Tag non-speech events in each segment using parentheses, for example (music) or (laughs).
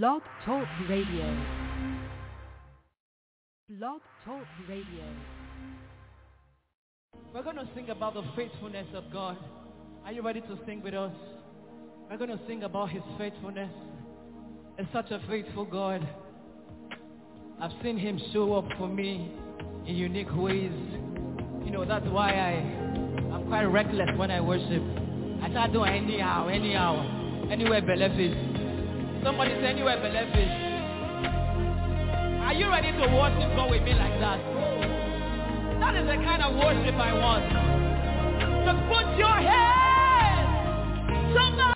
Blog Talk Radio. Blog Talk Radio. We're going to sing about the faithfulness of God. Are you ready to sing with us? We're going to sing about his faithfulness. It's such a faithful God. I've seen him show up for me in unique ways. You know, that's why I, I'm quite reckless when I worship. I start doing anyhow, anyhow, anywhere benefits. Somebody say anywhere benefits. Are you ready to worship God with me like that? That is the kind of worship I want. So put your hands. Somebody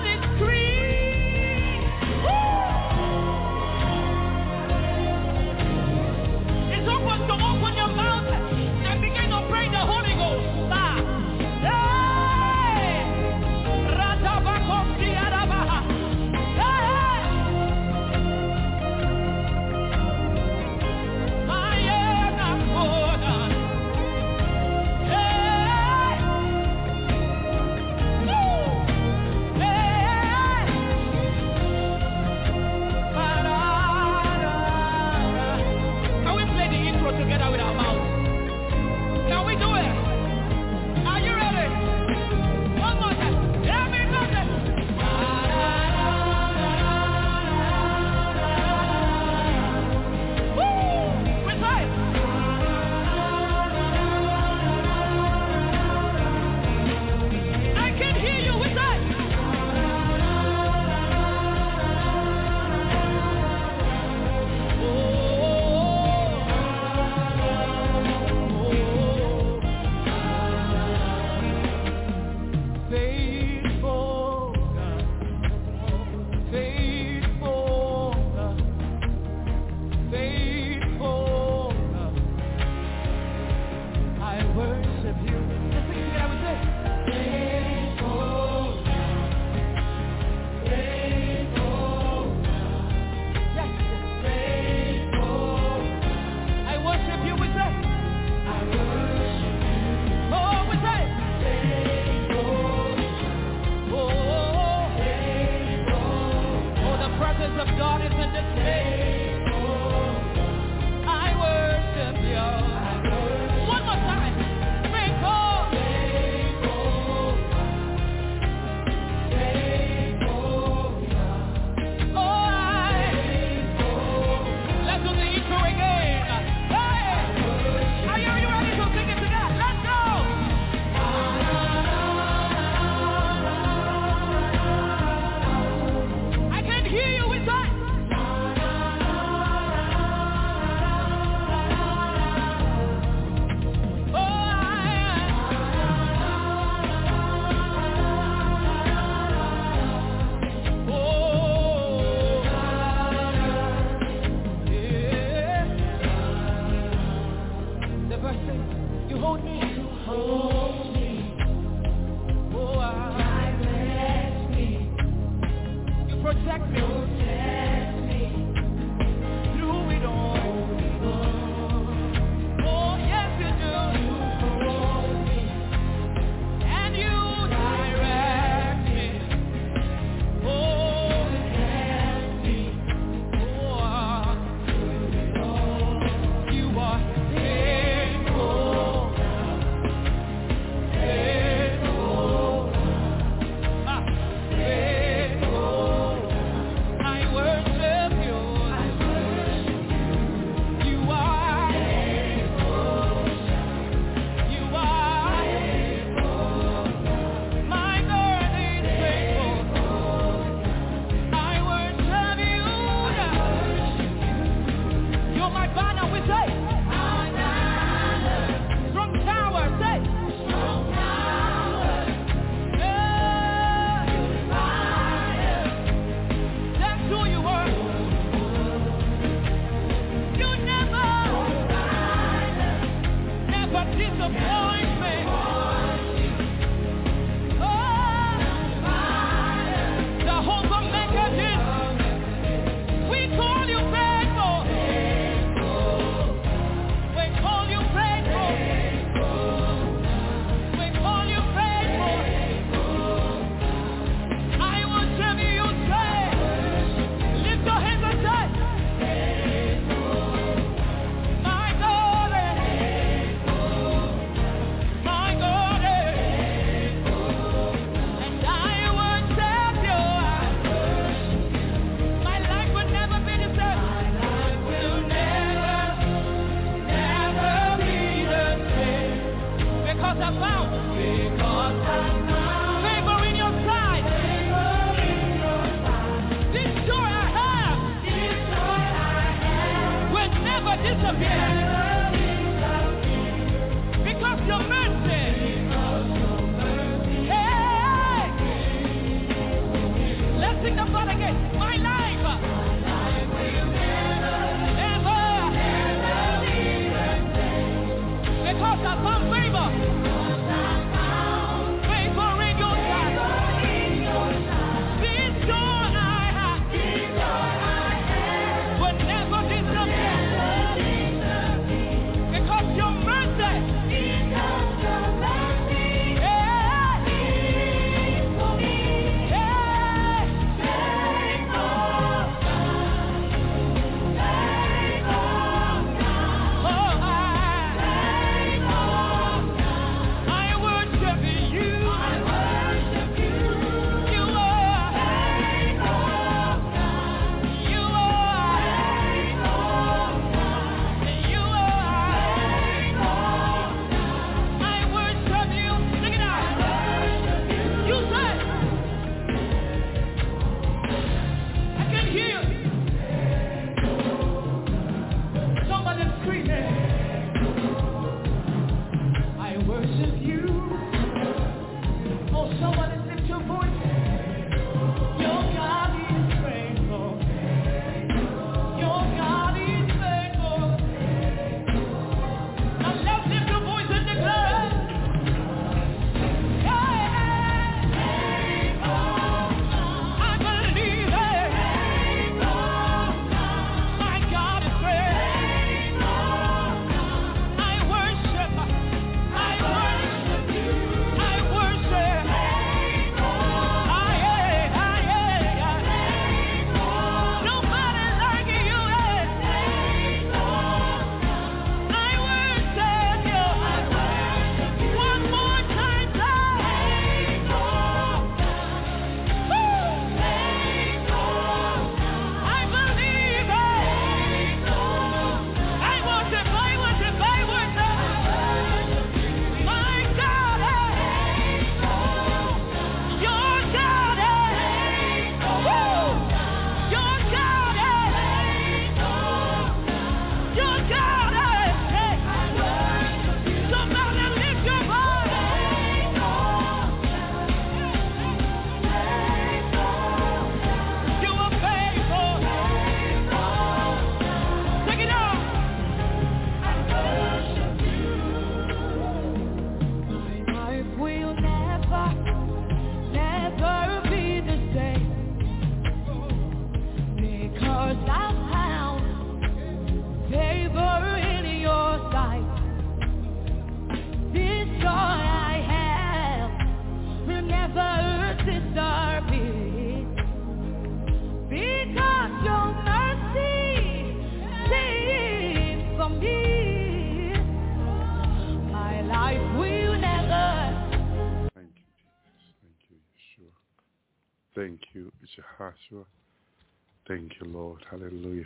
Hallelujah.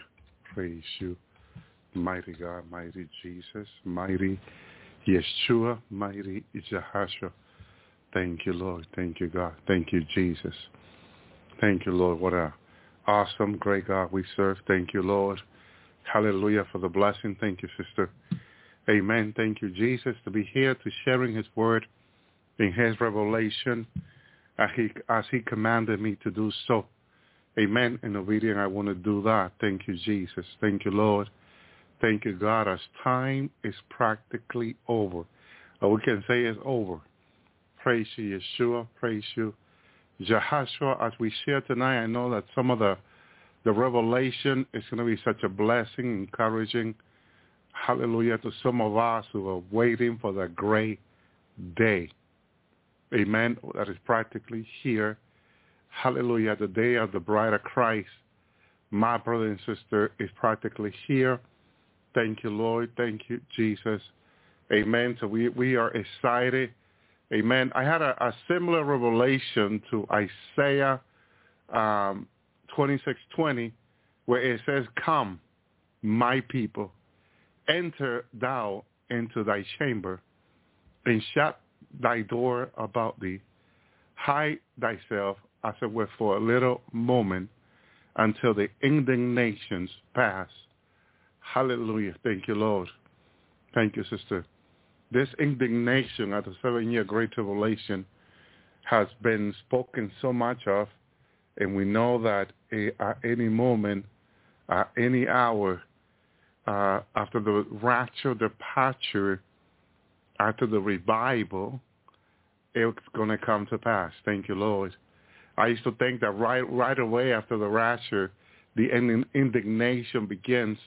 Praise you. Mighty God, mighty Jesus, mighty Yeshua, mighty Jehoshua. Thank you, Lord. Thank you, God. Thank you, Jesus. Thank you, Lord. What a awesome, great God we serve. Thank you, Lord. Hallelujah for the blessing. Thank you, sister. Amen. Thank you, Jesus, to be here to sharing his word in his revelation as he, as he commanded me to do so. Amen. In obedience, I want to do that. Thank you, Jesus. Thank you, Lord. Thank you, God, as time is practically over. Or we can say it's over. Praise you, Yeshua. Praise you. Jehoshua, as we share tonight, I know that some of the, the revelation is going to be such a blessing, encouraging, hallelujah, to some of us who are waiting for the great day. Amen. That is practically here. Hallelujah. The day of the bride of Christ. My brother and sister is practically here. Thank you, Lord. Thank you, Jesus. Amen. So we, we are excited. Amen. I had a, a similar revelation to Isaiah um, 26:20, where it says, "Come, my people, enter thou into thy chamber, and shut thy door about thee. Hide thyself, as it were, for a little moment until the indignations pass. Hallelujah. Thank you, Lord. Thank you, sister. This indignation at the seven-year Great Tribulation has been spoken so much of, and we know that at any moment, at any hour, uh, after the rapture, departure, after the revival, it's going to come to pass. Thank you, Lord. I used to think that right right away after the rapture, the indignation begins.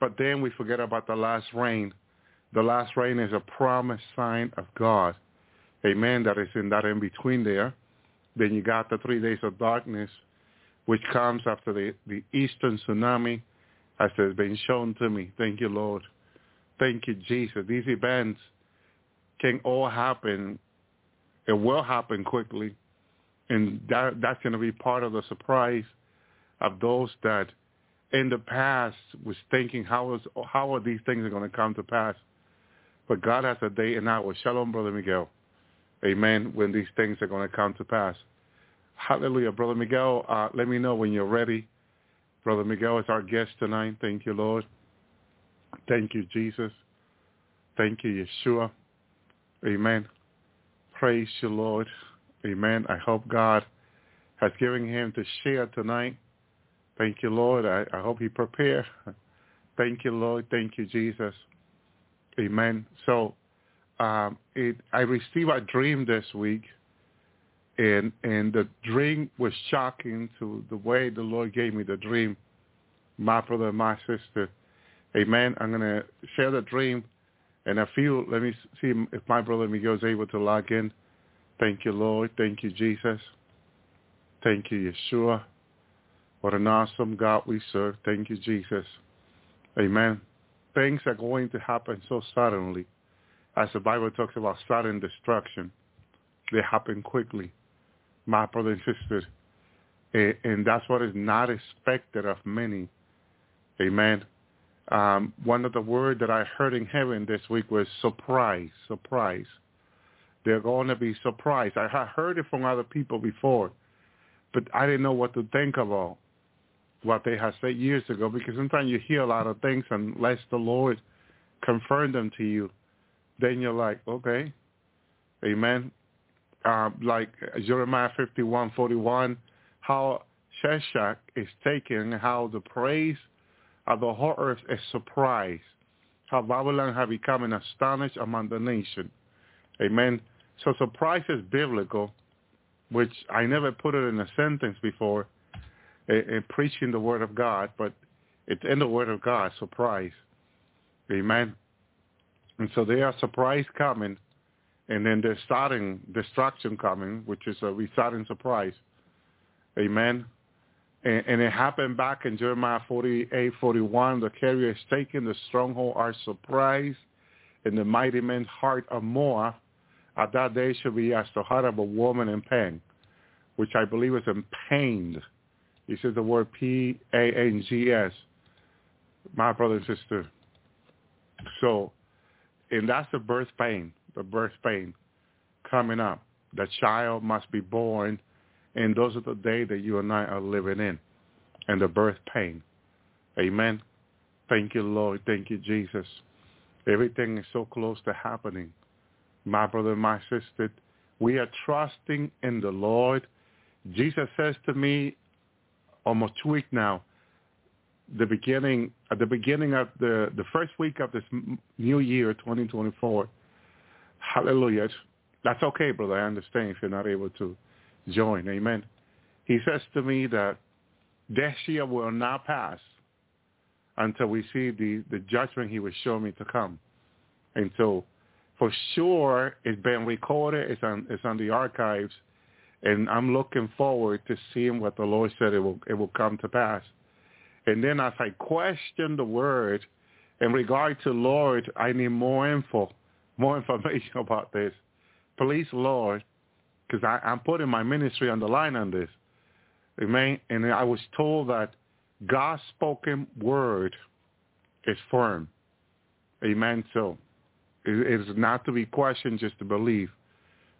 But then we forget about the last rain. The last rain is a promised sign of God. Amen. That is in that in between there. Then you got the three days of darkness, which comes after the, the eastern tsunami, as has been shown to me. Thank you, Lord. Thank you, Jesus. These events can all happen. It will happen quickly. And that, that's going to be part of the surprise of those that in the past was thinking how is how are these things going to come to pass. But God has a day and hour. Shalom, Brother Miguel. Amen. When these things are going to come to pass. Hallelujah. Brother Miguel, uh, let me know when you're ready. Brother Miguel is our guest tonight. Thank you, Lord. Thank you, Jesus. Thank you, Yeshua. Amen. Praise you, Lord. Amen. I hope God has given him to share tonight. Thank you, Lord. I, I hope he prepare. Thank you, Lord. Thank you, Jesus. Amen. So um, it, I received a dream this week, and and the dream was shocking to the way the Lord gave me the dream. My brother and my sister. Amen. I'm going to share the dream, and I feel, let me see if my brother Miguel is able to log in. Thank you, Lord. Thank you, Jesus. Thank you, Yeshua. What an awesome God we serve. Thank you, Jesus. Amen. Things are going to happen so suddenly. As the Bible talks about sudden destruction, they happen quickly. My brother and sister. And that's what is not expected of many. Amen. Um, one of the words that I heard in heaven this week was surprise, surprise. They're going to be surprised. I heard it from other people before, but I didn't know what to think about what they had said years ago because sometimes you hear a lot of things unless the Lord confirm them to you, then you're like, okay, amen. Uh, like Jeremiah 51, 41, how Sheshach is taken, how the praise of the whole earth is surprised, how Babylon have become an astonished among the nation. Amen. So surprise is biblical, which I never put it in a sentence before, in preaching the word of God, but it's in the word of God, surprise. Amen. And so they are surprise coming, and then they're starting destruction coming, which is a starting surprise. Amen. And, and, it happened back in Jeremiah 48, 41. The Kerioth is taken, the stronghold are surprised, and the mighty men's heart of Moab at that day shall be as the heart of a woman in pain, which I believe is in pain. He says the word P-A-N-G-S, my brother and sister. So, and that's the birth pain, the birth pain coming up. The child must be born, and those are the days that you and I are living in, and the birth pain. Amen. Thank you, Lord. Thank you, Jesus. Everything is so close to happening my brother my sister, we are trusting in the Lord. Jesus says to me almost two weeks now, the beginning at the beginning of the the first week of this new year 2024 hallelujah. That's okay brother. I understand if you're not able to join. Amen. He says to me that this year will not pass until we see the the judgment he was showing me to come. And so for sure it's been recorded. It's on it's on the archives, and I'm looking forward to seeing what the Lord said it will it will come to pass. And then as I question the word in regard to Lord, I need more info, more (laughs) information about this. Please, Lord, because I'm putting my ministry on the line on this. Amen. And I was told that God's spoken word is firm. Amen. So it is not to be questioned, just to believe.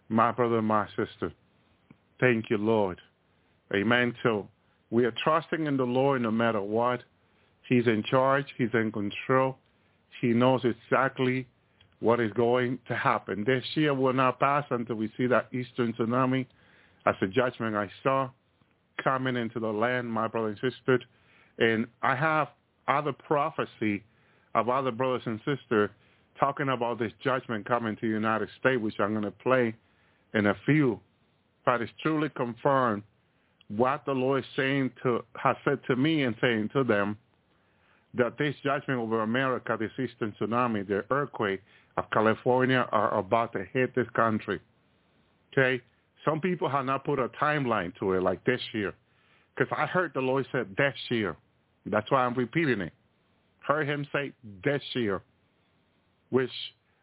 My brother and my sister, thank you, Lord. Amen. So we are trusting in the Lord no matter what. He's in charge. He's in control. He knows exactly what is going to happen. This year will not pass until we see that eastern tsunami as a judgment I saw coming into the land, my brother and sister. And I have other prophecy of other brothers and sisters talking about this judgment coming to the United States, which I'm going to play in a few. But it's truly confirmed what the Lord is saying to has said to me and saying to them that this judgment over America, this eastern tsunami, the earthquake of California are about to hit this country. Okay? Some people have not put a timeline to it like this year. Because I heard the Lord said this year. That's why I'm repeating it. Heard him say this year, which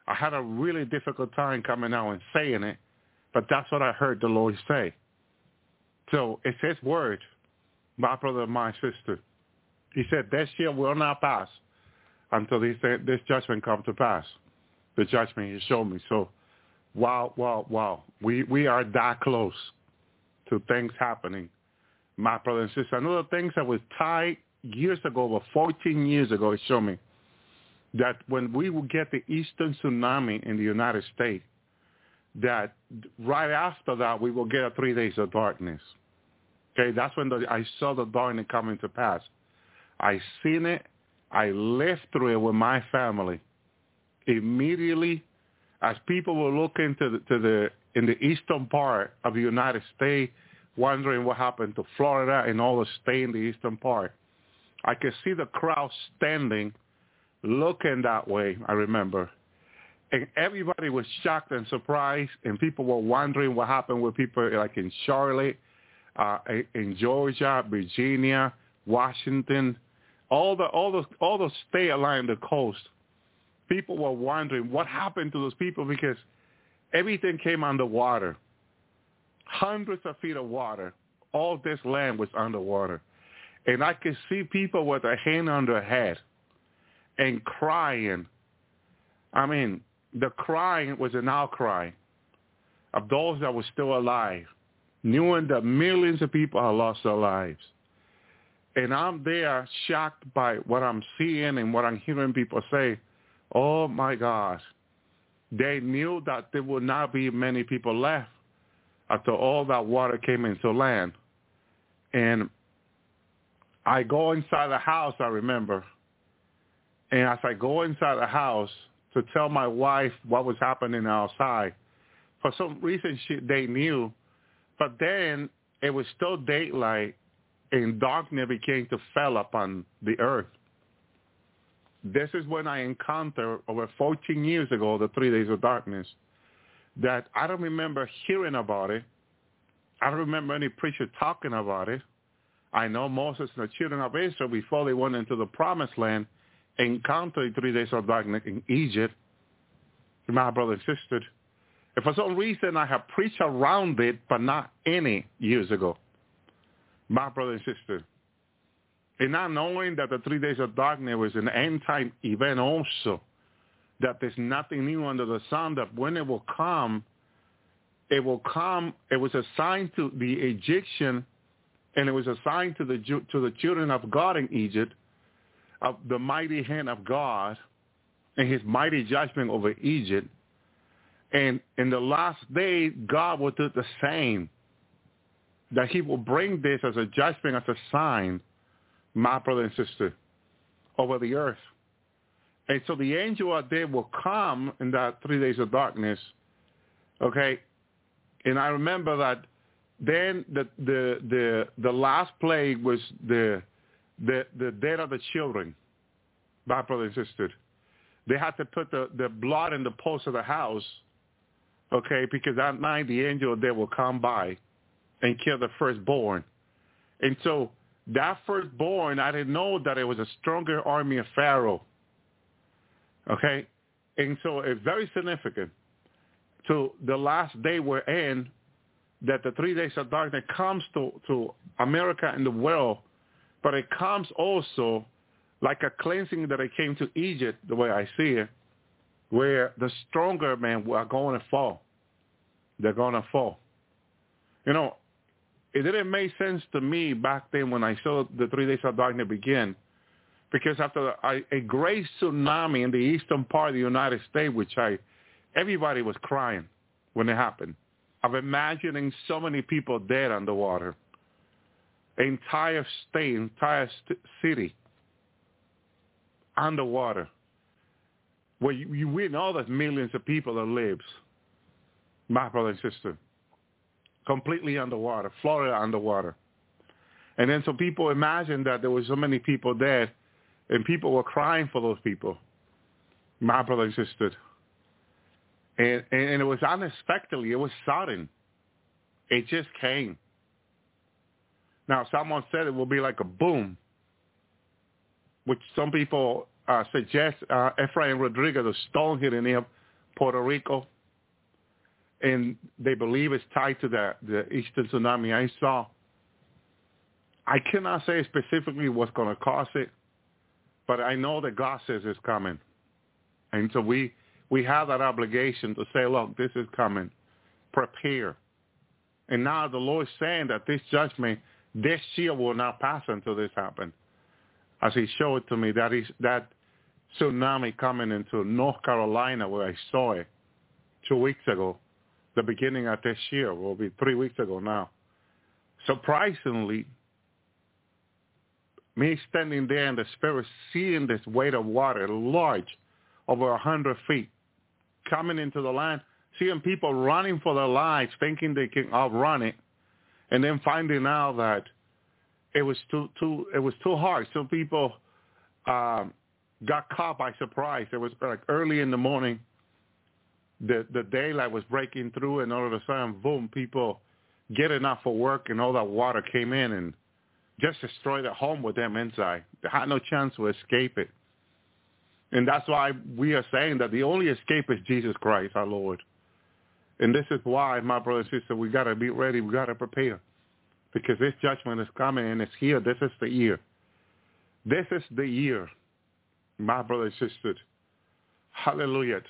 I had a really difficult time coming out and saying it, but that's what I heard the Lord say. So it's his word, my brother, my sister. He said, this year will not pass until this, this judgment come to pass. The judgment he showed me. So, wow, wow, wow. We, we are that close to things happening. My brother and sister, another things that was tied years ago, over 14 years ago, it showed me that when we would get the eastern tsunami in the United States, that right after that we will get a three days of darkness. Okay, that's when the, I saw the darkness coming to pass. I seen it. I lived through it with my family. Immediately, as people were looking to the, to the in the eastern part of the United States, wondering what happened to Florida and all the state in the eastern part, I could see the crowd standing, looking that way. I remember, and everybody was shocked and surprised, and people were wondering what happened with people like in Charlotte, uh, in Georgia, Virginia, Washington, all the all the all the state along the coast. People were wondering what happened to those people because everything came underwater. Hundreds of feet of water. All this land was underwater. And I could see people with their hand on their head and crying. I mean, the crying was an outcry of those that were still alive, knowing that millions of people had lost their lives. And I'm there shocked by what I'm seeing and what I'm hearing people say. Oh my gosh. They knew that there would not be many people left after all that water came into land. And I go inside the house, I remember. And as I go inside the house to tell my wife what was happening outside, for some reason she, they knew. But then it was still daylight and darkness began to fell upon the earth. This is when I encountered over 14 years ago the three days of darkness that I don't remember hearing about it. I don't remember any preacher talking about it. I know Moses and the children of Israel before they went into the promised land encountered three days of darkness in Egypt. My brother and sister. And for some reason I have preached around it, but not any years ago my brother and sister. And not knowing that the three days of darkness was an end-time event also, that there's nothing new under the sun, that when it will come, it will come, it was assigned to the Egyptian, and it was assigned to the, to the children of God in Egypt, of the mighty hand of God and his mighty judgment over Egypt. And in the last day, God will do the same that he will bring this as a judgment, as a sign, my brother and sister, over the earth. And so the angel out there will come in that three days of darkness, okay? And I remember that then the the the the last plague was the the the death of the children, my brother and sister. They had to put the, the blood in the post of the house, okay, because that night the angel there will come by and kill the firstborn. And so that firstborn, I didn't know that it was a stronger army of Pharaoh. Okay? And so it's very significant to the last day we're in that the three days of darkness comes to, to America and the world, but it comes also like a cleansing that it came to Egypt, the way I see it, where the stronger men are going to fall. They're going to fall. You know, it didn't make sense to me back then when I saw the three days of darkness begin because after a, a great tsunami in the eastern part of the United States, which I, everybody was crying when it happened, of imagining so many people dead underwater, entire state, entire st- city underwater, where you, you we know there's millions of people that lives, my brother and sister, completely underwater, Florida underwater. And then so people imagined that there were so many people dead, and people were crying for those people, my brother and sister. And, and it was unexpectedly, it was sudden. It just came. Now, someone said it will be like a boom, which some people uh, suggest uh, Efrain Rodriguez, a stone hitting near Puerto Rico, and they believe it's tied to the, the Eastern tsunami I saw. I cannot say specifically what's going to cause it, but I know that God says it's coming. And so we, we have that obligation to say, look, this is coming. Prepare. And now the Lord is saying that this judgment, this year will not pass until this happens. As he showed to me, that is that tsunami coming into North Carolina where I saw it two weeks ago, the beginning of this year, will be three weeks ago now. Surprisingly, me standing there in the spirit, seeing this weight of water, large, over a hundred feet, coming into the land, seeing people running for their lives, thinking they can outrun it, and then finding out that it was too too it was too hard. So people um, got caught by surprise. It was like early in the morning. The the daylight was breaking through, and all of a sudden, boom! People getting up for work, and all that water came in and just destroyed the home with them inside. They had no chance to escape it. And that's why we are saying that the only escape is Jesus Christ, our Lord. And this is why, my brother and sister, we got to be ready. We got to prepare because this judgment is coming and it's here. This is the year. This is the year, my brother and sister. Hallelujah.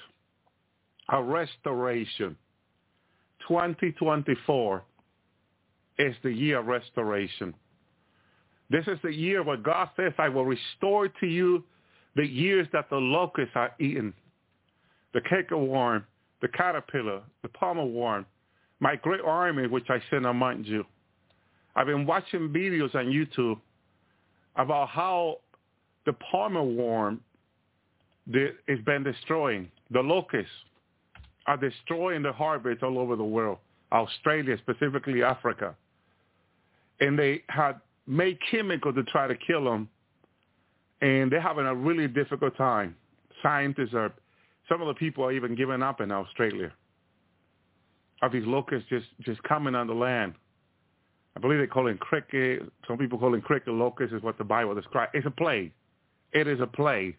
A restoration. 2024 is the year of restoration. This is the year where God says, I will restore to you the years that the locusts are eaten, the cankerworm, the caterpillar, the palmer worm, my great army which I sent among you. I've been watching videos on YouTube about how the palmer worm has been destroying. The locusts are destroying the harvest all over the world, Australia, specifically Africa. And they had made chemical to try to kill them, and they're having a really difficult time. Scientists are, some of the people are even giving up in Australia of these locusts just, just coming on the land. I believe they call it cricket. Some people call it cricket locust is what the Bible describes. It's a plague. It is a plague.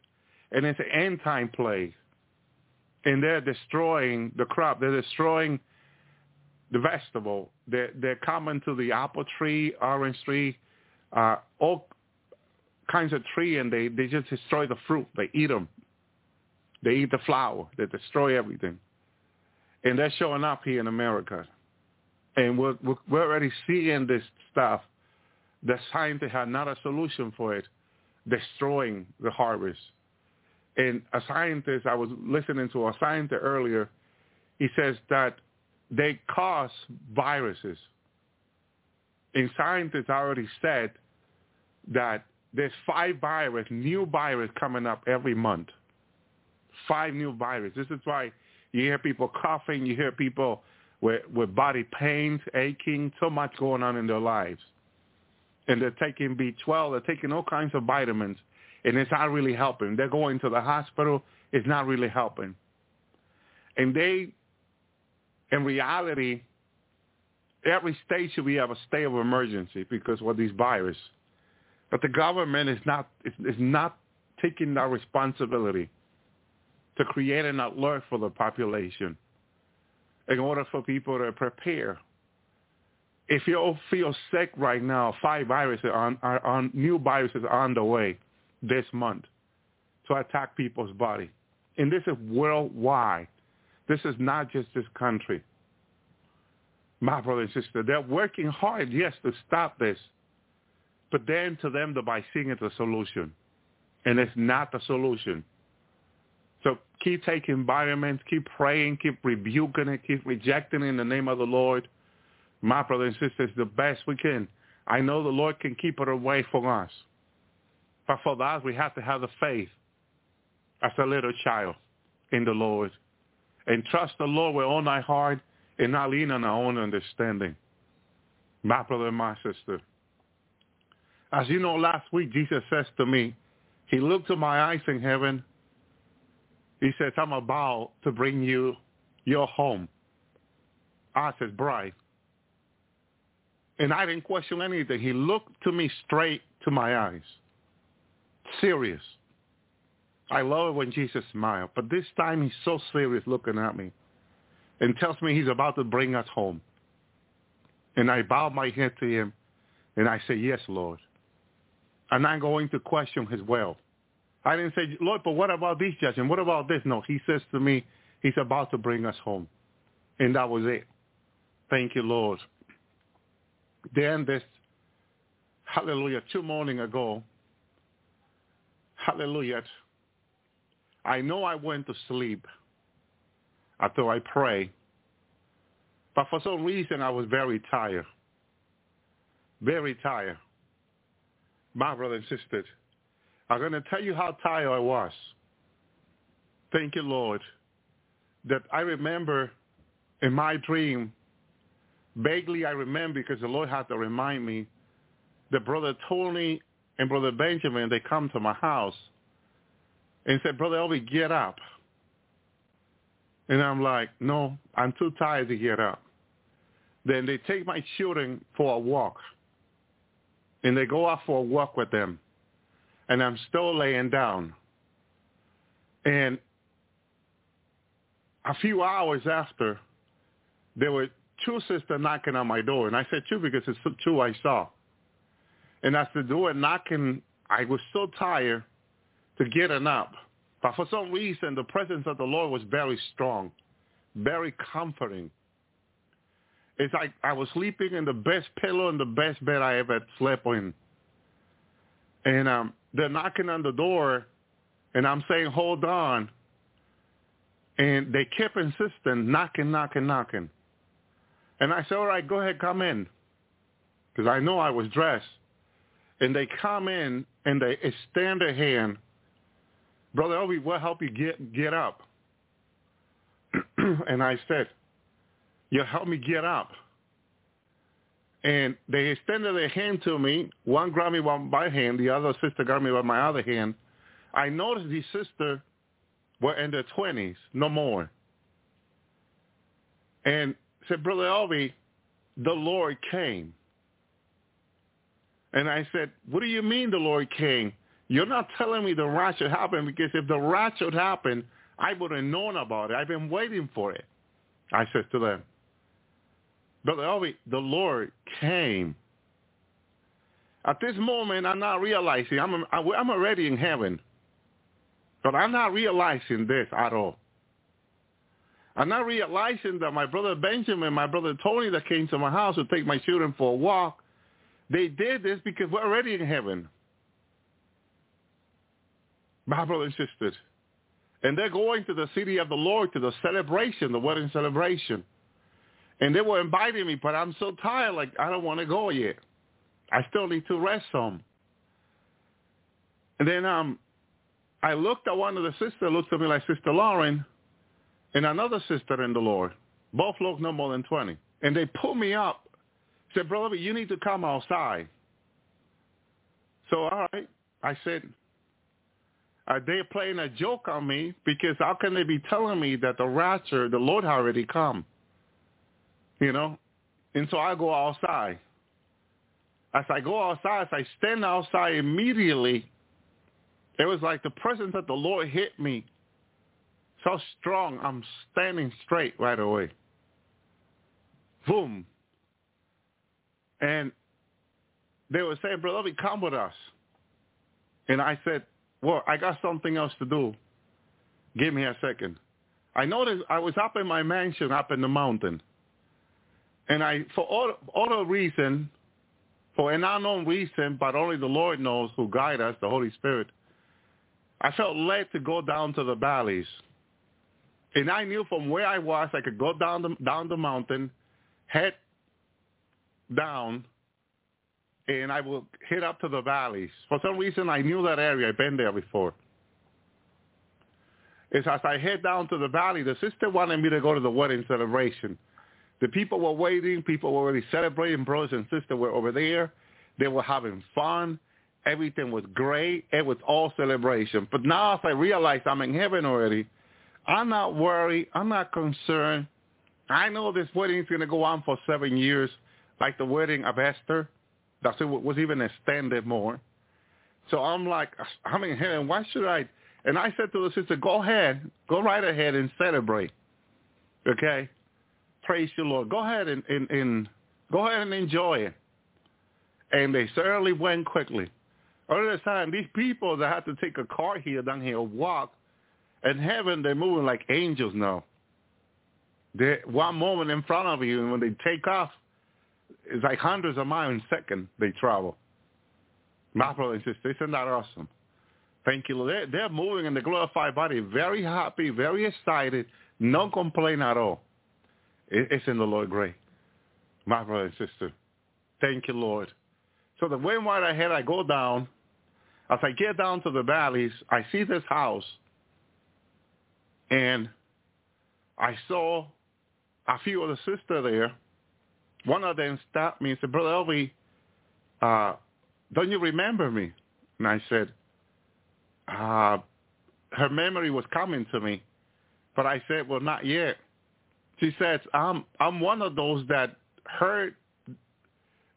And it's an end time plague. And they're destroying the crop. They're destroying the vegetable. They're, they're coming to the apple tree, orange tree, uh, all kinds of tree, and they, they just destroy the fruit. They eat them. They eat the flower. They destroy everything. And they're showing up here in America. And we're, we're already seeing this stuff. The scientists have not a solution for it, destroying the harvest. And a scientist, I was listening to a scientist earlier, he says that they cause viruses. And scientists already said that there's five virus, new virus coming up every month. Five new virus. This is why you hear people coughing, you hear people with, with body pains, aching, so much going on in their lives. And they're taking B12, they're taking all kinds of vitamins, and it's not really helping. They're going to the hospital, it's not really helping. And they, in reality, every state should be have a state of emergency because of these virus. But the government is not is not taking that responsibility to create an alert for the population in order for people to prepare. If you all feel sick right now, five viruses are are on new viruses are on the way this month to attack people's body. And this is worldwide. This is not just this country. My brother and sister, they're working hard, yes, to stop this. But then to them, the vaccine is a solution. and it's not the solution. So keep taking vitamins, keep praying, keep rebuking it, keep rejecting it in the name of the Lord. My brother and sisters, the best we can. I know the Lord can keep it away from us. But for that, we have to have the faith as a little child in the Lord. And trust the Lord with all thy heart and not lean on our own understanding. My brother and my sister. As you know, last week Jesus says to me, he looked to my eyes in heaven. He says, I'm about to bring you your home as his bride. And I didn't question anything. He looked to me straight to my eyes. Serious. I love it when Jesus smiles, but this time he's so serious looking at me and tells me he's about to bring us home. And I bow my head to him and I say, yes, Lord. And I'm going to question his will. I didn't say, Lord, but what about this judge and what about this? No, he says to me, he's about to bring us home. And that was it. Thank you, Lord. Then this, hallelujah, two morning ago, hallelujah, I know I went to sleep after I pray, but for some reason I was very tired. Very tired. My brother and sisters, I'm going to tell you how tired I was. Thank you, Lord, that I remember in my dream, vaguely I remember because the Lord had to remind me that Brother Tony and Brother Benjamin, they come to my house and said, Brother Elvi, get up. And I'm like, no, I'm too tired to get up. Then they take my children for a walk. And they go out for a walk with them. And I'm still laying down. And a few hours after, there were two sisters knocking on my door. And I said two because it's two I saw. And as the door knocking, I was so tired to getting up. But for some reason, the presence of the Lord was very strong, very comforting. It's like I was sleeping in the best pillow and the best bed I ever slept in. And um, they're knocking on the door, and I'm saying, hold on. And they kept insisting, knocking, knocking, knocking. And I said, all right, go ahead, come in. Because I know I was dressed. And they come in, and they extend their hand Brother Elvi, we'll help you get, get up. (clears throat) and I said, you help me get up. And they extended their hand to me. One grabbed me by my hand. The other sister grabbed me by my other hand. I noticed the sisters were in their 20s, no more. And said, Brother Elvi, the Lord came. And I said, what do you mean the Lord came? You're not telling me the rapture happened because if the rapture happened, I would have known about it. I've been waiting for it. I said to them, Brother the Lord came. At this moment, I'm not realizing, I'm, I'm already in heaven. But I'm not realizing this at all. I'm not realizing that my brother Benjamin, my brother Tony that came to my house to take my children for a walk, they did this because we're already in heaven my brothers and sisters. And they're going to the city of the Lord to the celebration, the wedding celebration. And they were inviting me, but I'm so tired, like I don't want to go yet. I still need to rest some. And then um, I looked at one of the sisters, looked at me like Sister Lauren, and another sister in the Lord. Both looked no more than 20. And they pulled me up, said, Brother, you need to come outside. So, all right. I said, are they playing a joke on me? Because how can they be telling me that the rapture, the Lord already come? You know? And so I go outside. As I go outside, as I stand outside immediately, it was like the presence of the Lord hit me so strong. I'm standing straight right away. Boom. And they were saying, Brother, come with us. And I said, well, I got something else to do. Give me a second. I noticed I was up in my mansion up in the mountain. And I, for all, all reason, for an unknown reason, but only the Lord knows who guide us, the Holy Spirit, I felt led to go down to the valleys. And I knew from where I was, I could go down the, down the mountain, head down, and I would head up to the valleys. For some reason, I knew that area. I've been there before. Is as I head down to the valley, the sister wanted me to go to the wedding celebration. The people were waiting. People were already celebrating. Brothers and sisters were over there. They were having fun. Everything was great. It was all celebration. But now as I realize I'm in heaven already, I'm not worried. I'm not concerned. I know this wedding is going to go on for seven years, like the wedding of Esther. That was even extended more. So I'm like, I'm in heaven. Why should I? And I said to the sister, go ahead. Go right ahead and celebrate. Okay? Praise you, Lord. Go ahead and, and, and go ahead and enjoy it. And they certainly went quickly. The time, these people that had to take a car here, down here, walk, in heaven, they're moving like angels now. They one moment in front of you, and when they take off, it's like hundreds of miles a second they travel. My brother and sister, isn't that awesome? Thank you, Lord. They're, they're moving in the glorified body, very happy, very excited, no complaint at all. It, it's in the Lord great. My brother and sister, thank you, Lord. So the way right ahead, I go down. As I get down to the valleys, I see this house and I saw a few of the sisters there. One of them stopped me and said, Brother Elvi, uh, don't you remember me? And I said, uh, her memory was coming to me. But I said, well, not yet. She says, I'm, I'm one of those that heard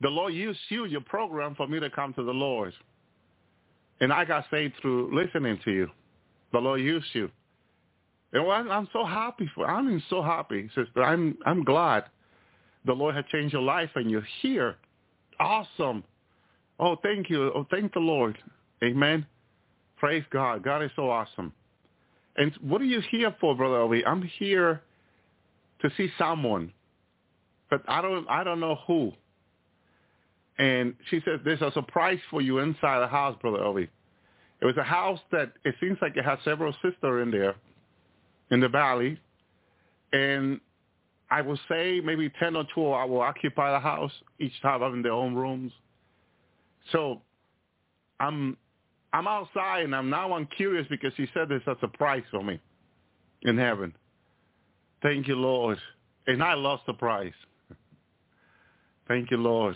the Lord used you, your program, for me to come to the Lord. And I got saved through listening to you. The Lord used you. And I'm so happy for. I'm so happy, sister. I'm I'm glad the Lord had changed your life and you're here. Awesome. Oh, thank you. Oh, thank the Lord. Amen. Praise God. God is so awesome. And what are you here for, Brother Elvi? I'm here to see someone, but I don't I don't know who. And she says, there's a surprise for you inside the house, Brother Elvi. It was a house that it seems like it has several sisters in there in the valley, and I will say maybe 10 or 12 I will occupy the house, each time having their own rooms. So I'm I'm outside and I'm now I'm curious because she said there's a surprise for me in heaven. Thank you, Lord. And I lost love surprise. Thank you, Lord.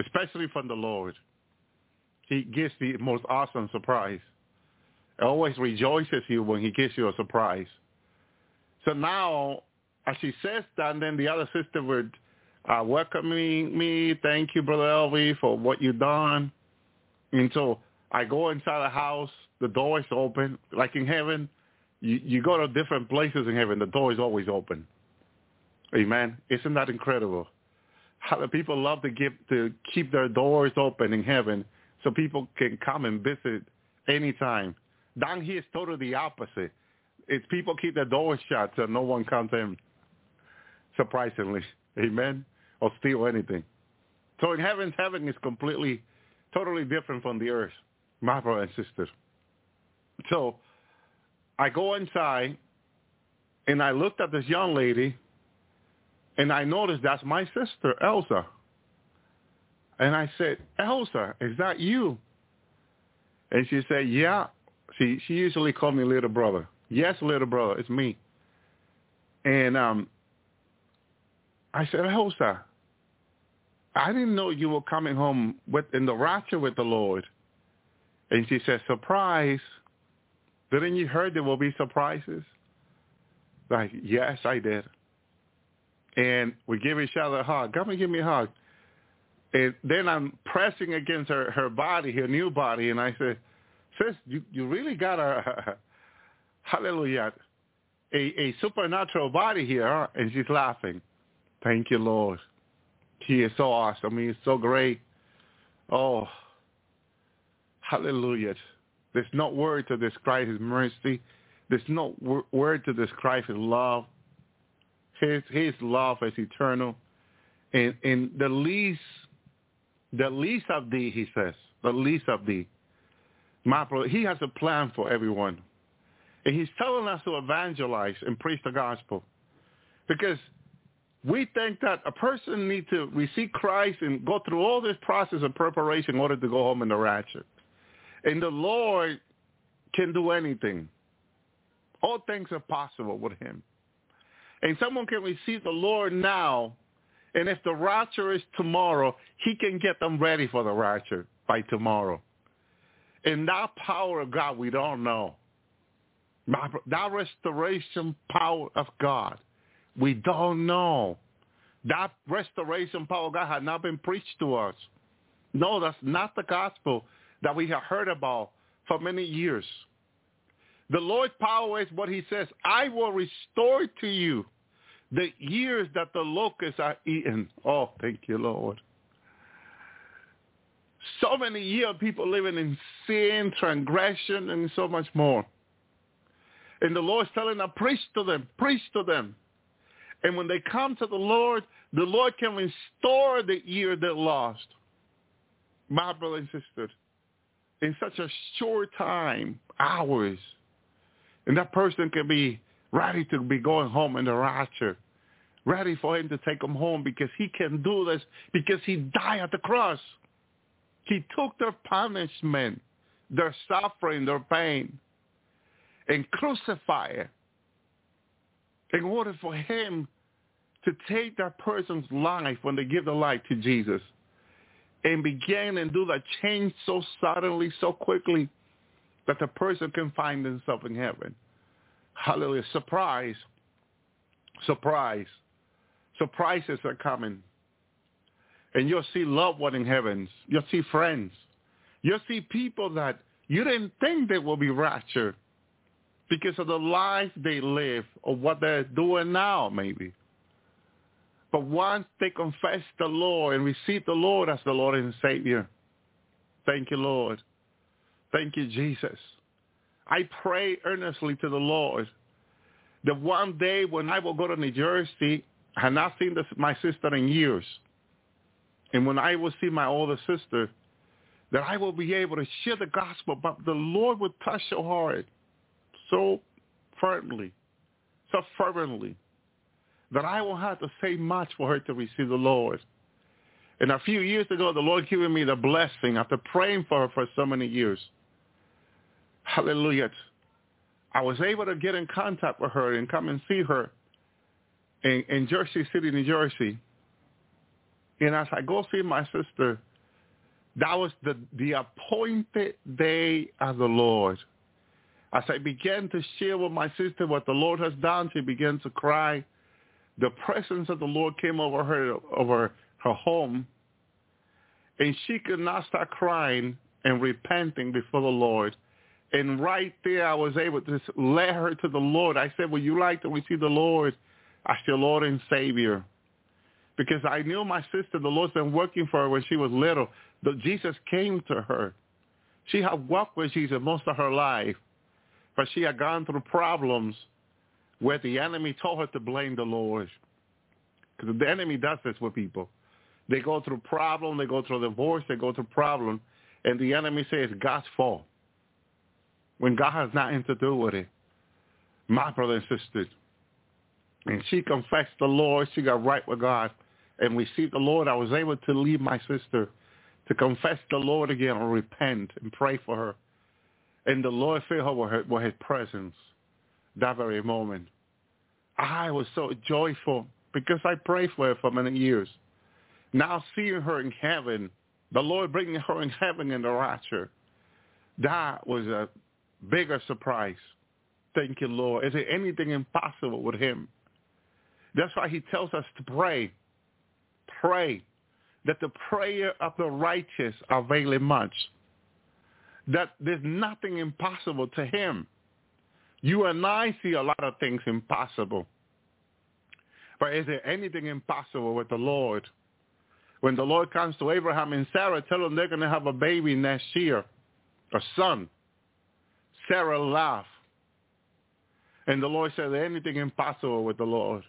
Especially from the Lord. He gives the most awesome surprise. It always rejoices you when he gives you a surprise. So now, as she says that, and then the other sister would uh, welcome me, me, thank you, Brother Elvi, for what you've done. And so I go inside the house, the door is open. Like in heaven, you, you go to different places in heaven, the door is always open. Amen. Isn't that incredible? How the people love to give to keep their doors open in heaven so people can come and visit anytime. Down here is totally the opposite it's people keep their doors shut so no one comes in. Surprisingly, amen, or steal anything. So in heaven, heaven is completely, totally different from the earth, my brother and sisters. So I go inside, and I looked at this young lady, and I noticed that's my sister, Elsa. And I said, Elsa, is that you? And she said, yeah. She she usually called me little brother. Yes, little brother, it's me. And um, I said, Elsa, I didn't know you were coming home with in the rapture with the Lord. And she said, surprise. Didn't you heard there will be surprises? Like, yes, I did. And we give each other a hug. Come and give me a hug. And then I'm pressing against her, her body, her new body, and I said, sis, you, you really got a, (laughs) hallelujah, a, a supernatural body here, and she's laughing. Thank you, Lord. He is so awesome. He is so great. Oh, hallelujah. There's no word to describe his mercy. There's no word to describe his love. His, his love is eternal. And, and the least, the least of thee, he says, the least of thee. My brother, he has a plan for everyone. And he's telling us to evangelize and preach the gospel. Because we think that a person needs to receive Christ and go through all this process of preparation in order to go home in the rapture. And the Lord can do anything. All things are possible with him. And someone can receive the Lord now, and if the rapture is tomorrow, he can get them ready for the rapture by tomorrow. And that power of God, we don't know. That restoration power of God, we don't know. That restoration power of God had not been preached to us. No, that's not the gospel that we have heard about for many years. The Lord's power is what he says, I will restore to you the years that the locusts are eaten. Oh, thank you, Lord. So many years people living in sin, transgression, and so much more. And the Lord's telling them, preach to them, preach to them. And when they come to the Lord, the Lord can restore the year they lost. My brother and sister, in such a short time, hours, and that person can be ready to be going home in the rapture, ready for him to take him home because he can do this because he died at the cross. He took their punishment, their suffering, their pain, and crucified in order for him to take that person's life when they give their life to Jesus and begin and do that change so suddenly, so quickly that the person can find himself in heaven. Hallelujah. Surprise. Surprise. Surprises are coming. And you'll see loved one in heavens. You'll see friends. You'll see people that you didn't think they will be raptured because of the life they live or what they're doing now, maybe. But once they confess the Lord and receive the Lord as the Lord and Savior, thank you, Lord. Thank you, Jesus. I pray earnestly to the Lord that one day when I will go to New Jersey, I have not seen this, my sister in years. And when I will see my older sister, that I will be able to share the gospel, but the Lord will touch your heart so firmly, so fervently, that I won't have to say much for her to receive the Lord. And a few years ago, the Lord gave me the blessing after praying for her for so many years. Hallelujah. I was able to get in contact with her and come and see her in, in Jersey City, New Jersey. And as I go see my sister, that was the, the appointed day of the Lord. As I began to share with my sister what the Lord has done, she began to cry. The presence of the Lord came over her, over her home, and she could not stop crying and repenting before the Lord. And right there, I was able to lead her to the Lord. I said, would you like to receive the Lord as your Lord and Savior? Because I knew my sister, the Lord's been working for her when she was little. But Jesus came to her. She had walked with Jesus most of her life. But she had gone through problems where the enemy told her to blame the Lord. Because the enemy does this with people. They go through problem, they go through divorce, they go through problem, and the enemy says God's fault when God has nothing to do with it. My brother and sister. And she confessed the Lord. She got right with God and received the Lord. I was able to leave my sister to confess the Lord again and repent and pray for her. And the Lord filled her with, her with his presence that very moment. I was so joyful because I prayed for her for many years. Now seeing her in heaven, the Lord bringing her in heaven in the rapture, that was a bigger surprise. Thank you, Lord. Is there anything impossible with him? That's why he tells us to pray. Pray that the prayer of the righteous availeth much. That there's nothing impossible to him. You and I see a lot of things impossible. But is there anything impossible with the Lord? When the Lord comes to Abraham and Sarah, tell them they're going to have a baby next year, a son. Sarah laughed. And the Lord said, anything impossible with the Lord.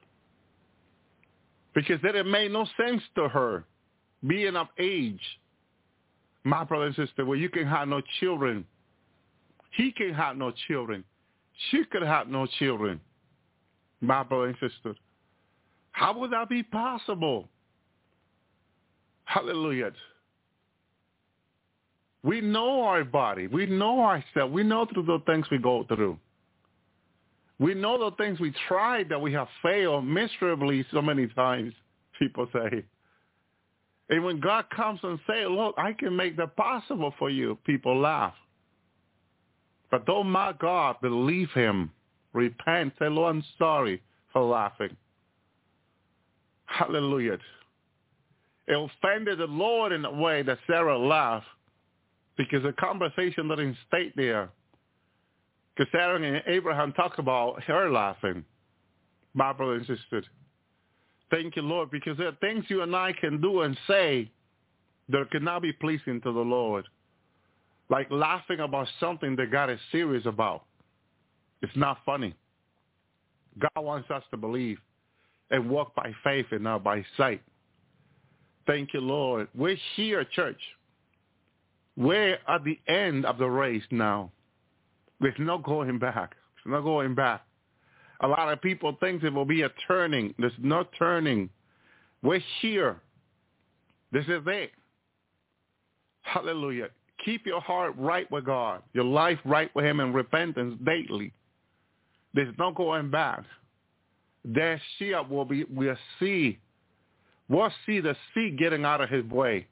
Because then it made no sense to her, being of age, my brother and sister, well, you can have no children He can have no children. She could have no children. My brother and sister. How would that be possible? Hallelujah. We know our body. We know ourselves. We know through the things we go through. We know the things we tried that we have failed miserably so many times, people say. And when God comes and say, look, I can make that possible for you, people laugh. But don't mock God, believe him. Repent. Say, Lord, I'm sorry for laughing. Hallelujah. It offended the Lord in a way that Sarah laughed because the conversation didn't stay there. Because Sarah and Abraham talk about her laughing, my brother and sister. Thank you, Lord, because there are things you and I can do and say that cannot be pleasing to the Lord. Like laughing about something that God is serious about. It's not funny. God wants us to believe and walk by faith and not by sight. Thank you, Lord. We're here, church. We're at the end of the race now. There's no going back. There's no going back. A lot of people think there will be a turning. There's no turning. We're here. This is it. Hallelujah. Keep your heart right with God, your life right with him in repentance daily. There's no going back. There she will be we'll see. We'll see the sea getting out of his way.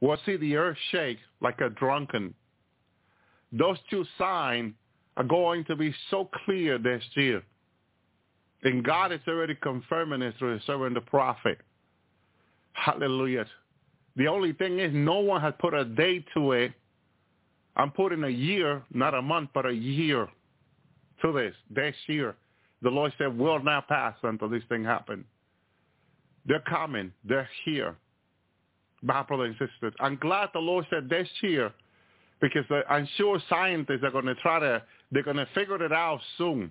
We'll see the earth shake like a drunken. Those two signs are going to be so clear this year. And God is already confirming it through his servant the prophet. Hallelujah. The only thing is no one has put a date to it. I'm putting a year, not a month, but a year to this, this year. The Lord said, will not pass until this thing happens. They're coming. They're here. My brothers and sisters, I'm glad the Lord said this year because I'm sure scientists are going to try to, they're going to figure it out soon.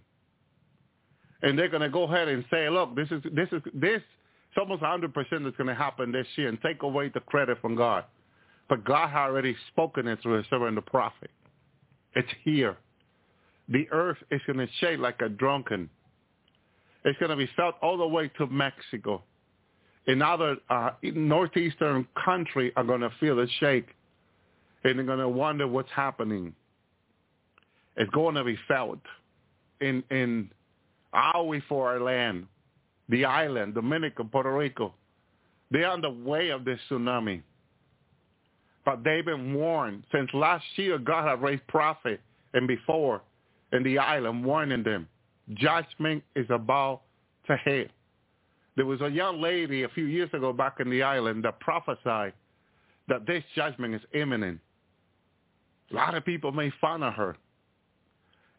And they're going to go ahead and say, look, this is, this is, this, it's almost 100% that's going to happen this year and take away the credit from God. But God had already spoken it through his servant, the prophet. It's here. The earth is going to shake like a drunken. It's going to be felt all the way to Mexico. In other uh, northeastern country are going to feel the shake. And they're going to wonder what's happening. It's going to be felt in, in our for our land the island, Dominica, Puerto Rico. They're on the way of this tsunami. But they've been warned. Since last year, God has raised prophet and before in the island warning them. Judgment is about to hit. There was a young lady a few years ago back in the island that prophesied that this judgment is imminent. A lot of people make fun of her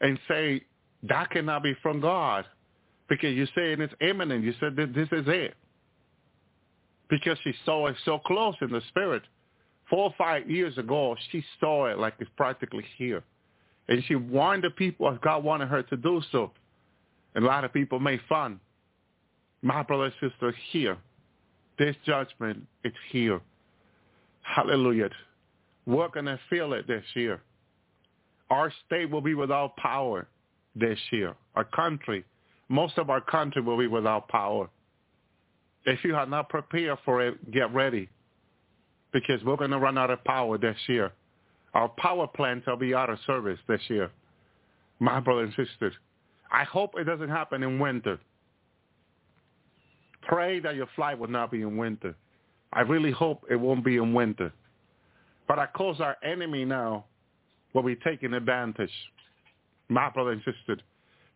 and say that cannot be from God because you're saying it's imminent. You said that this is it. Because she saw it so close in the spirit. Four or five years ago, she saw it like it's practically here. And she warned the people as God wanted her to do so. And a lot of people made fun. My brother and sister, here. This judgment, it's here. Hallelujah. We're going to feel it this year. Our state will be without power this year. Our country most of our country will be without power. If you have not prepared for it, get ready because we're going to run out of power this year. Our power plants will be out of service this year. My brothers and sisters, I hope it doesn't happen in winter. Pray that your flight will not be in winter. I really hope it won't be in winter. But of course our enemy now will be taking advantage. My brothers and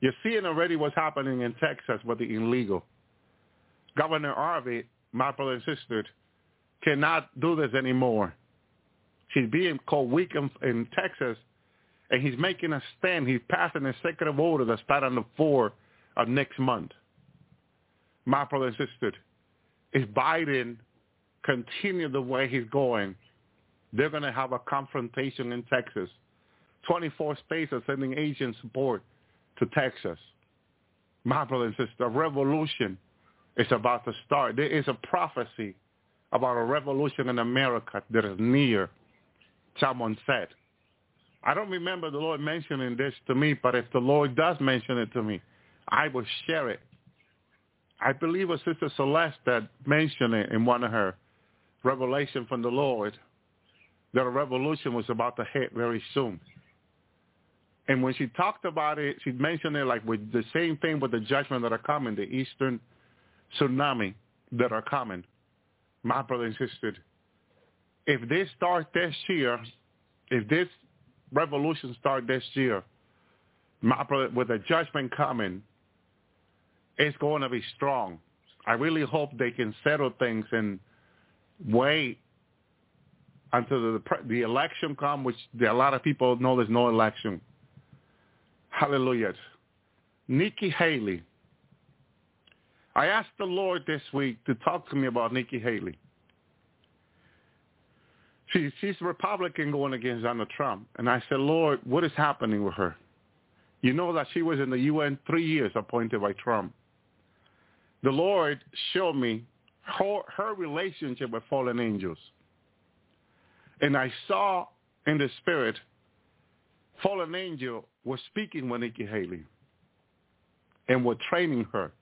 you're seeing already what's happening in Texas with the illegal. Governor Harvey, my brother and sister, cannot do this anymore. He's being called weak in, in Texas, and he's making a stand. He's passing a executive order that starts on the 4th of next month. My brother and sister, if Biden continue the way he's going, they're going to have a confrontation in Texas. 24 states are sending agent support to Texas. My brother and sister, a revolution is about to start. There is a prophecy about a revolution in America that is near, someone said. I don't remember the Lord mentioning this to me, but if the Lord does mention it to me, I will share it. I believe was Sister Celeste that mentioned it in one of her revelation from the Lord that a revolution was about to hit very soon. And when she talked about it, she mentioned it like with the same thing with the judgment that are coming, the Eastern tsunami that are coming. My brother insisted, if this start this year, if this revolution start this year, my brother, with the judgment coming, it's going to be strong. I really hope they can settle things and wait until the the election come, which a lot of people know there's no election. Hallelujah. Nikki Haley. I asked the Lord this week to talk to me about Nikki Haley. She, she's a Republican going against Donald Trump. And I said, Lord, what is happening with her? You know that she was in the UN three years appointed by Trump. The Lord showed me her, her relationship with fallen angels. And I saw in the spirit, fallen angel was speaking with Nikki Haley and were training her.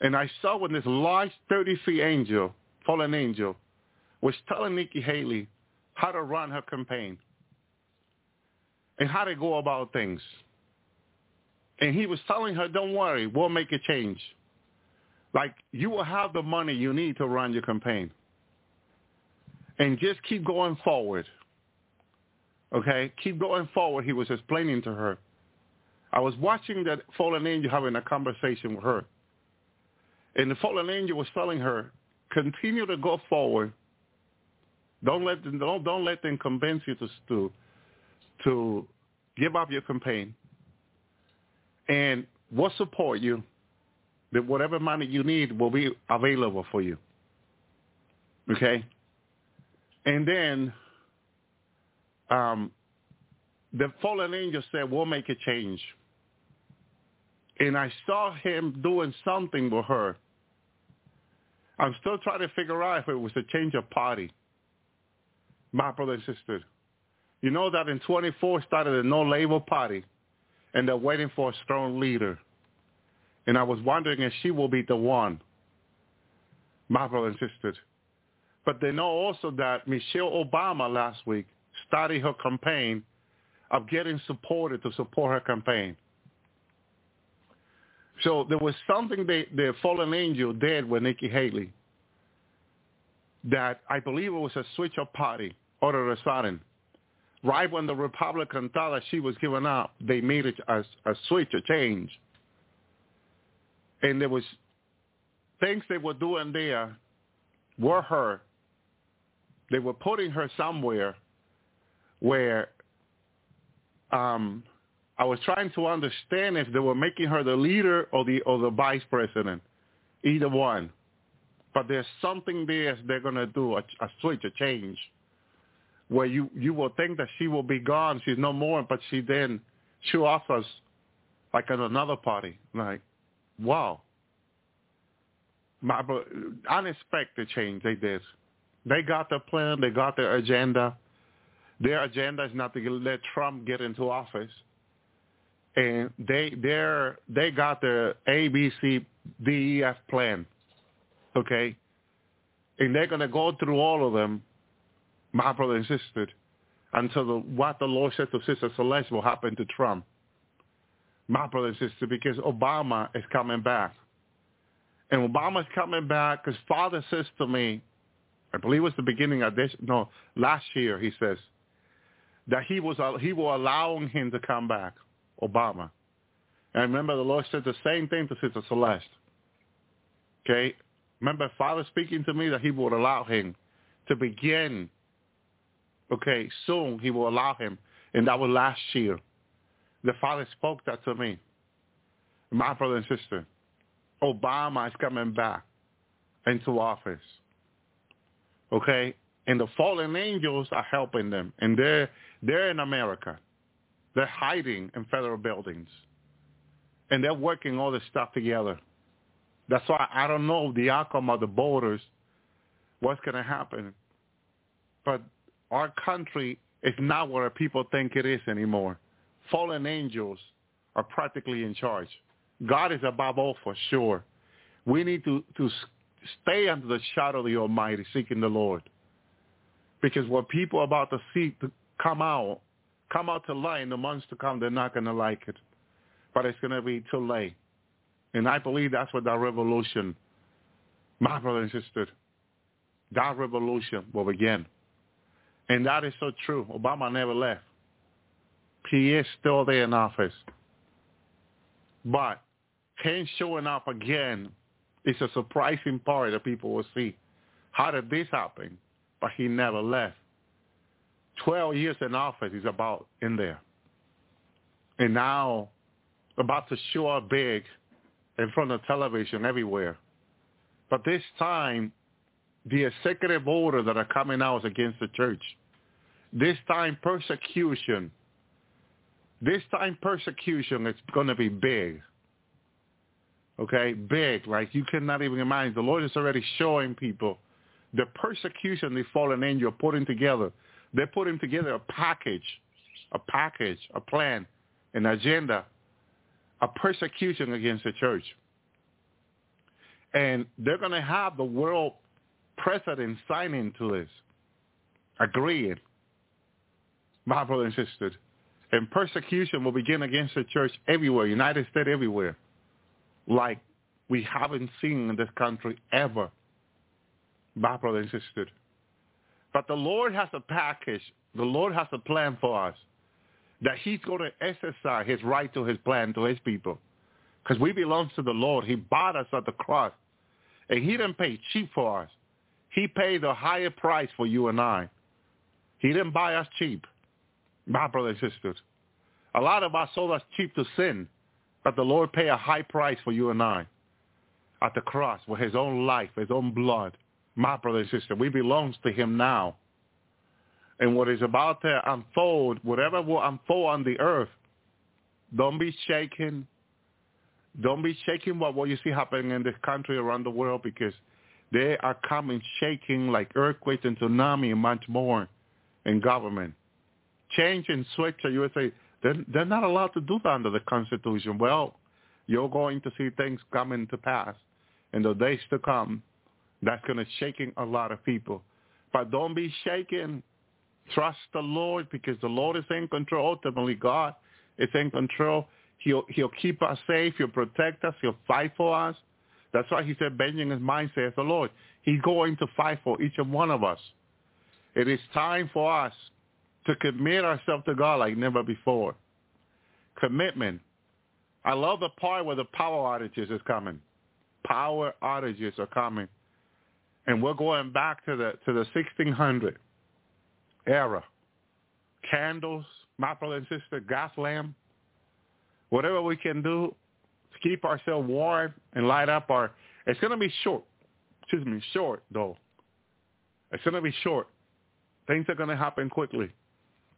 And I saw when this large 30 feet angel, fallen angel, was telling Nikki Haley how to run her campaign and how to go about things. And he was telling her, don't worry, we'll make a change. Like, you will have the money you need to run your campaign. And just keep going forward. Okay? Keep going forward, he was explaining to her. I was watching that fallen angel having a conversation with her. And the fallen angel was telling her, continue to go forward. Don't let them, don't, don't let them convince you to, to, to give up your campaign. And we'll support you that whatever money you need will be available for you. Okay? And then um, the fallen angel said, we'll make a change. And I saw him doing something with her. I'm still trying to figure out if it was a change of party. My brother and sister. You know that in 24 started a no-label party, and they're waiting for a strong leader and I was wondering if she will be the one, my brother and sisters. But they know also that Michelle Obama last week started her campaign of getting supported to support her campaign. So there was something they, the fallen angel did with Nikki Haley that I believe it was a switch of party all of a sudden. Right when the Republican thought that she was giving up, they made a, a, a switch, a change and there was things they were doing there were her. They were putting her somewhere where um, I was trying to understand if they were making her the leader or the or the vice president, either one. But there's something there they're gonna do a, a switch, a change, where you you will think that she will be gone, she's no more, but she then she offers like at another party, like wow. My, unexpected change they did. They got their plan. They got their agenda. Their agenda is not to let Trump get into office. And they they they got their A B C D E F plan. Okay? And they're gonna go through all of them, my brother and sister, until the, what the Lord said to Sister Celeste will happen to Trump my brother and sister, because Obama is coming back. And Obama's coming back because Father says to me, I believe it was the beginning of this, no, last year, he says, that he was uh, he will allowing him to come back, Obama. And remember the Lord said the same thing to Sister Celeste. Okay? Remember Father speaking to me that he would allow him to begin. Okay, soon he will allow him. And that was last year. The Father spoke that to me. My brother and sister, Obama is coming back into office. Okay? And the fallen angels are helping them. And they're, they're in America. They're hiding in federal buildings. And they're working all this stuff together. That's why I don't know the outcome of the borders, what's going to happen. But our country is not what people think it is anymore. Fallen angels are practically in charge. God is above all for sure. We need to, to stay under the shadow of the Almighty, seeking the Lord. Because what people are about to see come out, come out to light in the months to come, they're not going to like it. But it's going to be too late. And I believe that's what that revolution, my brother and sister, that revolution will begin. And that is so true. Obama never left. He is still there in office. But him showing up again is a surprising part that people will see. How did this happen? But he never left. Twelve years in office is about in there. And now about to show up big in front of television everywhere. But this time, the executive order that are coming out is against the church. This time, persecution. This time, persecution is going to be big. Okay, big, like you cannot even imagine. The Lord is already showing people the persecution the fallen angel putting together. They're putting together a package, a package, a plan, an agenda a persecution against the church. And they're going to have the world president signing to this, agreeing, my brother and sister. And persecution will begin against the church everywhere, United States everywhere, like we haven't seen in this country ever, my brother and sister. But the Lord has a package. The Lord has a plan for us that he's going to exercise his right to his plan to his people. Because we belong to the Lord. He bought us at the cross. And he didn't pay cheap for us. He paid a higher price for you and I. He didn't buy us cheap. My brothers and sisters. A lot of us sold us cheap to sin. But the Lord paid a high price for you and I at the cross with his own life, his own blood. My brother and sister, we belong to him now and what is about to unfold, whatever will unfold on the earth, don't be shaken. Don't be shaken by what you see happening in this country around the world because they are coming shaking like earthquakes and tsunami and much more in government. Change and switch, you say, they're, they're not allowed to do that under the Constitution. Well, you're going to see things coming to pass in the days to come. That's going to shaking a lot of people. But don't be shaken Trust the Lord because the Lord is in control. Ultimately, God is in control. He'll, he'll keep us safe. He'll protect us. He'll fight for us. That's why he said, Benjamin's mind says the Lord. He's going to fight for each and one of us. It is time for us to commit ourselves to God like never before. Commitment. I love the part where the power outages is coming. Power outages are coming. And we're going back to the to the 1600 era. Candles, my brother and sister, gas lamp, whatever we can do to keep ourselves warm and light up our, it's going to be short. Excuse me, short though. It's going to be short. Things are going to happen quickly.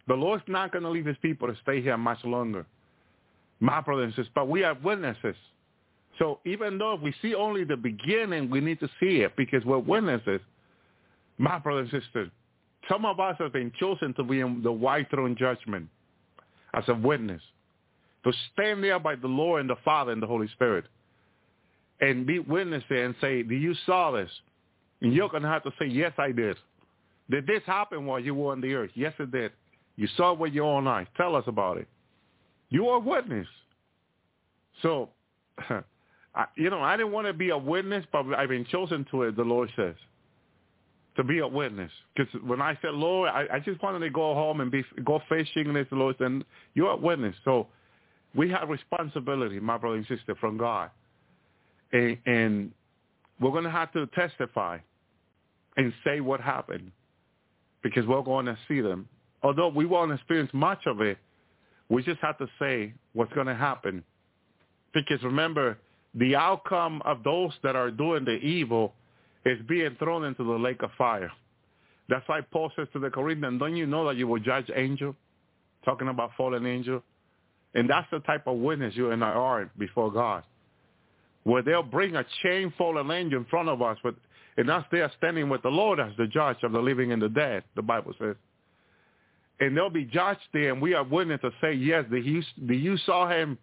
The Lord's not going to leave his people to stay here much longer. My brothers and sisters, but we are witnesses. So even though we see only the beginning, we need to see it because we're witnesses. My brothers and sisters, some of us have been chosen to be in the white throne judgment as a witness, to stand there by the Lord and the Father and the Holy Spirit and be witness there and say, do you saw this? And you're going to have to say, yes, I did. Did this happen while you were on the earth? Yes, it did. You saw it with your own eyes. Tell us about it. You are a witness. So, (laughs) you know, I didn't want to be a witness, but I've been chosen to it, the Lord says to be a witness. Because when I said, Lord, I, I just wanted to go home and be go fishing, and the Lord said, you're a witness. So we have responsibility, my brother and sister, from God. And, and we're going to have to testify and say what happened because we're going to see them. Although we won't experience much of it, we just have to say what's going to happen. Because remember, the outcome of those that are doing the evil is being thrown into the lake of fire. That's why Paul says to the Corinthians, don't you know that you will judge angel? Talking about fallen angel. And that's the type of witness you and I are before God. Where they'll bring a chain fallen angel in front of us, and us there standing with the Lord as the judge of the living and the dead, the Bible says. and they'll be judged there, and we are willing to say, yes, you, do you saw him?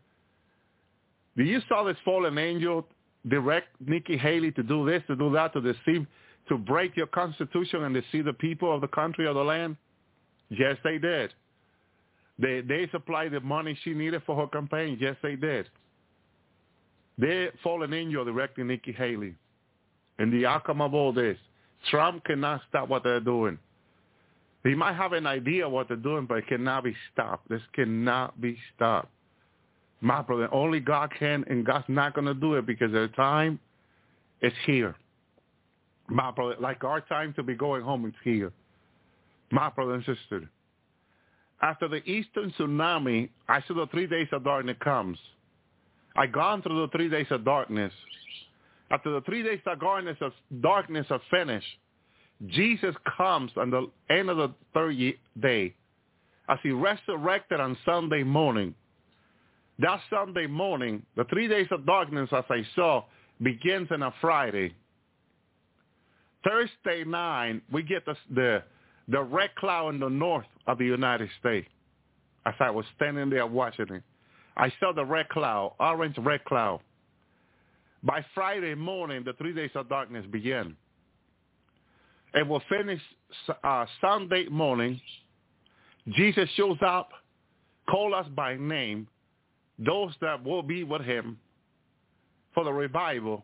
Do you saw this fallen angel direct Nikki Haley to do this, to do that, to deceive, to break your constitution and deceive the people of the country or the land? Yes, they did. They they supplied the money she needed for her campaign. Yes, they did. They fallen angel directing Nikki Haley. And the outcome of all this, Trump cannot stop what they're doing. He might have an idea what they're doing, but it cannot be stopped. This cannot be stopped. My brother, only God can, and God's not going to do it because the time is here. My brother, like our time to be going home is here. My brother and sister, after the Eastern tsunami, I saw the three days of darkness comes. I gone through the three days of darkness. After the three days of darkness of darkness are finished, Jesus comes on the end of the third day as he resurrected on Sunday morning. That Sunday morning, the three days of darkness, as I saw, begins on a Friday. Thursday night, we get the, the, the red cloud in the north of the United States. As I was standing there watching it, I saw the red cloud, orange red cloud. By Friday morning, the three days of darkness begin. And will finish uh, Sunday morning. Jesus shows up, call us by name, those that will be with him for the revival,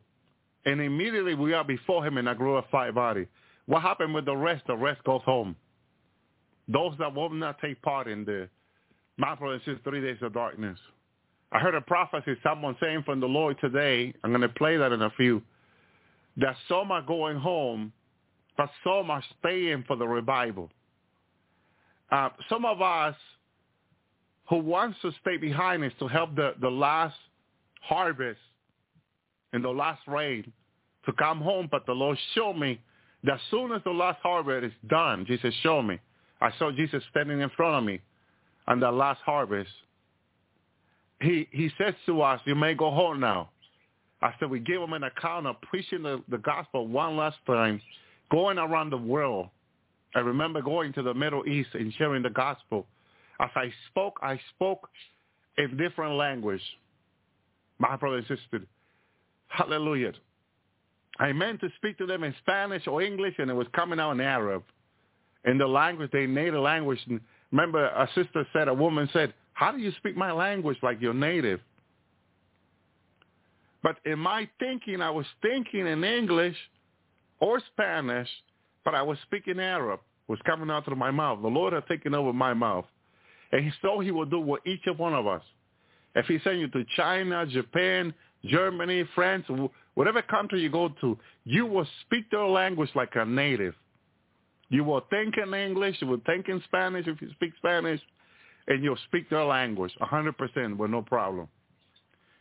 and immediately we are before him in a glorified body. What happened with the rest? The rest goes home. Those that will not take part in the my brother and three days of darkness. I heard a prophecy, someone saying from the Lord today, I'm going to play that in a few, that some are going home, but some are staying for the revival. Uh, some of us who wants to stay behind is to help the, the last harvest and the last rain to come home, but the Lord showed me that as soon as the last harvest is done, Jesus showed me. I saw Jesus standing in front of me on the last harvest he he says to us, "You may go home now." I said, we gave him an account of preaching the, the gospel one last time, going around the world. I remember going to the Middle East and sharing the gospel. As I spoke, I spoke in different language. My brother and sister, hallelujah. I meant to speak to them in Spanish or English, and it was coming out in Arab, in the language, their native language. And Remember, a sister said, a woman said, how do you speak my language like you're native? But in my thinking, I was thinking in English or Spanish, but I was speaking Arab. it was coming out of my mouth. The Lord had taken over my mouth. And saw he will do with each of one of us. If he sent you to China, Japan, Germany, France, whatever country you go to, you will speak their language like a native. You will think in English, you will think in Spanish if you speak Spanish, and you'll speak their language 100% with no problem.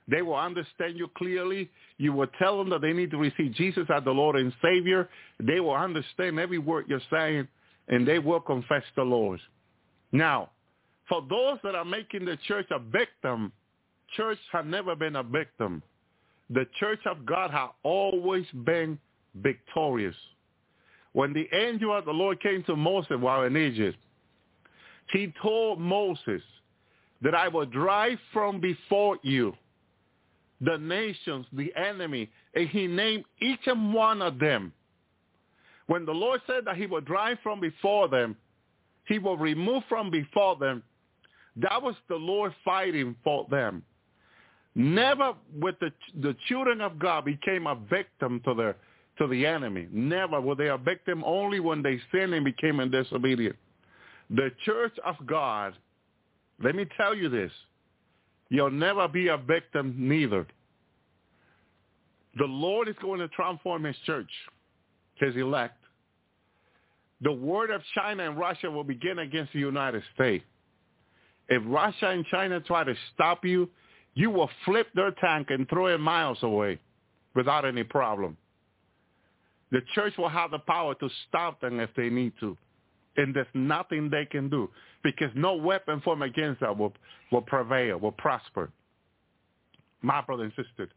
They will understand you clearly. You will tell them that they need to receive Jesus as the Lord and Savior. They will understand every word you're saying, and they will confess the Lord. Now, for those that are making the church a victim, church has never been a victim. The church of God has always been victorious. When the angel of the Lord came to Moses while in Egypt, he told Moses that I will drive from before you the nations, the enemy, and he named each and one of them. When the Lord said that he will drive from before them, he will remove from before them, that was the Lord fighting for them. Never with the the children of God became a victim to their to the enemy. Never were they a victim only when they sinned and became disobedient. The church of God, let me tell you this, you'll never be a victim neither. The Lord is going to transform his church, his elect. The word of China and Russia will begin against the United States. If Russia and China try to stop you, you will flip their tank and throw it miles away without any problem. The church will have the power to stop them if they need to and there's nothing they can do because no weapon formed against us will, will prevail, will prosper. My brother and sister,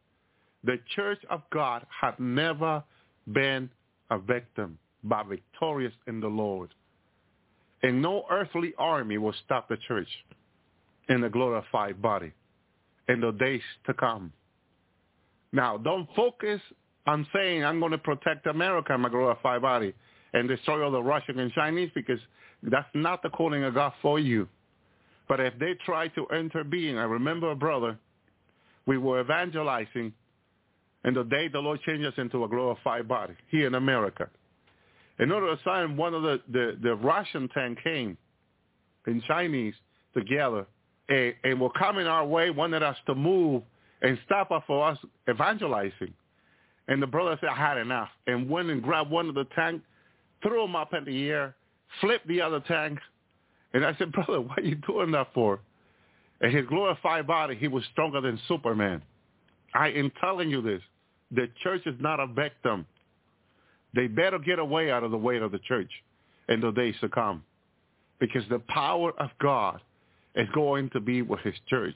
the church of God has never been a victim, but victorious in the Lord. And no earthly army will stop the church in the glorified body in the days to come. Now, don't focus on saying I'm going to protect America in my glorified body and destroy all the Russian and Chinese because that's not the calling of God for you. But if they try to intervene, I remember a brother, we were evangelizing, and the day the Lord changed us into a glorified body here in America. And all of a one of the, the, the Russian tank came in Chinese together and, and were coming our way, wanted us to move and stop us for us evangelizing. And the brother said, I had enough, and went and grabbed one of the tanks, threw him up in the air, flipped the other tank. And I said, (laughs) brother, what are you doing that for? And his glorified body, he was stronger than Superman. I am telling you this. The church is not a victim. They better get away out of the way of the church in the days to come. Because the power of God is going to be with his church.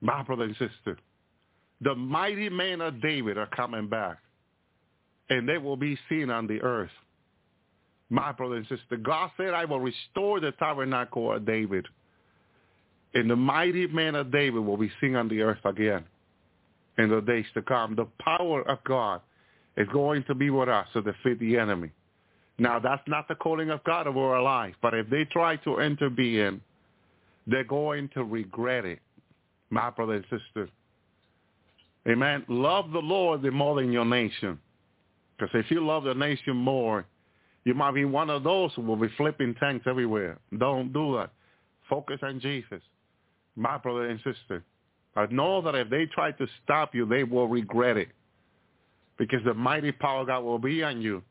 My brother and sister, the mighty men of David are coming back. And they will be seen on the earth. My brother and sister, God said, I will restore the tabernacle of David. And the mighty men of David will be seen on the earth again in the days to come. The power of God is going to be with us to defeat the enemy. Now, that's not the calling of God over our life, but if they try to intervene, they're going to regret it, my brother and sister. Amen. Love the Lord more than your nation. Because if you love the nation more, you might be one of those who will be flipping tanks everywhere. Don't do that. Focus on Jesus, my brother and sister. I know that if they try to stop you, they will regret it because the mighty power of God will be on you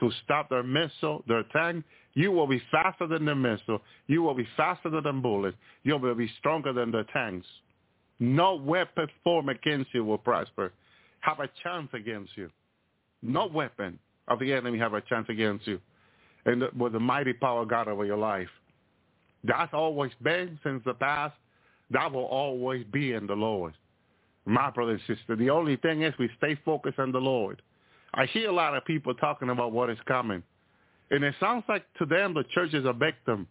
to stop their missile, their tank. You will be faster than the missile. You will be faster than bullets. You will be stronger than the tanks. No weapon formed against you will prosper. Have a chance against you. No weapon of the enemy have a chance against you. And with the mighty power of God over your life. That's always been since the past. That will always be in the Lord. My brother and sister, the only thing is we stay focused on the Lord. I hear a lot of people talking about what is coming. And it sounds like to them the church is a victim.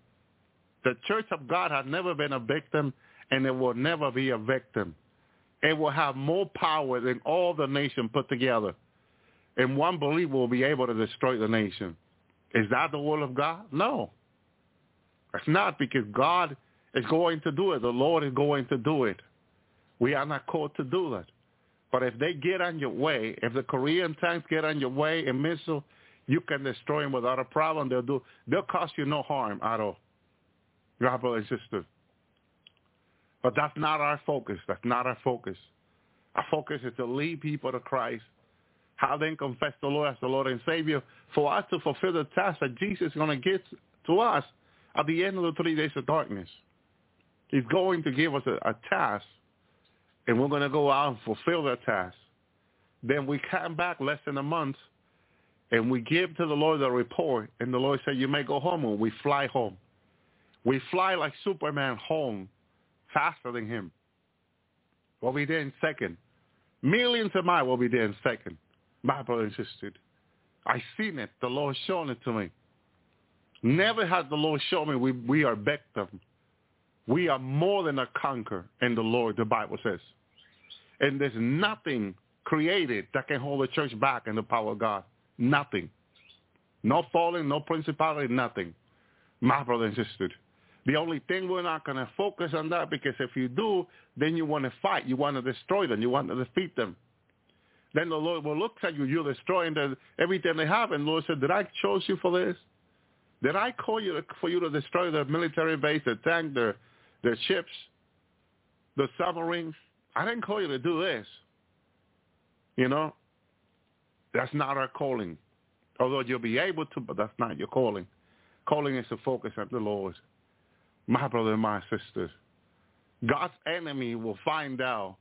The church of God has never been a victim and it will never be a victim. It will have more power than all the nation put together. And one believer will be able to destroy the nation. Is that the will of God? No. It's not because God is going to do it. The Lord is going to do it. We are not called to do that. But if they get on your way, if the Korean tanks get on your way and missile, you can destroy them without a problem. They'll do. They'll cause you no harm at all. Your brother and sister. But that's not our focus. That's not our focus. Our focus is to lead people to Christ. How then confess the Lord as the Lord and Savior for us to fulfill the task that Jesus is going to give to us at the end of the three days of darkness. He's going to give us a, a task and we're going to go out and fulfill that task. Then we come back less than a month, and we give to the Lord the report, and the Lord said, you may go home, and we fly home. We fly like Superman home faster than him. What We'll be there in second. Millions of miles will be there in second. My brother insisted. I seen it. The Lord shown it to me. Never has the Lord shown me we, we are victims. We are more than a conqueror in the Lord, the Bible says. And there's nothing created that can hold the church back in the power of God. Nothing. No falling, no principality, nothing. My brother and sister. The only thing we're not going to focus on that because if you do, then you want to fight. You want to destroy them. You want to defeat them. Then the Lord will look at you. You're destroying the, everything they have. And the Lord said, did I choose you for this? Did I call you to, for you to destroy the military base, the tank, the, the ships, the submarines? I didn't call you to do this. You know, that's not our calling. Although you'll be able to, but that's not your calling. Calling is to focus on the Lord. My brother and my sisters, God's enemy will find out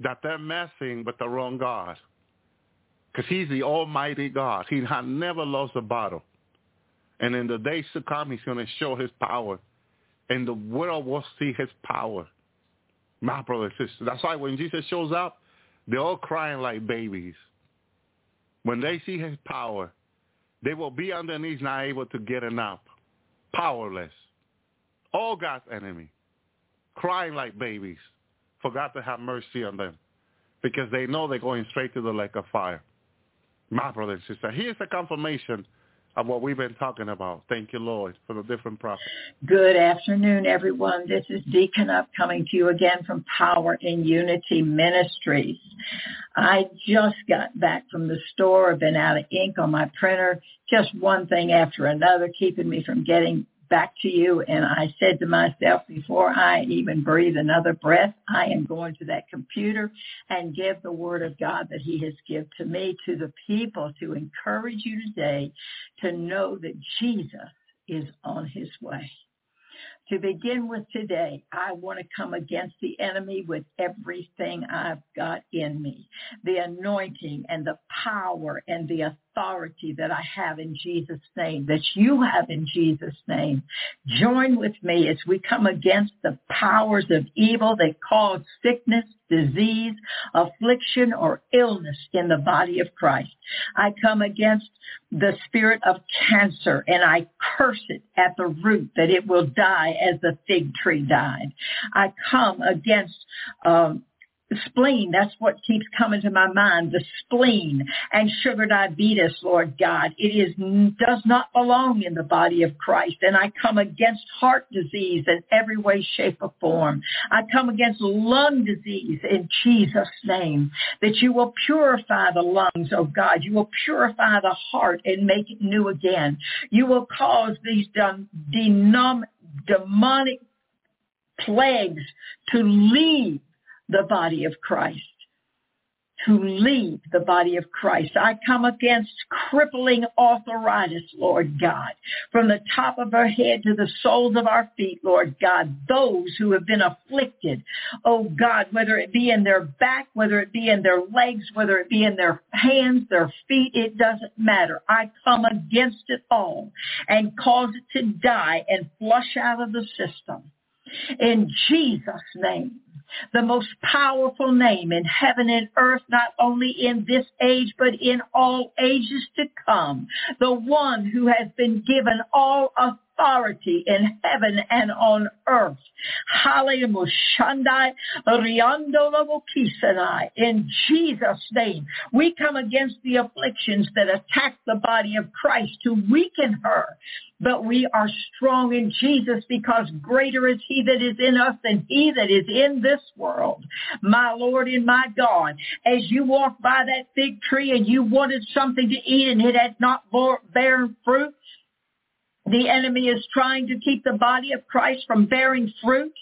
that they're messing with the wrong God. Because he's the almighty God. He has never lost a battle. And in the days to come, he's going to show his power. And the world will see his power. My brother and sister. That's why when Jesus shows up, they're all crying like babies. When they see his power, They will be on their knees, not able to get enough, powerless. All God's enemy, crying like babies for God to have mercy on them because they know they're going straight to the lake of fire. My brother and sister, here's a confirmation of what we've been talking about. Thank you, Lord, for the different prophets. Good afternoon, everyone. This is Deacon Up coming to you again from Power in Unity Ministries. I just got back from the store. I've been out of ink on my printer. Just one thing after another, keeping me from getting back to you. And I said to myself, before I even breathe another breath, I am going to that computer and give the word of God that he has given to me to the people to encourage you today to know that Jesus is on his way. To begin with today, I want to come against the enemy with everything I've got in me. The anointing and the power and the authority that I have in Jesus' name, that you have in Jesus' name. Join with me as we come against the powers of evil that cause sickness, disease, affliction, or illness in the body of Christ. I come against the spirit of cancer and I curse it at the root that it will die as the fig tree died. I come against um, spleen. That's what keeps coming to my mind. The spleen and sugar diabetes, Lord God. It is does not belong in the body of Christ. And I come against heart disease in every way, shape, or form. I come against lung disease in Jesus' name. That you will purify the lungs, oh God. You will purify the heart and make it new again. You will cause these denom- demonic plagues to leave the body of Christ, to lead the body of Christ. I come against crippling arthritis, Lord God, from the top of our head to the soles of our feet, Lord God, those who have been afflicted, oh God, whether it be in their back, whether it be in their legs, whether it be in their hands, their feet, it doesn't matter. I come against it all and cause it to die and flush out of the system. In Jesus' name the most powerful name in heaven and earth, not only in this age, but in all ages to come. The one who has been given all authority in heaven and on earth. Hallelujah. In Jesus' name, we come against the afflictions that attack the body of Christ to weaken her but we are strong in Jesus because greater is he that is in us than he that is in this world. My Lord and my God, as you walk by that fig tree and you wanted something to eat and it had not borne fruit, the enemy is trying to keep the body of Christ from bearing fruit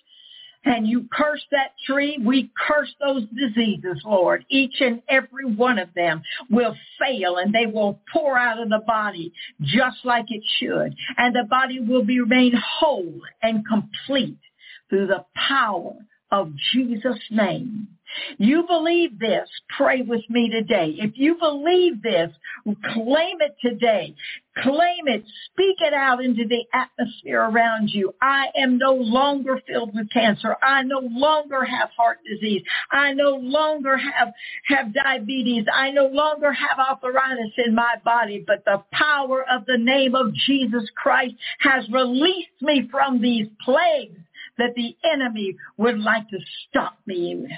and you curse that tree, we curse those diseases, Lord. Each and every one of them will fail and they will pour out of the body just like it should. And the body will be remain whole and complete through the power of Jesus' name. You believe this, pray with me today. If you believe this, claim it today. Claim it. Speak it out into the atmosphere around you. I am no longer filled with cancer. I no longer have heart disease. I no longer have, have diabetes. I no longer have arthritis in my body, but the power of the name of Jesus Christ has released me from these plagues that the enemy would like to stop me with.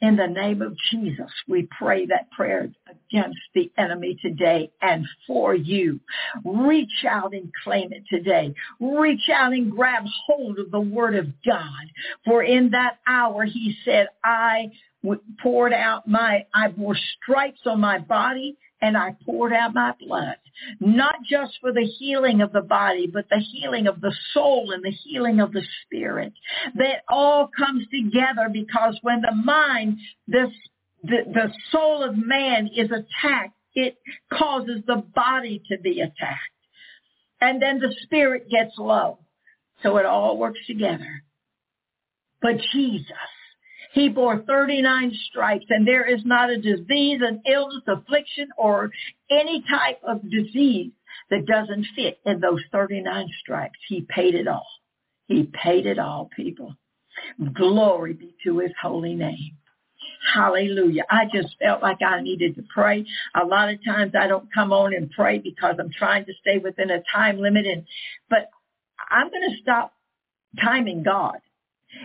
In the name of Jesus, we pray that prayer against the enemy today and for you. Reach out and claim it today. Reach out and grab hold of the word of God. For in that hour he said, I poured out my, I bore stripes on my body and I poured out my blood, not just for the healing of the body, but the healing of the soul and the healing of the spirit. That all comes together because when the mind, the, the, the soul of man is attacked, it causes the body to be attacked. And then the spirit gets low. So it all works together. But Jesus he bore 39 stripes, and there is not a disease, an illness, affliction, or any type of disease that doesn't fit in those 39 stripes. He paid it all. He paid it all, people. Glory be to his holy name. Hallelujah. I just felt like I needed to pray. A lot of times I don't come on and pray because I'm trying to stay within a time limit and but I'm going to stop timing God.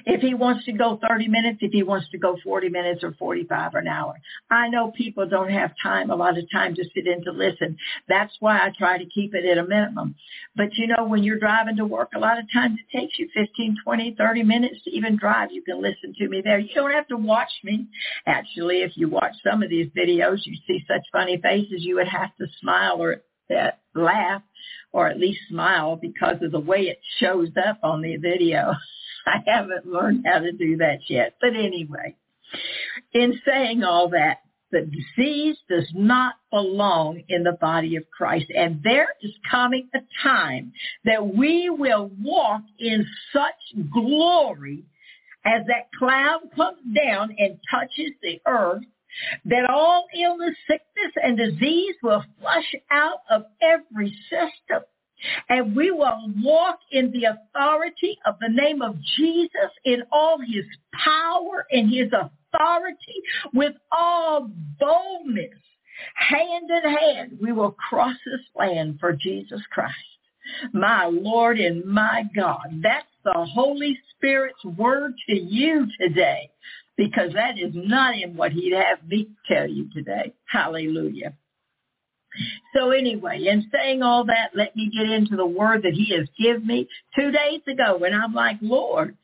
If he wants to go 30 minutes, if he wants to go 40 minutes or 45 or an hour. I know people don't have time a lot of time to sit in to listen. That's why I try to keep it at a minimum. But you know, when you're driving to work, a lot of times it takes you 15, 20, 30 minutes to even drive. You can listen to me there. You don't have to watch me. Actually, if you watch some of these videos, you see such funny faces, you would have to smile or uh, laugh or at least smile because of the way it shows up on the video. (laughs) (laughs) I haven't learned how to do that yet. But anyway, in saying all that, the disease does not belong in the body of Christ. And there is coming a time that we will walk in such glory as that cloud comes down and touches the earth that all illness, sickness, and disease will flush out of every system and we will walk in the authority of the name of Jesus in all his power and his authority with all boldness. Hand in hand, we will cross this land for Jesus Christ. My Lord and my God, that's the Holy Spirit's word to you today because that is not in what he'd have me tell you today. Hallelujah. So anyway, in saying all that, let me get into the word that he has given me two days ago when I'm like, Lord,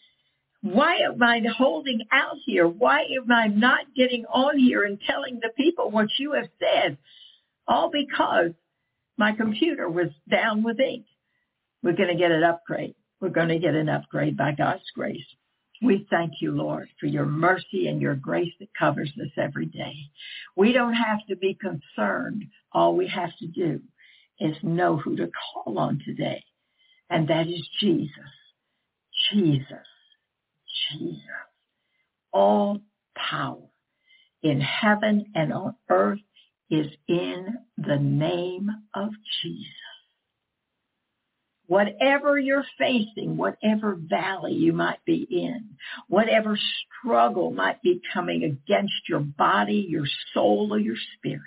why am I holding out here? Why am I not getting on here and telling the people what you have said? All because my computer was down with ink. We're going to get an upgrade. We're going to get an upgrade by God's grace. We thank you, Lord, for your mercy and your grace that covers us every day. We don't have to be concerned. All we have to do is know who to call on today. And that is Jesus. Jesus. Jesus. All power in heaven and on earth is in the name of Jesus whatever you're facing, whatever valley you might be in, whatever struggle might be coming against your body, your soul, or your spirit,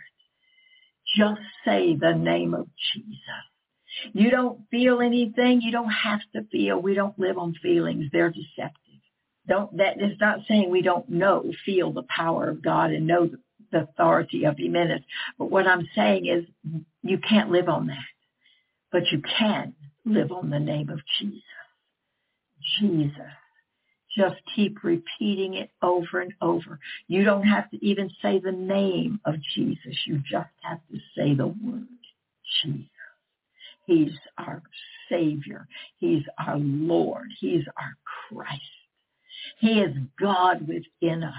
just say the name of Jesus. You don't feel anything. You don't have to feel. We don't live on feelings. They're deceptive. Don't, that is not saying we don't know, feel the power of God and know the, the authority of Him in us. But what I'm saying is you can't live on that. But you can live on the name of Jesus. Jesus. Just keep repeating it over and over. You don't have to even say the name of Jesus. You just have to say the word Jesus. He's our Savior. He's our Lord. He's our Christ. He is God within us.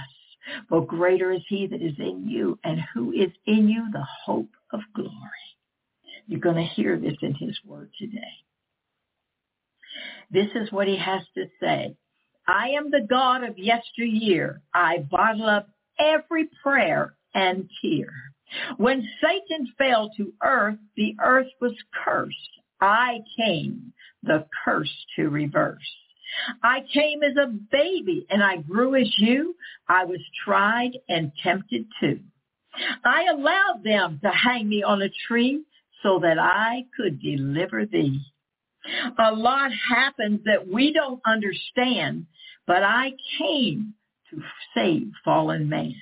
For greater is he that is in you, and who is in you the hope of glory. You're going to hear this in his word today. This is what he has to say. I am the God of yesteryear. I bottle up every prayer and tear. When Satan fell to earth, the earth was cursed. I came the curse to reverse. I came as a baby and I grew as you. I was tried and tempted too. I allowed them to hang me on a tree so that I could deliver thee. A lot happens that we don't understand, but I came to save fallen man.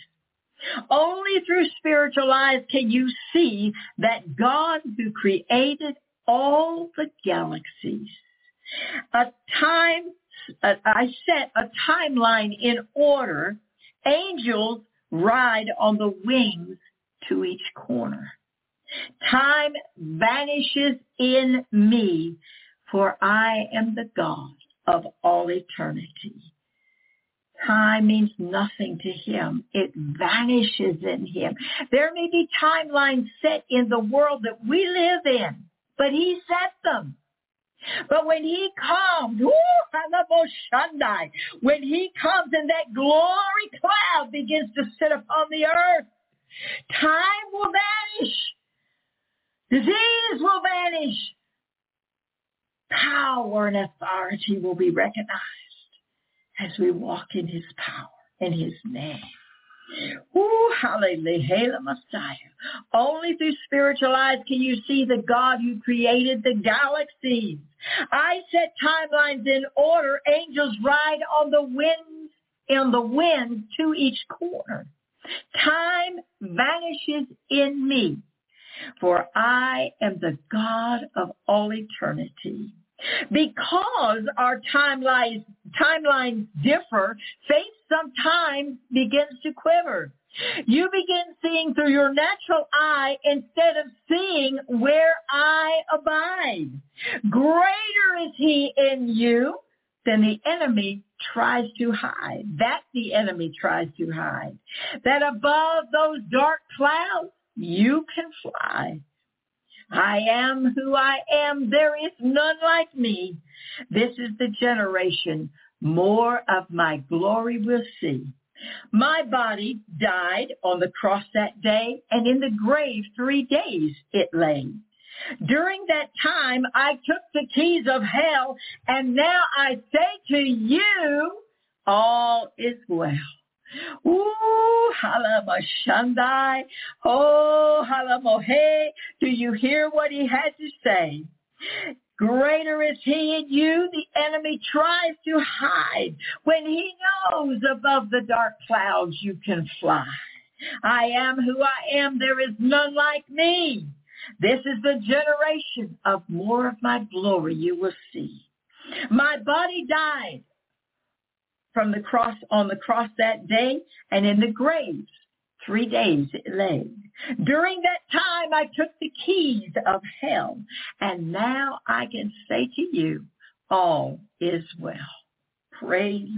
Only through spiritual eyes can you see that God who created all the galaxies, a time, I set a timeline in order. Angels ride on the wings to each corner. Time vanishes in me for I am the God of all eternity. Time means nothing to him. It vanishes in him. There may be timelines set in the world that we live in, but he set them. But when he comes, when he comes and that glory cloud begins to sit upon the earth, time will vanish. Disease will vanish power and authority will be recognized as we walk in his power, in his name. Ooh, hallelujah, Messiah. Only through spiritual eyes can you see the God who created the galaxies. I set timelines in order. Angels ride on the winds, in the wind to each corner. Time vanishes in me, for I am the God of all eternity. Because our timelines, timelines differ, faith sometimes begins to quiver. You begin seeing through your natural eye instead of seeing where I abide. Greater is he in you than the enemy tries to hide. That the enemy tries to hide. That above those dark clouds, you can fly. I am who I am. There is none like me. This is the generation more of my glory will see. My body died on the cross that day, and in the grave three days it lay. During that time, I took the keys of hell, and now I say to you, all is well. Ooh, halamashandai. Oh, halamohe. Do you hear what he had to say? Greater is he in you. The enemy tries to hide when he knows above the dark clouds you can fly. I am who I am. There is none like me. This is the generation of more of my glory you will see. My body died from the cross on the cross that day and in the grave three days it lay. During that time I took the keys of hell and now I can say to you all is well. Praise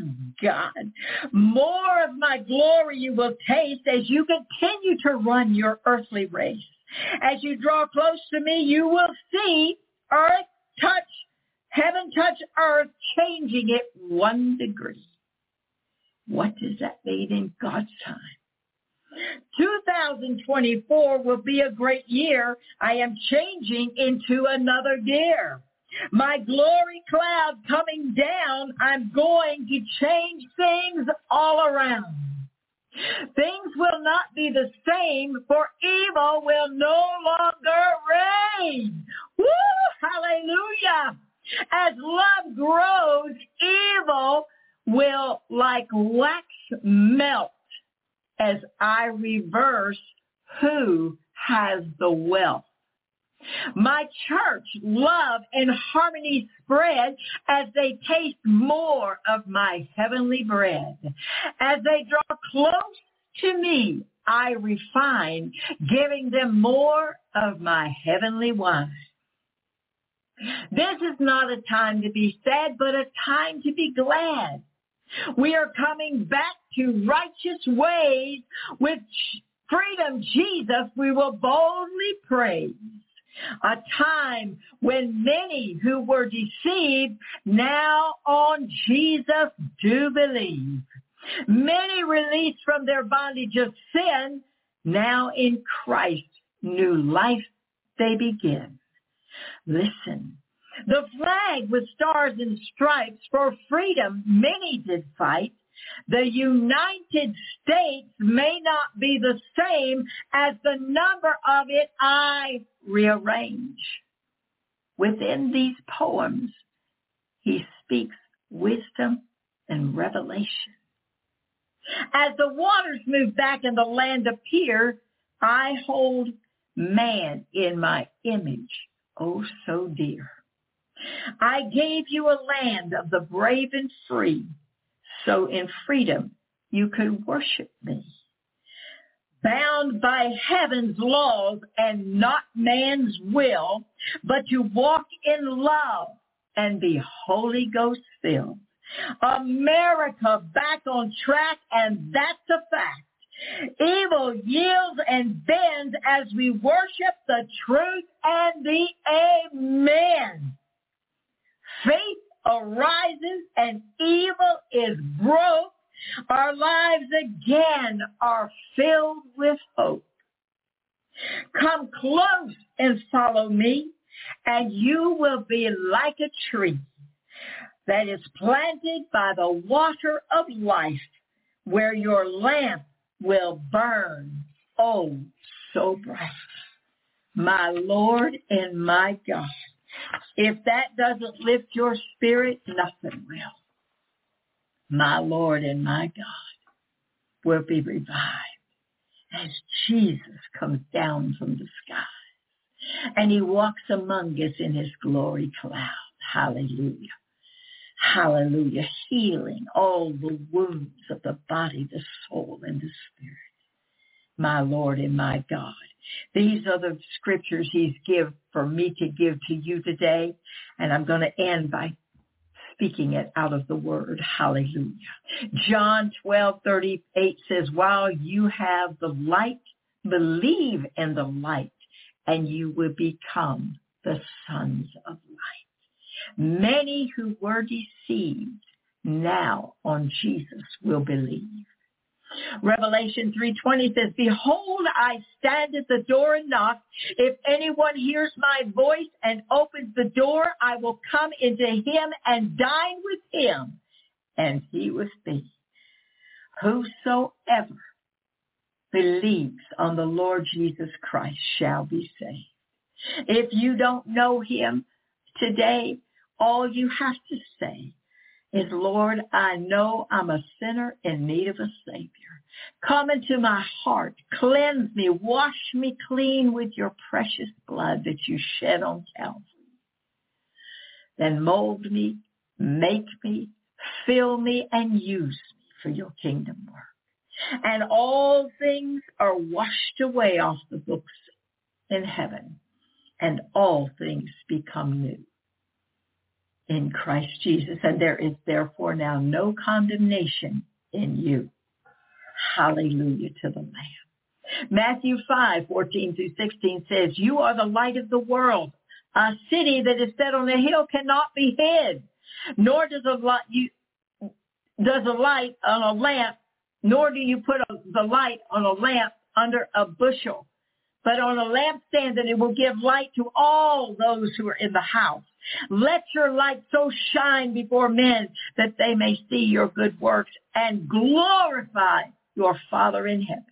God. More of my glory you will taste as you continue to run your earthly race. As you draw close to me, you will see earth touch, heaven touch earth, changing it one degree. What does that mean in God's time? 2024 will be a great year. I am changing into another gear. My glory cloud coming down, I'm going to change things all around. Things will not be the same, for evil will no longer reign. Woo! Hallelujah! As love grows, evil will like wax melt as I reverse who has the wealth. My church love and harmony spread as they taste more of my heavenly bread. As they draw close to me, I refine, giving them more of my heavenly wine. This is not a time to be sad, but a time to be glad. We are coming back to righteous ways with freedom, Jesus, we will boldly praise. A time when many who were deceived now on Jesus do believe. Many released from their bondage of sin, now in Christ new life they begin. Listen, the flag with stars and stripes for freedom many did fight. The United States may not be the same as the number of it I rearrange. Within these poems, he speaks wisdom and revelation. As the waters move back and the land appear, I hold man in my image, oh so dear. I gave you a land of the brave and free, so in freedom you could worship me. Bound by heaven's laws and not man's will, but to walk in love and be Holy Ghost filled. America back on track and that's a fact. Evil yields and bends as we worship the truth and the amen. Faith arises and evil is broke. Our lives again are filled with hope. Come close and follow me, and you will be like a tree that is planted by the water of life, where your lamp will burn, oh, so bright. My Lord and my God. If that doesn't lift your spirit, nothing will. My Lord and my God will be revived as Jesus comes down from the sky and he walks among us in his glory cloud. Hallelujah. Hallelujah. Healing all the wounds of the body, the soul, and the spirit. My Lord and my God. These are the scriptures he's give for me to give to you today. And I'm going to end by speaking it out of the word. Hallelujah. John 12, 38 says, while you have the light, believe in the light and you will become the sons of light. Many who were deceived now on Jesus will believe. Revelation 3.20 says, Behold, I stand at the door and knock. If anyone hears my voice and opens the door, I will come into him and dine with him, and he with me. Whosoever believes on the Lord Jesus Christ shall be saved. If you don't know him today, all you have to say is, Lord, I know I'm a sinner in need of a Savior. Come into my heart, cleanse me, wash me clean with your precious blood that you shed on Calvary. Then mold me, make me, fill me, and use me for your kingdom work. And all things are washed away off the books in heaven, and all things become new in Christ Jesus. And there is therefore now no condemnation in you. Hallelujah to the Lamb. Matthew 5, 14 through 16 says, You are the light of the world. A city that is set on a hill cannot be hid, nor does a light, you, does a light on a lamp, nor do you put a, the light on a lamp under a bushel, but on a lampstand that it will give light to all those who are in the house. Let your light so shine before men that they may see your good works and glorify your Father in heaven.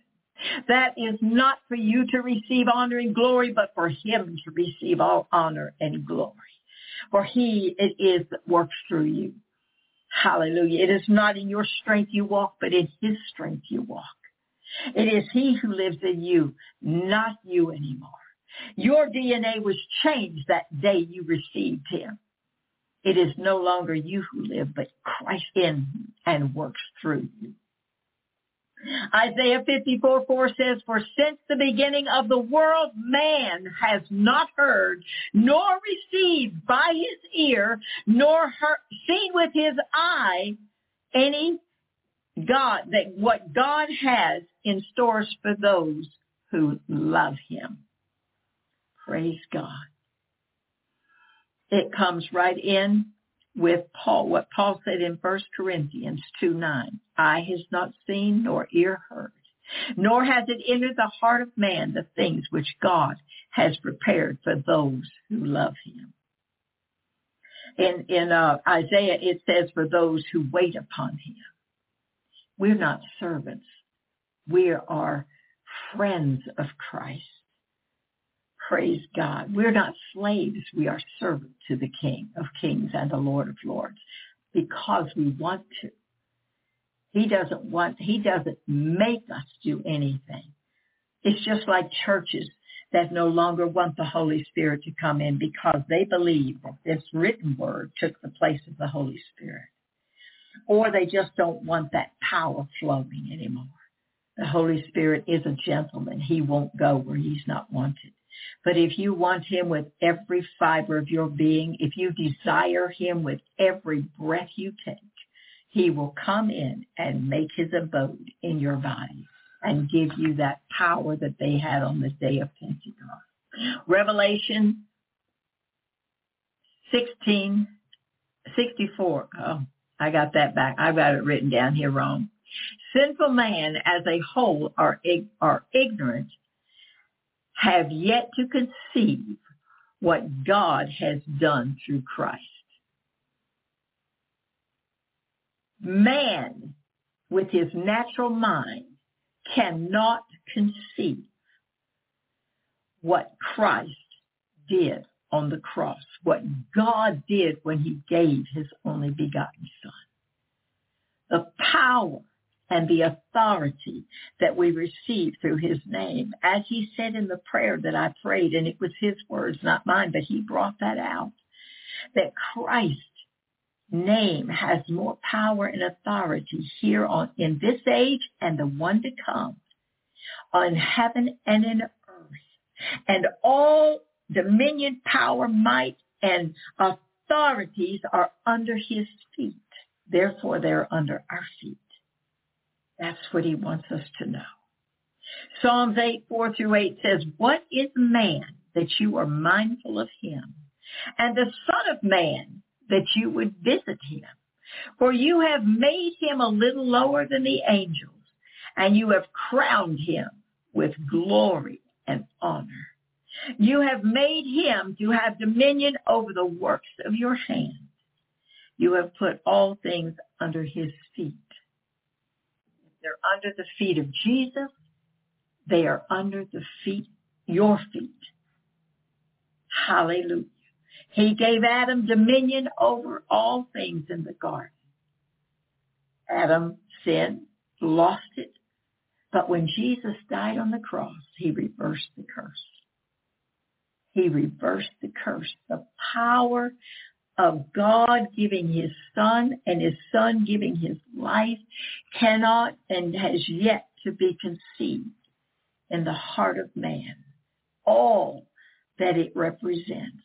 That is not for you to receive honor and glory, but for him to receive all honor and glory. For he it is that works through you. Hallelujah. It is not in your strength you walk, but in his strength you walk. It is he who lives in you, not you anymore. Your DNA was changed that day you received him. It is no longer you who live, but Christ in and works through you. Isaiah 54, 4 says, For since the beginning of the world, man has not heard, nor received by his ear, nor heard, seen with his eye any God, that what God has in stores for those who love him. Praise God. It comes right in with Paul, what Paul said in 1 Corinthians 2, 9. Eye has not seen nor ear heard, nor has it entered the heart of man the things which God has prepared for those who love him. In, in uh, Isaiah, it says, for those who wait upon him. We're not servants. We are friends of Christ. Praise God. We're not slaves. We are servants to the King of kings and the Lord of lords because we want to. He doesn't want, he doesn't make us do anything. It's just like churches that no longer want the Holy Spirit to come in because they believe that this written word took the place of the Holy Spirit. Or they just don't want that power flowing anymore. The Holy Spirit is a gentleman. He won't go where he's not wanted. But if you want him with every fiber of your being, if you desire him with every breath you take, he will come in and make his abode in your body and give you that power that they had on the day of Pentecost. Revelation 16, 64. Oh, I got that back. I've got it written down here wrong. Sinful man as a whole are, are ignorant have yet to conceive what God has done through Christ. Man, with his natural mind, cannot conceive what Christ did on the cross, what God did when he gave his only begotten son. The power and the authority that we receive through his name. As he said in the prayer that I prayed, and it was his words, not mine, but he brought that out, that Christ's name has more power and authority here on in this age and the one to come on heaven and in earth. And all dominion, power, might, and authorities are under his feet. Therefore, they're under our feet. That's what he wants us to know. Psalms 8, 4 through 8 says, What is man that you are mindful of him? And the son of man that you would visit him? For you have made him a little lower than the angels, and you have crowned him with glory and honor. You have made him to have dominion over the works of your hand. You have put all things under his feet. They're under the feet of Jesus. They are under the feet, your feet. Hallelujah. He gave Adam dominion over all things in the garden. Adam sinned, lost it. But when Jesus died on the cross, he reversed the curse. He reversed the curse. The power of God giving his son and his son giving his life cannot and has yet to be conceived in the heart of man. All that it represents.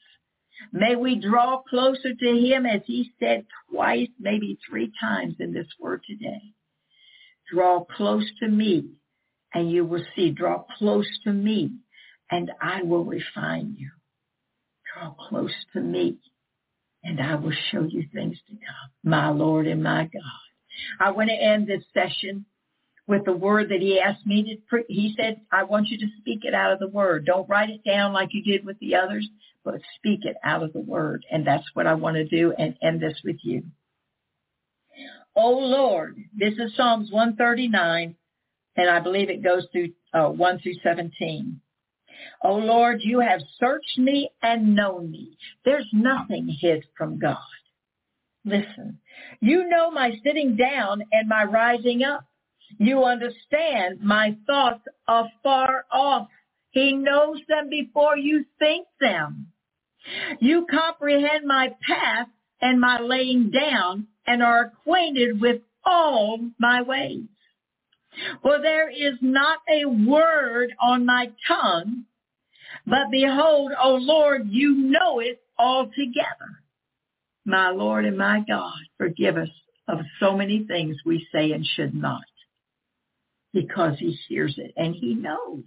May we draw closer to him as he said twice, maybe three times in this word today. Draw close to me and you will see. Draw close to me and I will refine you. Draw close to me and I will show you things to come. My Lord and my God. I want to end this session with the word that he asked me to, pre- he said, I want you to speak it out of the word. Don't write it down like you did with the others, but speak it out of the word. And that's what I want to do and end this with you. Oh Lord, this is Psalms 139, and I believe it goes through uh, 1 through 17. Oh Lord, you have searched me and known me. There's nothing hid from God. Listen, you know my sitting down and my rising up. You understand my thoughts afar off. He knows them before you think them. You comprehend my path and my laying down and are acquainted with all my ways. For there is not a word on my tongue, but behold, O Lord, you know it altogether. My Lord and my God, forgive us of so many things we say and should not because he hears it and he knows.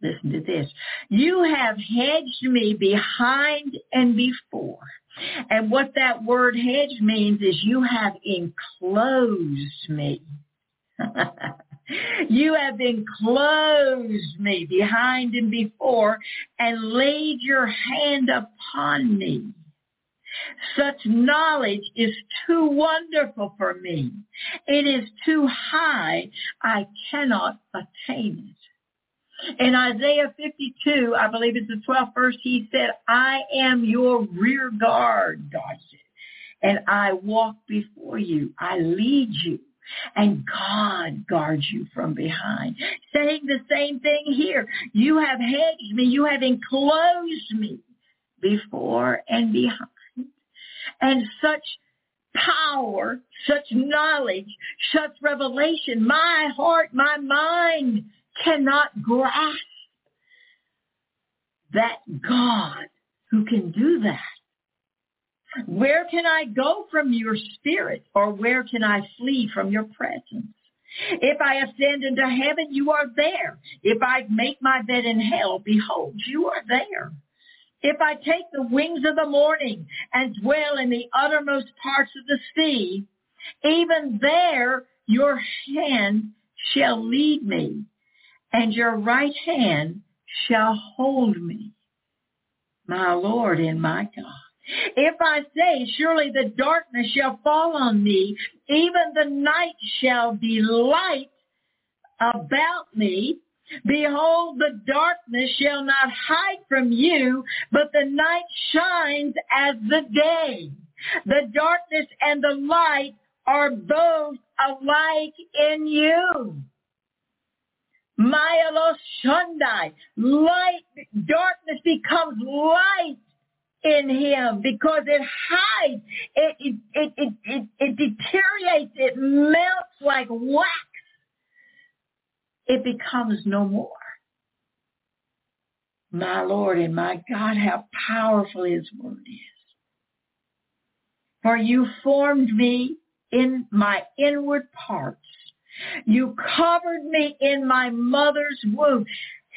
Listen to this. You have hedged me behind and before. And what that word hedge means is you have enclosed me. (laughs) you have enclosed me behind and before and laid your hand upon me. Such knowledge is too wonderful for me. It is too high. I cannot attain it. In Isaiah 52, I believe it's the 12th verse, he said, I am your rear guard, God said, and I walk before you. I lead you and God guards you from behind. Saying the same thing here. You have hedged me. You have enclosed me before and behind and such power, such knowledge, such revelation. My heart, my mind cannot grasp that God who can do that. Where can I go from your spirit or where can I flee from your presence? If I ascend into heaven, you are there. If I make my bed in hell, behold, you are there. If I take the wings of the morning and dwell in the uttermost parts of the sea, even there your hand shall lead me, and your right hand shall hold me, my Lord and my God. If I say, surely the darkness shall fall on me, even the night shall be light about me. Behold, the darkness shall not hide from you, but the night shines as the day. The darkness and the light are both alike in you. Maya Shundai, light, darkness becomes light in him because it hides, it, it, it, it, it, it deteriorates, it melts like wax. It becomes no more. My Lord and my God, how powerful his word is. For you formed me in my inward parts. You covered me in my mother's womb.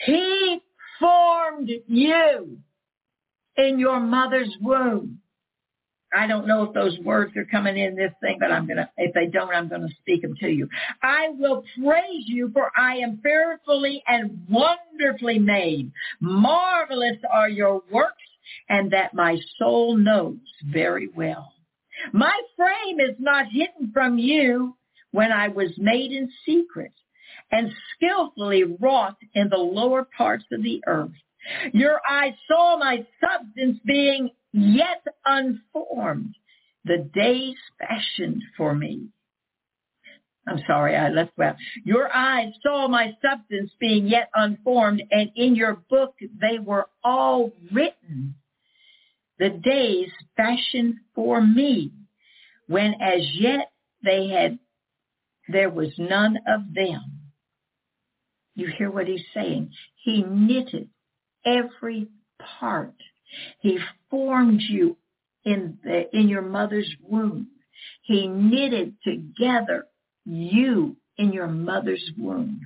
He formed you in your mother's womb. I don't know if those words are coming in this thing, but I'm to, if they don't, I'm to speak them to you. I will praise you for I am fearfully and wonderfully made. Marvelous are your works and that my soul knows very well. My frame is not hidden from you when I was made in secret and skillfully wrought in the lower parts of the earth. Your eyes saw my substance being yet unformed, the days fashioned for me. I'm sorry, I left well. Your eyes saw my substance being yet unformed, and in your book they were all written. The days fashioned for me, when as yet they had, there was none of them. You hear what he's saying? He knitted every part. He formed you in the, in your mother's womb. He knitted together you in your mother's womb.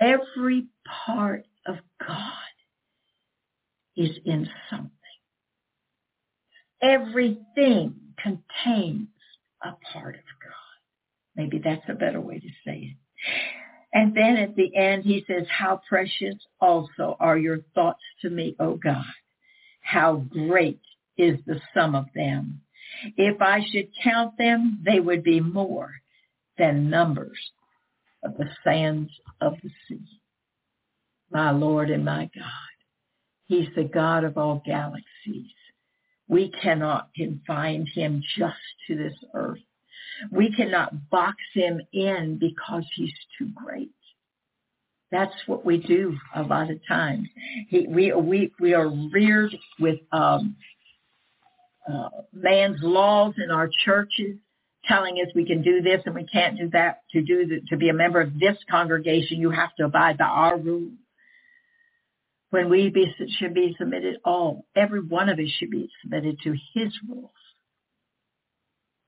Every part of God is in something. Everything contains a part of God. Maybe that's a better way to say it. And then at the end, he says, how precious also are your thoughts to me, O God. How great is the sum of them. If I should count them, they would be more than numbers of the sands of the sea. My Lord and my God. He's the God of all galaxies. We cannot confine him just to this earth. We cannot box him in because he's too great. That's what we do a lot of times. He, we, we, we are reared with um, uh, man's laws in our churches telling us we can do this and we can't do that. To do the, to be a member of this congregation, you have to abide by our rules. When we be, should be submitted, all, every one of us should be submitted to his rules.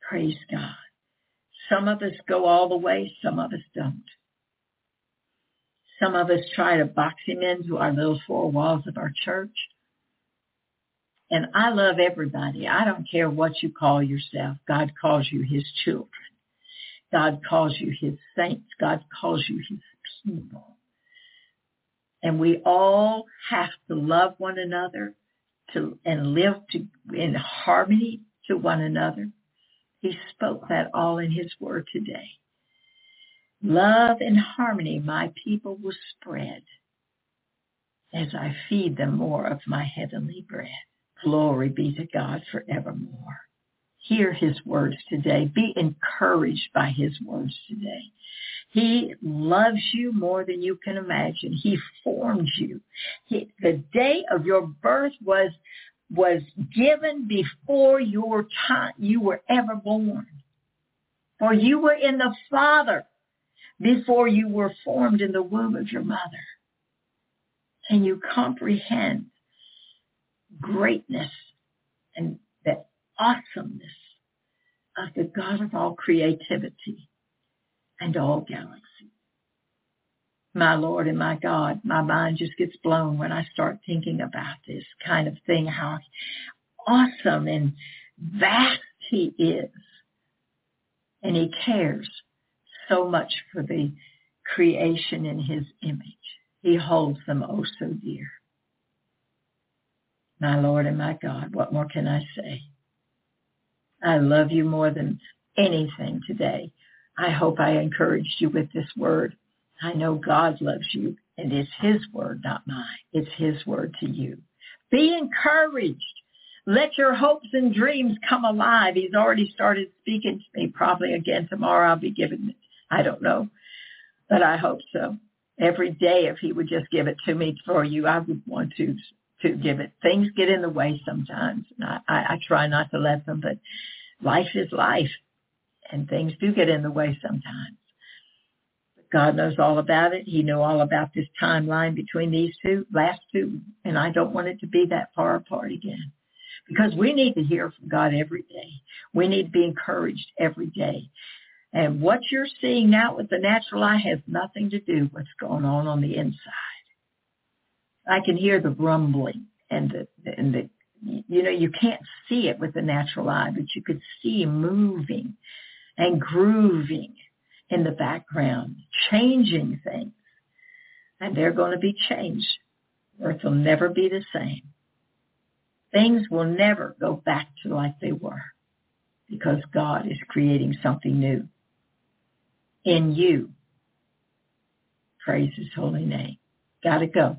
Praise God. Some of us go all the way, some of us don't. Some of us try to box him into our little four walls of our church. And I love everybody. I don't care what you call yourself. God calls you his children. God calls you his saints. God calls you his people. And we all have to love one another to and live to, in harmony to one another. He spoke that all in his word today. Love and harmony my people will spread as I feed them more of my heavenly bread. Glory be to God forevermore. Hear his words today. Be encouraged by his words today. He loves you more than you can imagine. He formed you. He, the day of your birth was was given before your time you were ever born. For you were in the Father before you were formed in the womb of your mother. Can you comprehend greatness and the awesomeness of the God of all creativity and all galaxies? My Lord and my God, my mind just gets blown when I start thinking about this kind of thing, how awesome and vast he is. And he cares so much for the creation in his image. He holds them oh so dear. My Lord and my God, what more can I say? I love you more than anything today. I hope I encouraged you with this word. I know God loves you and it's his word, not mine. It's his word to you. Be encouraged. Let your hopes and dreams come alive. He's already started speaking to me. Probably again tomorrow I'll be giving it. I don't know, but I hope so. Every day, if he would just give it to me for you, I would want to to give it. Things get in the way sometimes. And I, I, I try not to let them, but life is life, and things do get in the way sometimes. God knows all about it. He knew all about this timeline between these two, last two, and I don't want it to be that far apart again because we need to hear from God every day. We need to be encouraged every day. And what you're seeing now with the natural eye has nothing to do with what's going on on the inside. I can hear the rumbling and the, and the, you know, you can't see it with the natural eye, but you could see moving and grooving in the background, changing things. And they're going to be changed. Earth will never be the same. Things will never go back to like they were because God is creating something new in you. Praise his holy name. Gotta go.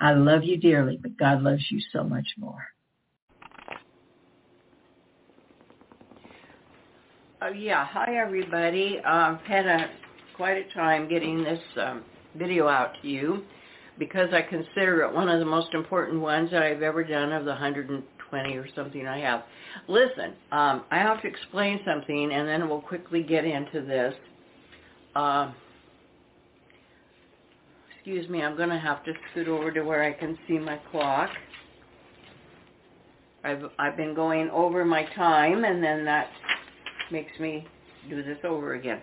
I love you dearly, but God loves you so much more. Uh, yeah, hi everybody. I've had a quite a time getting this um, video out to you because I consider it one of the most important ones that I've ever done of the 120 or something I have. Listen, um, I have to explain something and then we'll quickly get into this. Uh, excuse me, I'm going to have to scoot over to where I can see my clock. I've, I've been going over my time and then that makes me do this over again.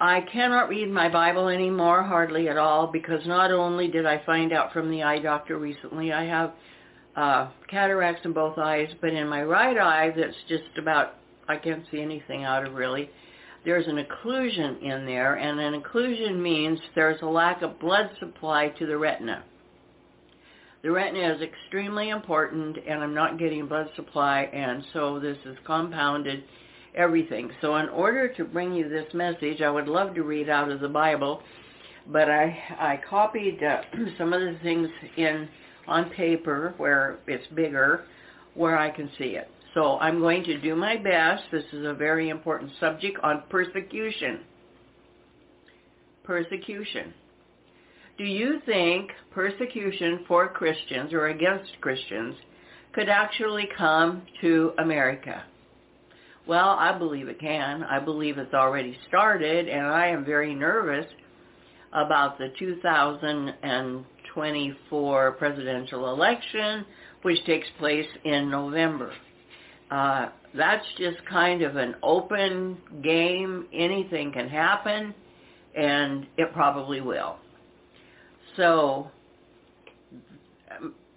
I cannot read my Bible anymore, hardly at all, because not only did I find out from the eye doctor recently I have uh, cataracts in both eyes, but in my right eye that's just about, I can't see anything out of really, there's an occlusion in there, and an occlusion means there's a lack of blood supply to the retina. The retina is extremely important, and I'm not getting blood supply, and so this is compounded everything. So in order to bring you this message, I would love to read out of the Bible, but I I copied uh, (clears throat) some of the things in on paper where it's bigger, where I can see it. So I'm going to do my best. This is a very important subject on persecution. Persecution. Do you think persecution for Christians or against Christians could actually come to America? Well, I believe it can. I believe it's already started, and I am very nervous about the 2024 presidential election, which takes place in November. Uh, that's just kind of an open game. Anything can happen, and it probably will. So,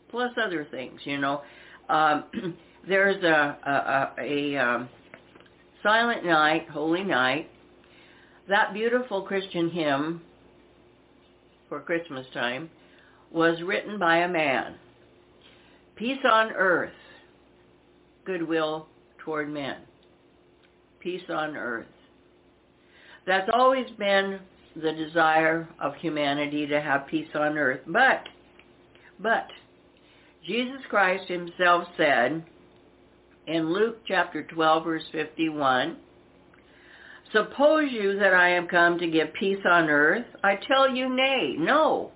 plus other things, you know. Um, (clears throat) there's a, a, a, a um, Silent Night, Holy Night, that beautiful Christian hymn for Christmas time was written by a man. Peace on earth, goodwill toward men. Peace on earth. That's always been the desire of humanity to have peace on earth. But, but, Jesus Christ himself said, in Luke chapter 12, verse 51, Suppose you that I am come to give peace on earth? I tell you nay, no,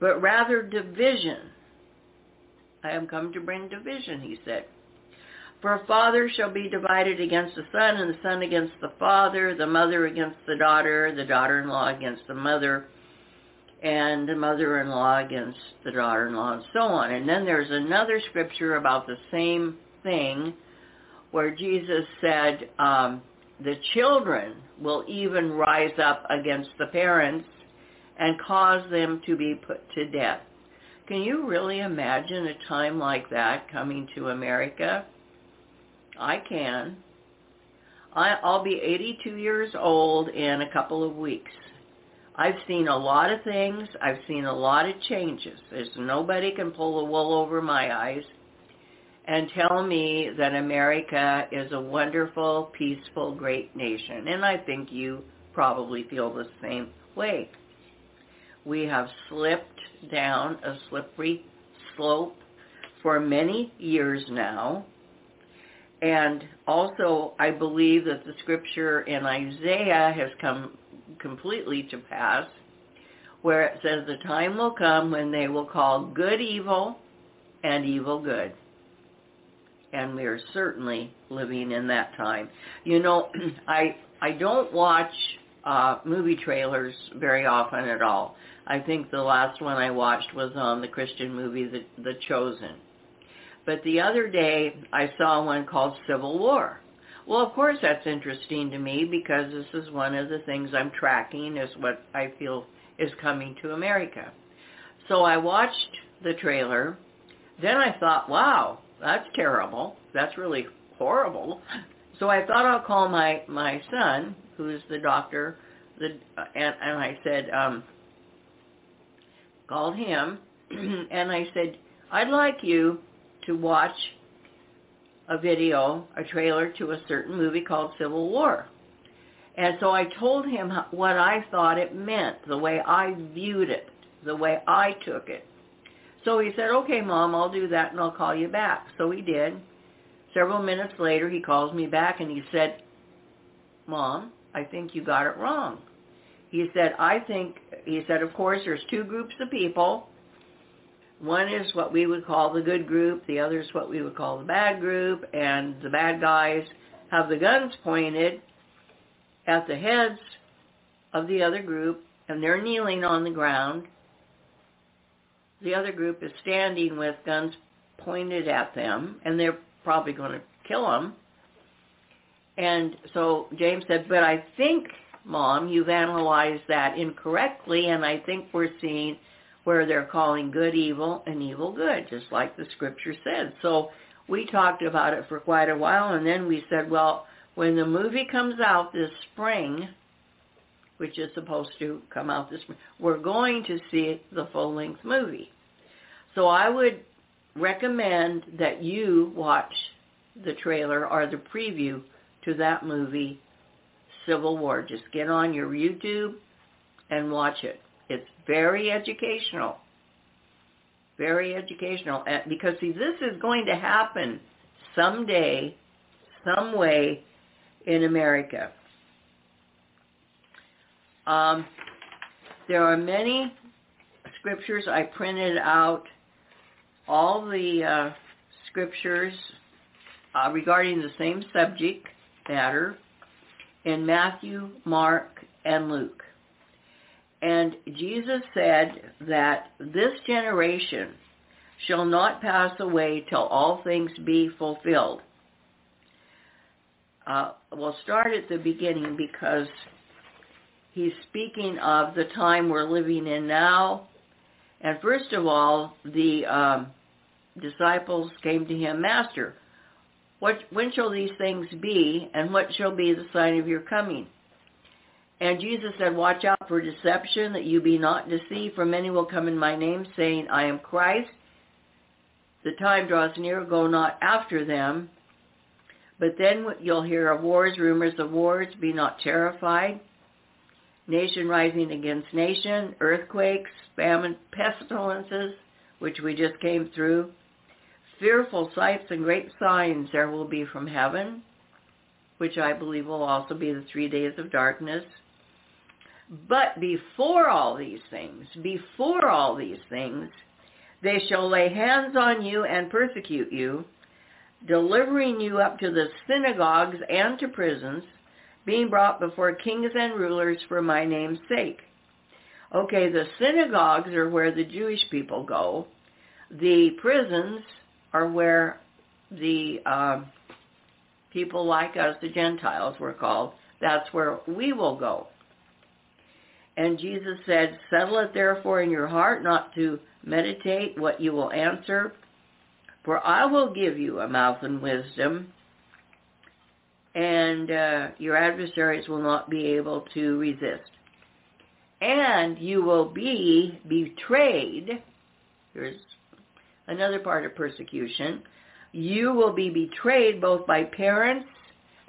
but rather division. I am come to bring division, he said. For a father shall be divided against the son, and the son against the father, the mother against the daughter, the daughter-in-law against the mother, and the mother-in-law against the daughter-in-law, and so on. And then there's another scripture about the same thing where Jesus said um, the children will even rise up against the parents and cause them to be put to death. Can you really imagine a time like that coming to America? I can. I, I'll be 82 years old in a couple of weeks. I've seen a lot of things. I've seen a lot of changes. There's nobody can pull the wool over my eyes. And tell me that America is a wonderful, peaceful, great nation. And I think you probably feel the same way. We have slipped down a slippery slope for many years now. And also, I believe that the scripture in Isaiah has come completely to pass, where it says the time will come when they will call good evil and evil good. And we are certainly living in that time. You know, (clears throat) I I don't watch uh, movie trailers very often at all. I think the last one I watched was on the Christian movie The, the Chosen. But the other day I saw one called Civil War. Well, of course that's interesting to me because this is one of the things I'm tracking is what I feel is coming to America. So I watched the trailer. Then I thought, wow, that's terrible. That's really horrible. So I thought I'll call my my son, who's the doctor, the and, and I said, um, called him, (clears throat) and I said, I'd like you to watch a video, a trailer to a certain movie called Civil War. And so I told him what I thought it meant, the way I viewed it, the way I took it. So he said, okay, Mom, I'll do that and I'll call you back. So he did. Several minutes later, he calls me back and he said, Mom, I think you got it wrong. He said, I think, he said, of course, there's two groups of people. One is what we would call the good group. The other is what we would call the bad group. And the bad guys have the guns pointed at the heads of the other group, and they're kneeling on the ground. The other group is standing with guns pointed at them, and they're probably going to kill them. And so James said, but I think, Mom, you've analyzed that incorrectly, and I think we're seeing where they're calling good evil and evil good, just like the scripture said. So we talked about it for quite a while, and then we said, well, when the movie comes out this spring, which is supposed to come out this spring, we're going to see the full-length movie. So I would recommend that you watch the trailer or the preview to that movie, Civil War. Just get on your YouTube and watch it. It's very educational. Very educational. Because, see, this is going to happen someday, some way in America. Um, there are many scriptures. I printed out all the uh, scriptures uh, regarding the same subject matter in Matthew, Mark, and Luke. And Jesus said that this generation shall not pass away till all things be fulfilled. Uh, we'll start at the beginning because he's speaking of the time we're living in now. And first of all, the um, disciples came to him, Master, what, when shall these things be, and what shall be the sign of your coming? And Jesus said, Watch out for deception, that you be not deceived, for many will come in my name, saying, I am Christ. The time draws near, go not after them. But then you'll hear of wars, rumors of wars, be not terrified. Nation rising against nation, earthquakes, famine, pestilences, which we just came through. Fearful sights and great signs there will be from heaven, which I believe will also be the three days of darkness. But before all these things, before all these things, they shall lay hands on you and persecute you, delivering you up to the synagogues and to prisons, being brought before kings and rulers for my name's sake. Okay, the synagogues are where the Jewish people go. The prisons are where the uh, people like us, the Gentiles, were called. That's where we will go. And Jesus said, Settle it therefore in your heart not to meditate what you will answer, for I will give you a mouth and wisdom, and uh, your adversaries will not be able to resist. And you will be betrayed. Here's another part of persecution. You will be betrayed both by parents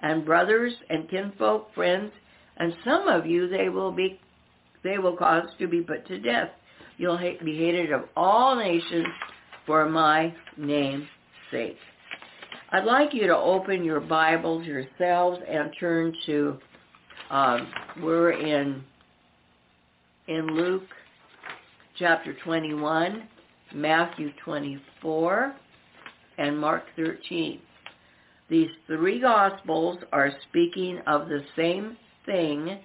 and brothers and kinfolk, friends, and some of you they will be they will cause to be put to death. You'll be hated of all nations for my name's sake. I'd like you to open your Bibles yourselves and turn to, um, we're in, in Luke chapter 21, Matthew 24, and Mark 13. These three Gospels are speaking of the same thing,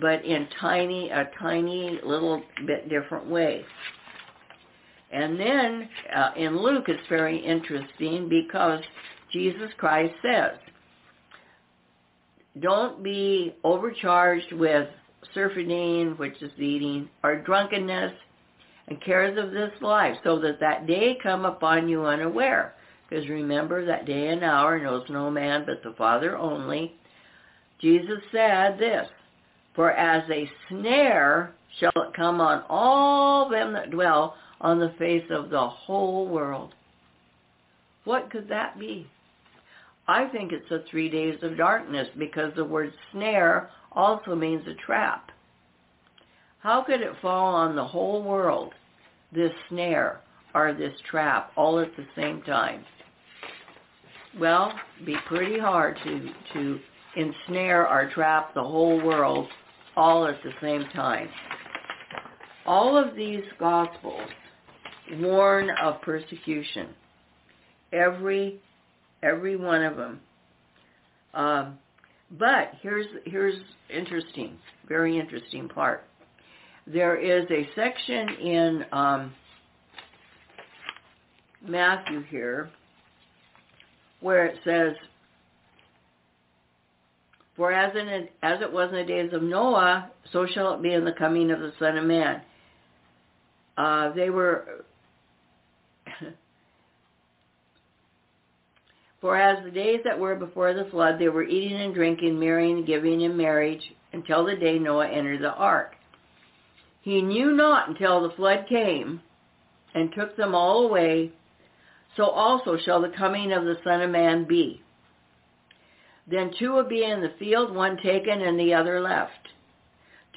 but in tiny, a tiny little bit different way. And then uh, in Luke, it's very interesting because Jesus Christ says, don't be overcharged with surfeiting, which is eating, or drunkenness, and cares of this life, so that that day come upon you unaware. Because remember, that day and hour knows no man but the Father only. Jesus said this, For as a snare shall it come on all them that dwell on the face of the whole world. What could that be? I think it's the three days of darkness because the word snare also means a trap. How could it fall on the whole world, this snare or this trap, all at the same time? Well, be pretty hard to, to ensnare or trap the whole world all at the same time. All of these Gospels warn of persecution. Every every one of them. Um, but here's here's interesting, very interesting part. There is a section in um, Matthew here where it says, "For as in as it was in the days of Noah, so shall it be in the coming of the Son of Man." Uh, they were For as the days that were before the flood, they were eating and drinking, marrying and giving in marriage, until the day Noah entered the ark. He knew not until the flood came and took them all away, so also shall the coming of the Son of Man be. Then two will be in the field, one taken and the other left.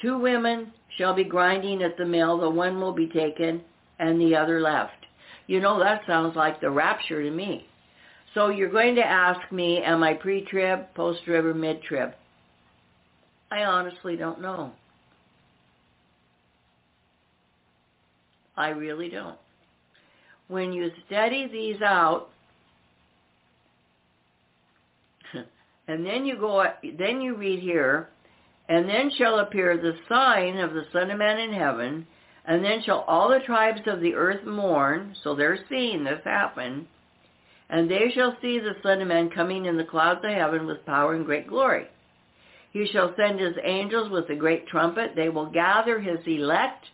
Two women shall be grinding at the mill, the one will be taken and the other left. You know, that sounds like the rapture to me. So you're going to ask me, am I pre-trib, post-trib, or mid-trib? I honestly don't know. I really don't. When you study these out, (laughs) and then you go, then you read here, and then shall appear the sign of the Son of Man in heaven, and then shall all the tribes of the earth mourn, so they're seeing this happen, and they shall see the Son of Man coming in the clouds of heaven with power and great glory. He shall send his angels with a great trumpet. They will gather his elect,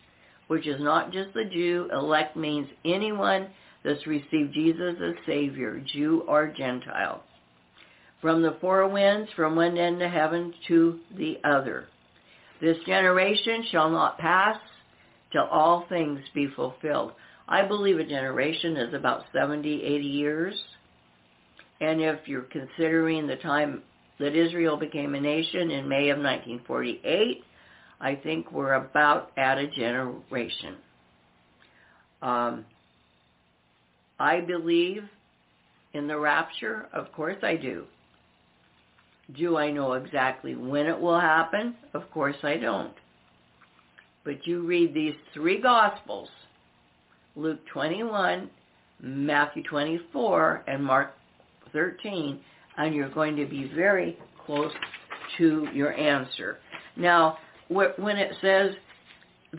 which is not just the Jew. Elect means anyone that's received Jesus as Savior, Jew or Gentile. From the four winds, from one end of heaven to the other. This generation shall not pass till all things be fulfilled. I believe a generation is about 70, 80 years. And if you're considering the time that Israel became a nation in May of 1948, I think we're about at a generation. Um, I believe in the rapture. Of course I do. Do I know exactly when it will happen? Of course I don't. But you read these three Gospels Luke 21, Matthew 24, and Mark 13, and you're going to be very close to your answer. Now, when it says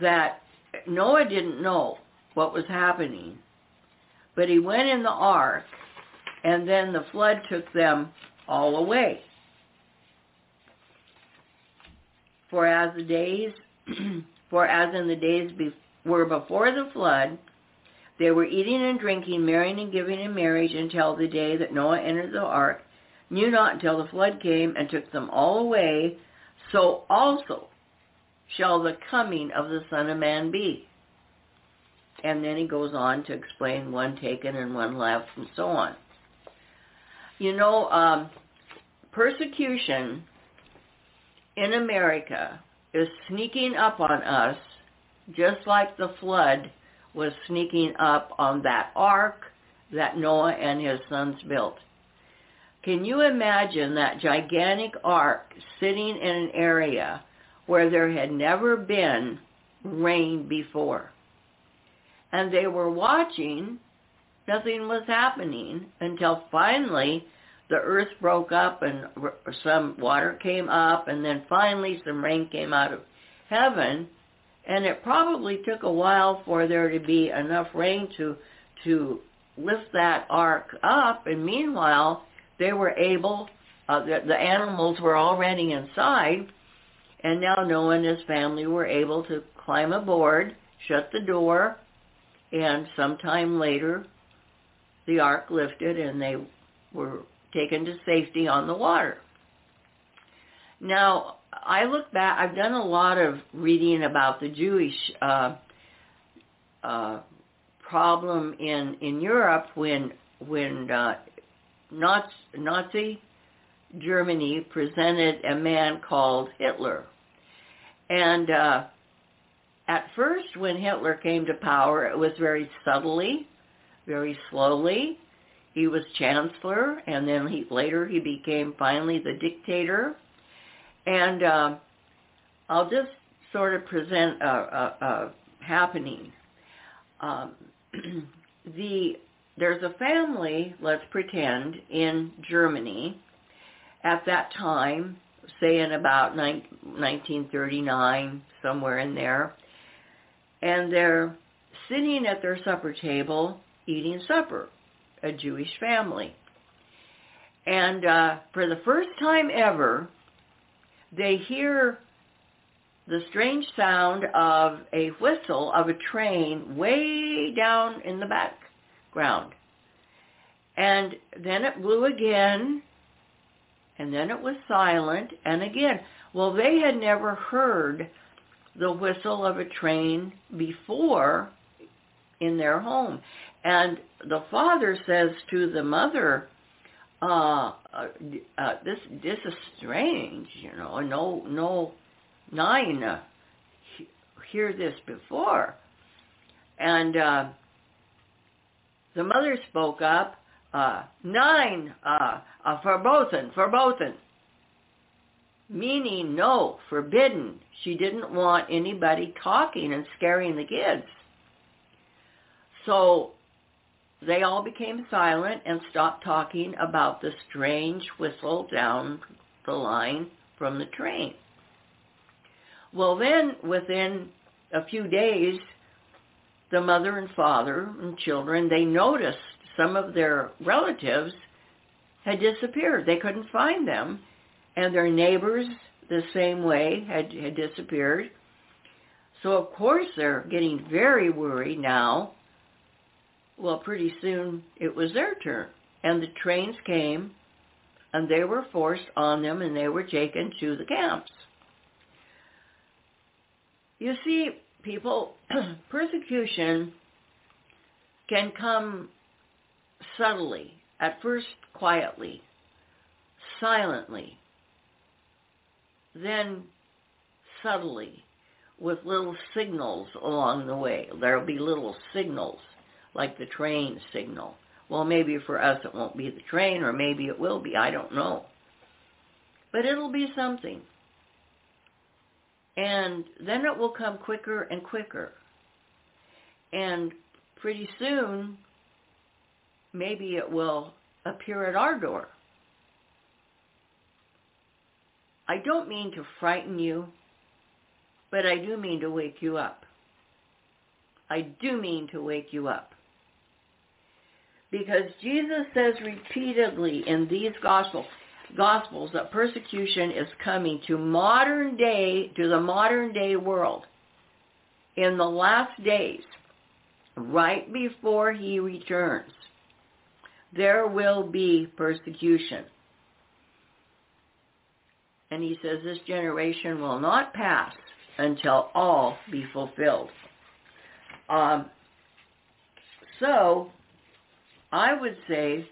that Noah didn't know what was happening, but he went in the ark, and then the flood took them all away. For as the days, (clears throat) for as in the days be, were before the flood, they were eating and drinking, marrying and giving in marriage until the day that Noah entered the ark, knew not until the flood came and took them all away. So also shall the coming of the Son of Man be. And then he goes on to explain one taken and one left and so on. You know, um, persecution in America is sneaking up on us just like the flood was sneaking up on that ark that Noah and his sons built. Can you imagine that gigantic ark sitting in an area where there had never been rain before? And they were watching, nothing was happening until finally the earth broke up and some water came up and then finally some rain came out of heaven and it probably took a while for there to be enough rain to to lift that ark up and meanwhile they were able uh, the, the animals were already inside and now Noah and his family were able to climb aboard shut the door and sometime later the ark lifted and they were taken to safety on the water. Now, I look back, I've done a lot of reading about the Jewish uh, uh, problem in, in Europe when, when uh, Nazi, Germany presented a man called Hitler. And uh, at first, when Hitler came to power, it was very subtly, very slowly, he was chancellor, and then he later he became finally the dictator. And uh, I'll just sort of present a, a, a happening. Um, (clears throat) the there's a family, let's pretend, in Germany at that time, say in about 1939, somewhere in there, and they're sitting at their supper table eating supper a Jewish family. And uh, for the first time ever, they hear the strange sound of a whistle of a train way down in the background. And then it blew again, and then it was silent, and again. Well, they had never heard the whistle of a train before in their home. And the father says to the mother, uh, uh, this this is strange, you know. No, no, nine uh, he, hear this before, and uh, the mother spoke up. Uh, nine uh, uh, verboten, verboten, meaning no, forbidden. She didn't want anybody talking and scaring the kids. So they all became silent and stopped talking about the strange whistle down the line from the train. Well, then within a few days, the mother and father and children, they noticed some of their relatives had disappeared. They couldn't find them. And their neighbors, the same way, had, had disappeared. So of course they're getting very worried now well, pretty soon it was their turn. And the trains came and they were forced on them and they were taken to the camps. You see, people, (clears throat) persecution can come subtly, at first quietly, silently, then subtly, with little signals along the way. There'll be little signals like the train signal. Well, maybe for us it won't be the train, or maybe it will be. I don't know. But it'll be something. And then it will come quicker and quicker. And pretty soon, maybe it will appear at our door. I don't mean to frighten you, but I do mean to wake you up. I do mean to wake you up. Because Jesus says repeatedly in these gospels, gospels that persecution is coming to modern day, to the modern day world in the last days, right before he returns. There will be persecution. And he says this generation will not pass until all be fulfilled. Um, so I would say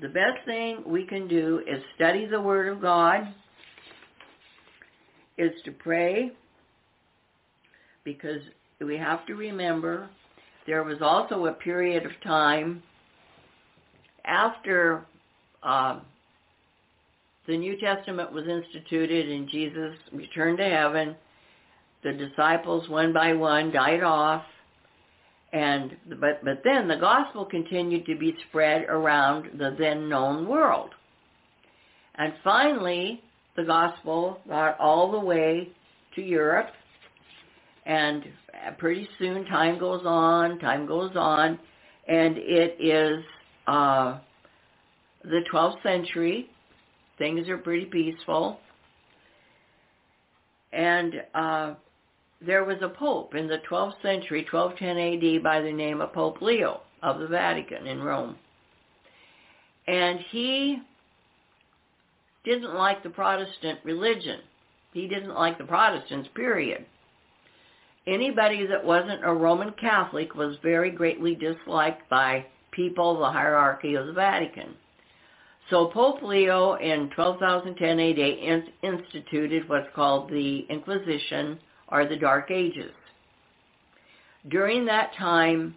the best thing we can do is study the Word of God, is to pray, because we have to remember there was also a period of time after uh, the New Testament was instituted and Jesus returned to heaven. The disciples, one by one, died off. And but but then the gospel continued to be spread around the then known world. And finally, the gospel got all the way to Europe. And pretty soon, time goes on, time goes on, and it is uh, the 12th century. Things are pretty peaceful. And uh, there was a pope in the 12th century, 1210 AD, by the name of Pope Leo of the Vatican in Rome. And he didn't like the Protestant religion. He didn't like the Protestants, period. Anybody that wasn't a Roman Catholic was very greatly disliked by people, the hierarchy of the Vatican. So Pope Leo in 1210 AD instituted what's called the Inquisition or the Dark Ages. During that time,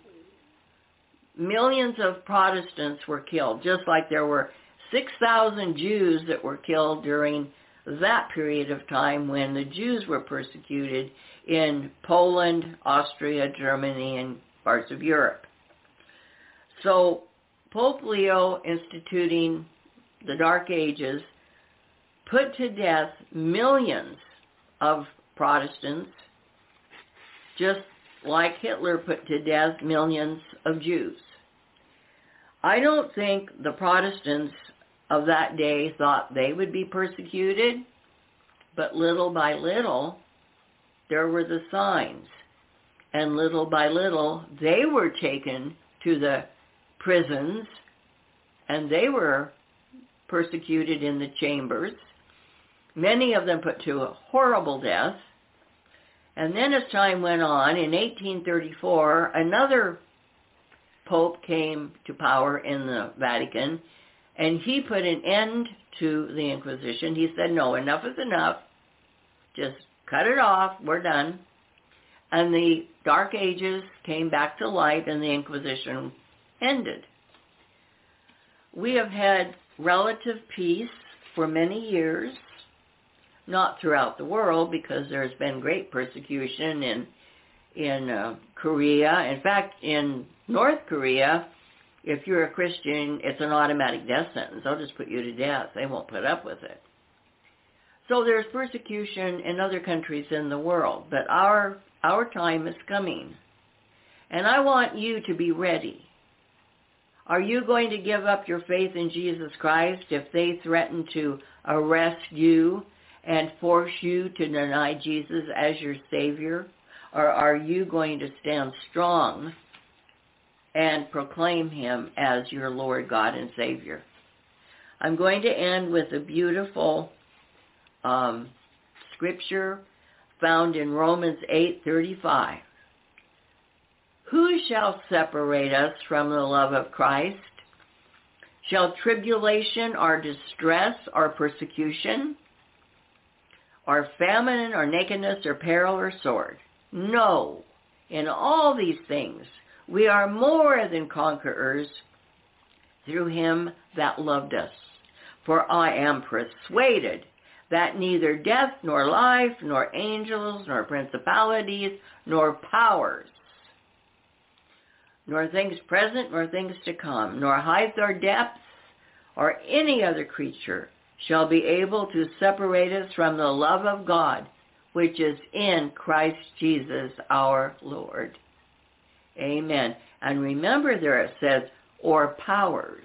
millions of Protestants were killed, just like there were 6,000 Jews that were killed during that period of time when the Jews were persecuted in Poland, Austria, Germany, and parts of Europe. So Pope Leo instituting the Dark Ages put to death millions of Protestants, just like Hitler put to death millions of Jews. I don't think the Protestants of that day thought they would be persecuted, but little by little, there were the signs. And little by little, they were taken to the prisons, and they were persecuted in the chambers. Many of them put to a horrible death. And then as time went on, in 1834, another pope came to power in the Vatican, and he put an end to the Inquisition. He said, no, enough is enough. Just cut it off. We're done. And the Dark Ages came back to light and the Inquisition ended. We have had relative peace for many years, not throughout the world because there's been great persecution in in uh, Korea. In fact, in North Korea, if you're a Christian, it's an automatic death sentence. They'll just put you to death. They won't put up with it. So there's persecution in other countries in the world, but our our time is coming. And I want you to be ready. Are you going to give up your faith in Jesus Christ if they threaten to arrest you and force you to deny Jesus as your Savior? Or are you going to stand strong and proclaim him as your Lord God and Savior? I'm going to end with a beautiful um, scripture found in Romans 8:35. Who shall separate us from the love of Christ? Shall tribulation or distress or persecution or famine or nakedness or peril or sword? No. In all these things we are more than conquerors through him that loved us. For I am persuaded that neither death nor life, nor angels, nor principalities, nor powers, nor things present, nor things to come, nor height or depth, or any other creature shall be able to separate us from the love of God, which is in Christ Jesus our Lord. Amen. And remember there it says, or powers.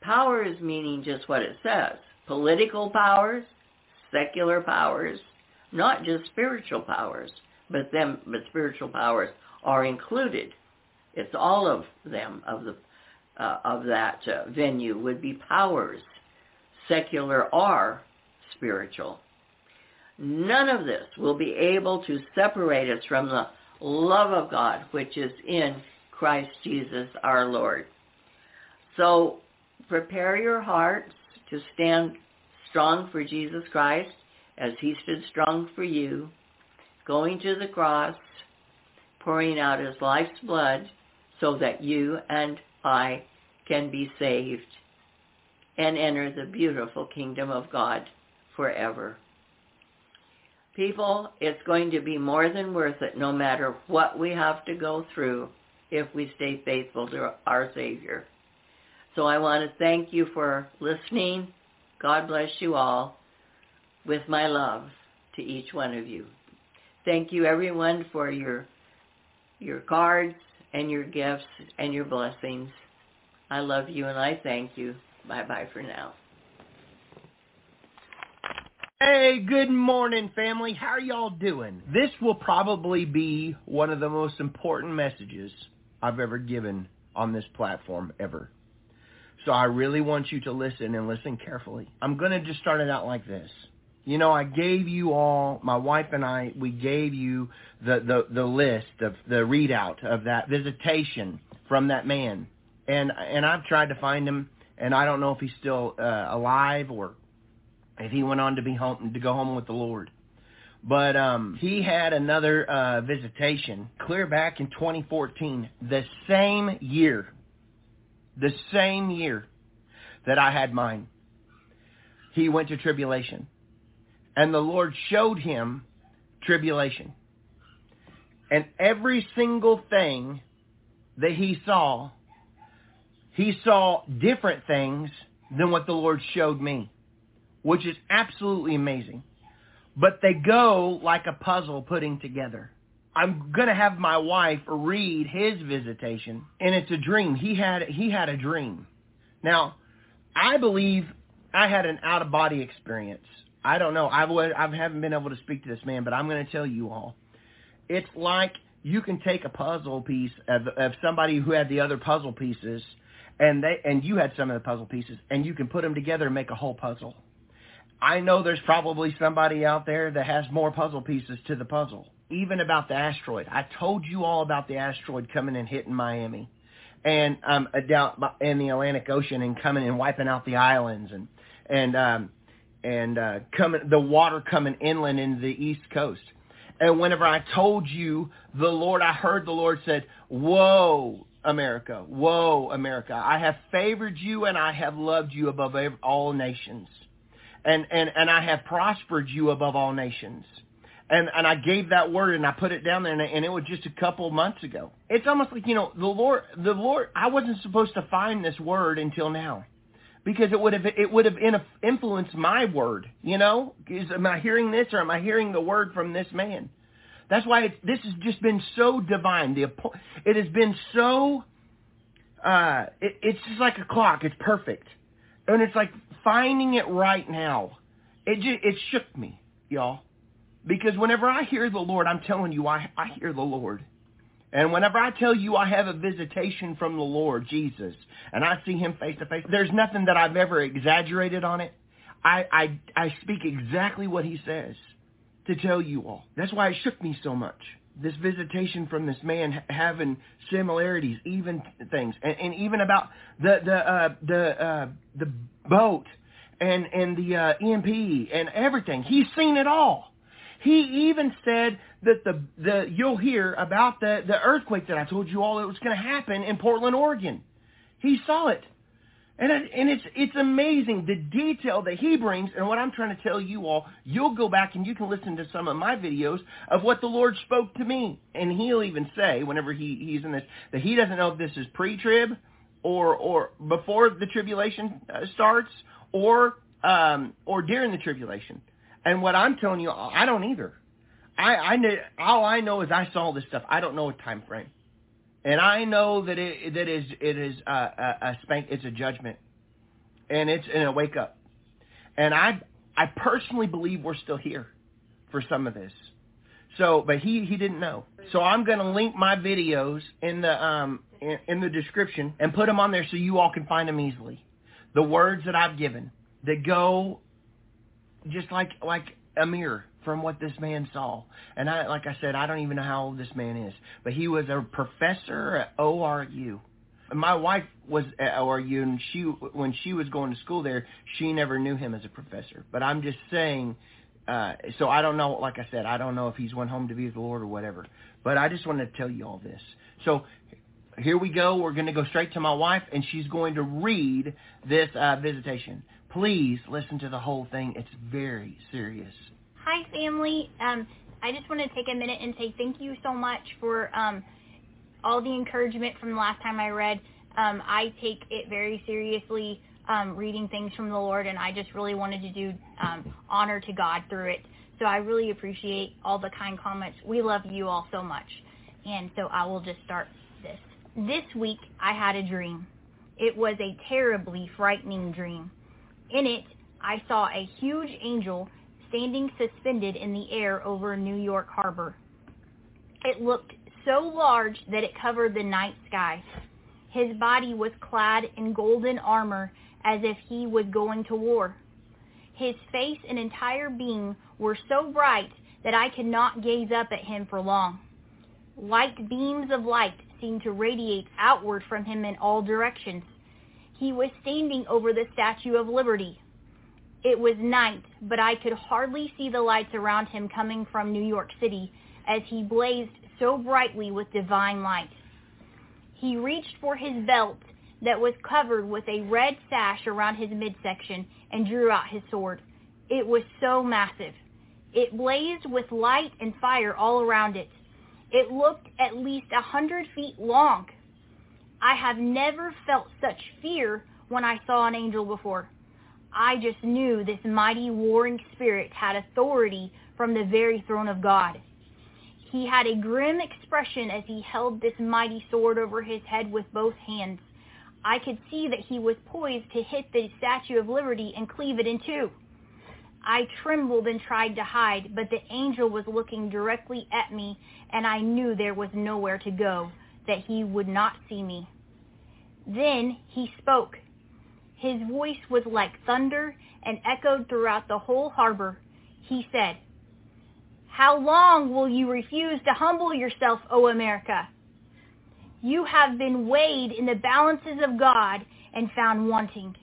Powers meaning just what it says. Political powers, secular powers, not just spiritual powers, but them but spiritual powers are included. It's all of them of the uh, of that uh, venue would be powers, secular or spiritual. None of this will be able to separate us from the love of God which is in Christ Jesus our Lord. So prepare your hearts to stand strong for Jesus Christ as he stood strong for you, going to the cross, pouring out his life's blood so that you and I can be saved and enter the beautiful kingdom of God forever. People, it's going to be more than worth it no matter what we have to go through if we stay faithful to our Savior. So I want to thank you for listening. God bless you all with my love to each one of you. Thank you everyone for your your cards and your gifts and your blessings. I love you and I thank you. Bye-bye for now. Hey, good morning, family. How are y'all doing? This will probably be one of the most important messages I've ever given on this platform ever. So I really want you to listen and listen carefully. I'm going to just start it out like this. You know, I gave you all, my wife and I, we gave you the, the, the list of the readout of that visitation from that man. And, and I've tried to find him, and I don't know if he's still uh, alive or if he went on to be home to go home with the Lord. But um, he had another uh, visitation clear back in 2014, the same year, the same year that I had mine. He went to tribulation, and the Lord showed him tribulation, and every single thing that he saw, he saw different things than what the Lord showed me which is absolutely amazing. But they go like a puzzle putting together. I'm going to have my wife read his visitation, and it's a dream. He had he had a dream. Now, I believe I had an out of body experience. I don't know. I would I haven't been able to speak to this man, but I'm going to tell you all. It's like you can take a puzzle piece of, of somebody who had the other puzzle pieces, and they and you had some of the puzzle pieces, and you can put them together and make a whole puzzle. I know there's probably somebody out there that has more puzzle pieces to the puzzle. Even about the asteroid. I told you all about the asteroid coming and hitting Miami and um down in the Atlantic Ocean and coming and wiping out the islands and and um and uh coming the water coming inland into the east coast. And whenever I told you the Lord, I heard the Lord said, "Whoa, America, whoa, America, I have favored you and I have loved you above all nations." and, and, and I have prospered you above all nations. And, and I gave that word and I put it down there and, and it was just a couple months ago. It's almost like, you know, the Lord, the Lord, I wasn't supposed to find this word until now because it would have, it would have influenced my word, you know, is, am I hearing this or am I hearing the word from this man? That's why this has just been so divine. The, it has been so, uh, it, it's just like a clock. It's perfect. And it's like finding it right now. It just, it shook me, y'all. Because whenever I hear the Lord, I'm telling you, I, I hear the Lord. And whenever I tell you I have a visitation from the Lord Jesus and I see him face to face, there's nothing that I've ever exaggerated on it. I, I, I speak exactly what he says to tell you all. That's why it shook me so much. This visitation from this man having similarities, even things, and, and even about the the uh, the uh, the boat and and the uh, EMP and everything. He's seen it all. He even said that the the you'll hear about the the earthquake that I told you all that was going to happen in Portland, Oregon. He saw it. And it, and it's it's amazing the detail that he brings and what I'm trying to tell you all. You'll go back and you can listen to some of my videos of what the Lord spoke to me, and he'll even say whenever he he's in this that he doesn't know if this is pre-trib or or before the tribulation uh, starts or um, or during the tribulation. And what I'm telling you, I don't either. I I know, all I know is I saw this stuff. I don't know a time frame, and I know that it that is it is a, a, a spank. It's a judgment, and it's in a wake up. And I I personally believe we're still here for some of this. So, but he he didn't know. So I'm going to link my videos in the um in, in the description and put them on there so you all can find them easily the words that I've given that go just like like a mirror from what this man saw. And I like I said, I don't even know how old this man is, but he was a professor at ORU. My wife was at ORU, and she when she was going to school there, she never knew him as a professor. But I'm just saying. Uh, so I don't know. Like I said, I don't know if he's went home to be with the Lord or whatever. But I just wanted to tell you all this. So here we go. We're going to go straight to my wife, and she's going to read this uh, visitation. Please listen to the whole thing. It's very serious. Hi, family. Um, I just want to take a minute and say thank you so much for um, all the encouragement from the last time I read. Um, I take it very seriously um, reading things from the Lord, and I just really wanted to do um, honor to God through it. So I really appreciate all the kind comments. We love you all so much. And so I will just start this. This week I had a dream. It was a terribly frightening dream. In it, I saw a huge angel standing suspended in the air over New York Harbor. It looked so large that it covered the night sky. His body was clad in golden armor as if he was going to war. His face and entire being were so bright that I could not gaze up at him for long. Light beams of light seemed to radiate outward from him in all directions. He was standing over the Statue of Liberty. It was night, but I could hardly see the lights around him coming from New York City as he blazed so brightly with divine light. He reached for his belt that was covered with a red sash around his midsection and drew out his sword. It was so massive. It blazed with light and fire all around it. It looked at least a hundred feet long. I have never felt such fear when I saw an angel before. I just knew this mighty warring spirit had authority from the very throne of God. He had a grim expression as he held this mighty sword over his head with both hands. I could see that he was poised to hit the Statue of Liberty and cleave it in two. I trembled and tried to hide, but the angel was looking directly at me, and I knew there was nowhere to go, that he would not see me. Then he spoke. His voice was like thunder and echoed throughout the whole harbor. He said, How long will you refuse to humble yourself, O America? You have been weighed in the balances of God and found wanting.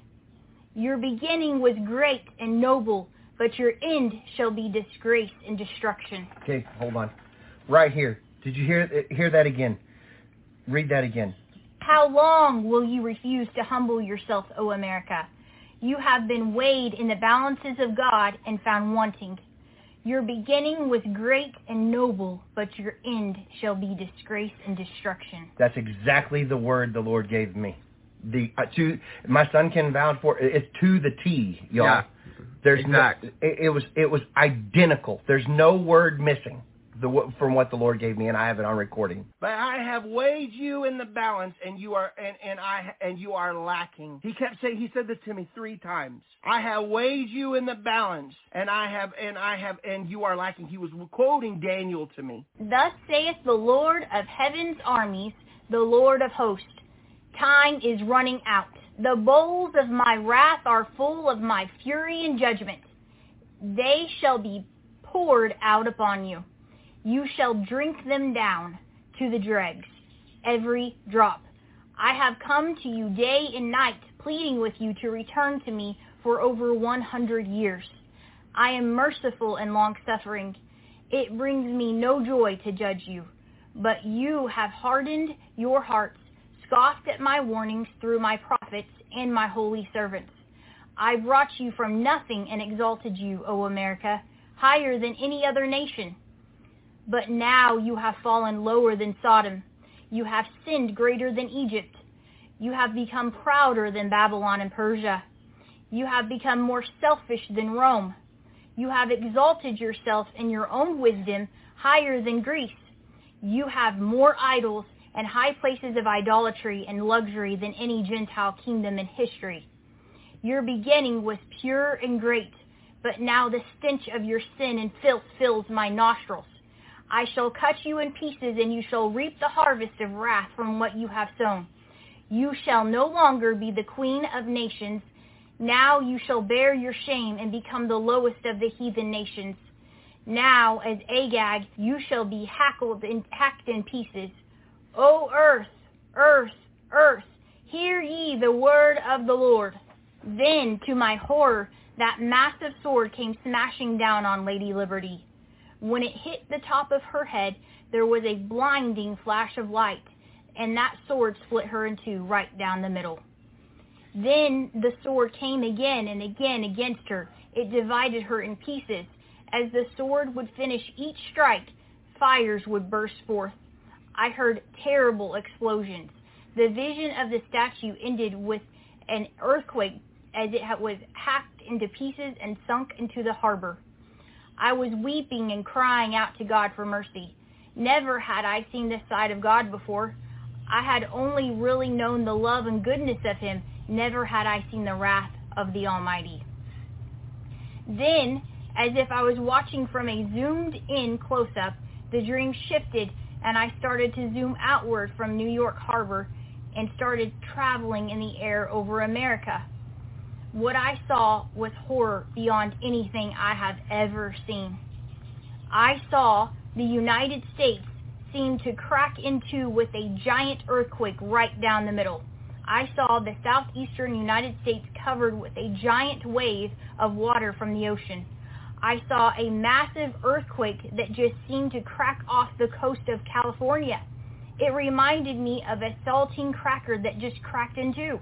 Your beginning was great and noble, but your end shall be disgrace and destruction. Okay, hold on. Right here. Did you hear hear that again? Read that again. How long will you refuse to humble yourself, O America? You have been weighed in the balances of God and found wanting. Your beginning was great and noble, but your end shall be disgrace and destruction. That's exactly the word the Lord gave me. The uh, to my son can vouch for it's to the T, y'all. Yeah. There's Exact. no, it, it was it was identical. There's no word missing the, from what the Lord gave me, and I have it on recording. But I have weighed you in the balance, and you are and, and I and you are lacking. He kept saying he said this to me three times. I have weighed you in the balance, and I have and I have and you are lacking. He was quoting Daniel to me. Thus saith the Lord of heaven's armies, the Lord of hosts. Time is running out. The bowls of my wrath are full of my fury and judgment. They shall be poured out upon you. You shall drink them down to the dregs, every drop. I have come to you day and night, pleading with you to return to me for over 100 years. I am merciful and long-suffering. It brings me no joy to judge you, but you have hardened your hearts, scoffed at my warnings through my prophets and my holy servants. I brought you from nothing and exalted you, O America, higher than any other nation. But now you have fallen lower than Sodom. You have sinned greater than Egypt. You have become prouder than Babylon and Persia. You have become more selfish than Rome. You have exalted yourself in your own wisdom higher than Greece. You have more idols and high places of idolatry and luxury than any Gentile kingdom in history. Your beginning was pure and great, but now the stench of your sin and filth fills my nostrils. I shall cut you in pieces, and you shall reap the harvest of wrath from what you have sown. You shall no longer be the queen of nations. Now you shall bear your shame and become the lowest of the heathen nations. Now, as Agag, you shall be hackled and hacked in pieces. O earth, earth, earth, Hear ye the word of the Lord. Then, to my horror, that massive sword came smashing down on Lady Liberty. When it hit the top of her head, there was a blinding flash of light, and that sword split her in two right down the middle. Then the sword came again and again against her. It divided her in pieces. As the sword would finish each strike, fires would burst forth. I heard terrible explosions. The vision of the statue ended with an earthquake as it was hacked into pieces and sunk into the harbor. I was weeping and crying out to God for mercy. Never had I seen this side of God before. I had only really known the love and goodness of him. Never had I seen the wrath of the Almighty. Then, as if I was watching from a zoomed-in close-up, the dream shifted and I started to zoom outward from New York Harbor and started traveling in the air over America. What I saw was horror beyond anything I have ever seen. I saw the United States seem to crack in two with a giant earthquake right down the middle. I saw the southeastern United States covered with a giant wave of water from the ocean. I saw a massive earthquake that just seemed to crack off the coast of California. It reminded me of a saltine cracker that just cracked in two.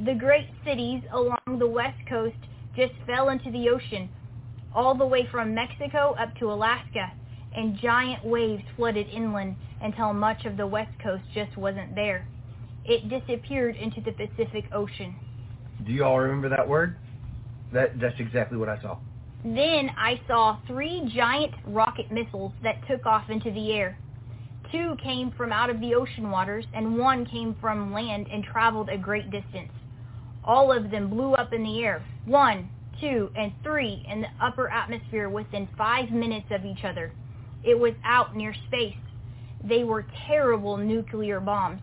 The great cities along the west coast just fell into the ocean, all the way from Mexico up to Alaska, and giant waves flooded inland until much of the west coast just wasn't there. It disappeared into the Pacific Ocean. Do you all remember that word? That that's exactly what I saw. Then I saw three giant rocket missiles that took off into the air. Two came from out of the ocean waters, and one came from land and traveled a great distance. All of them blew up in the air, one, two, and three in the upper atmosphere within five minutes of each other. It was out near space. They were terrible nuclear bombs.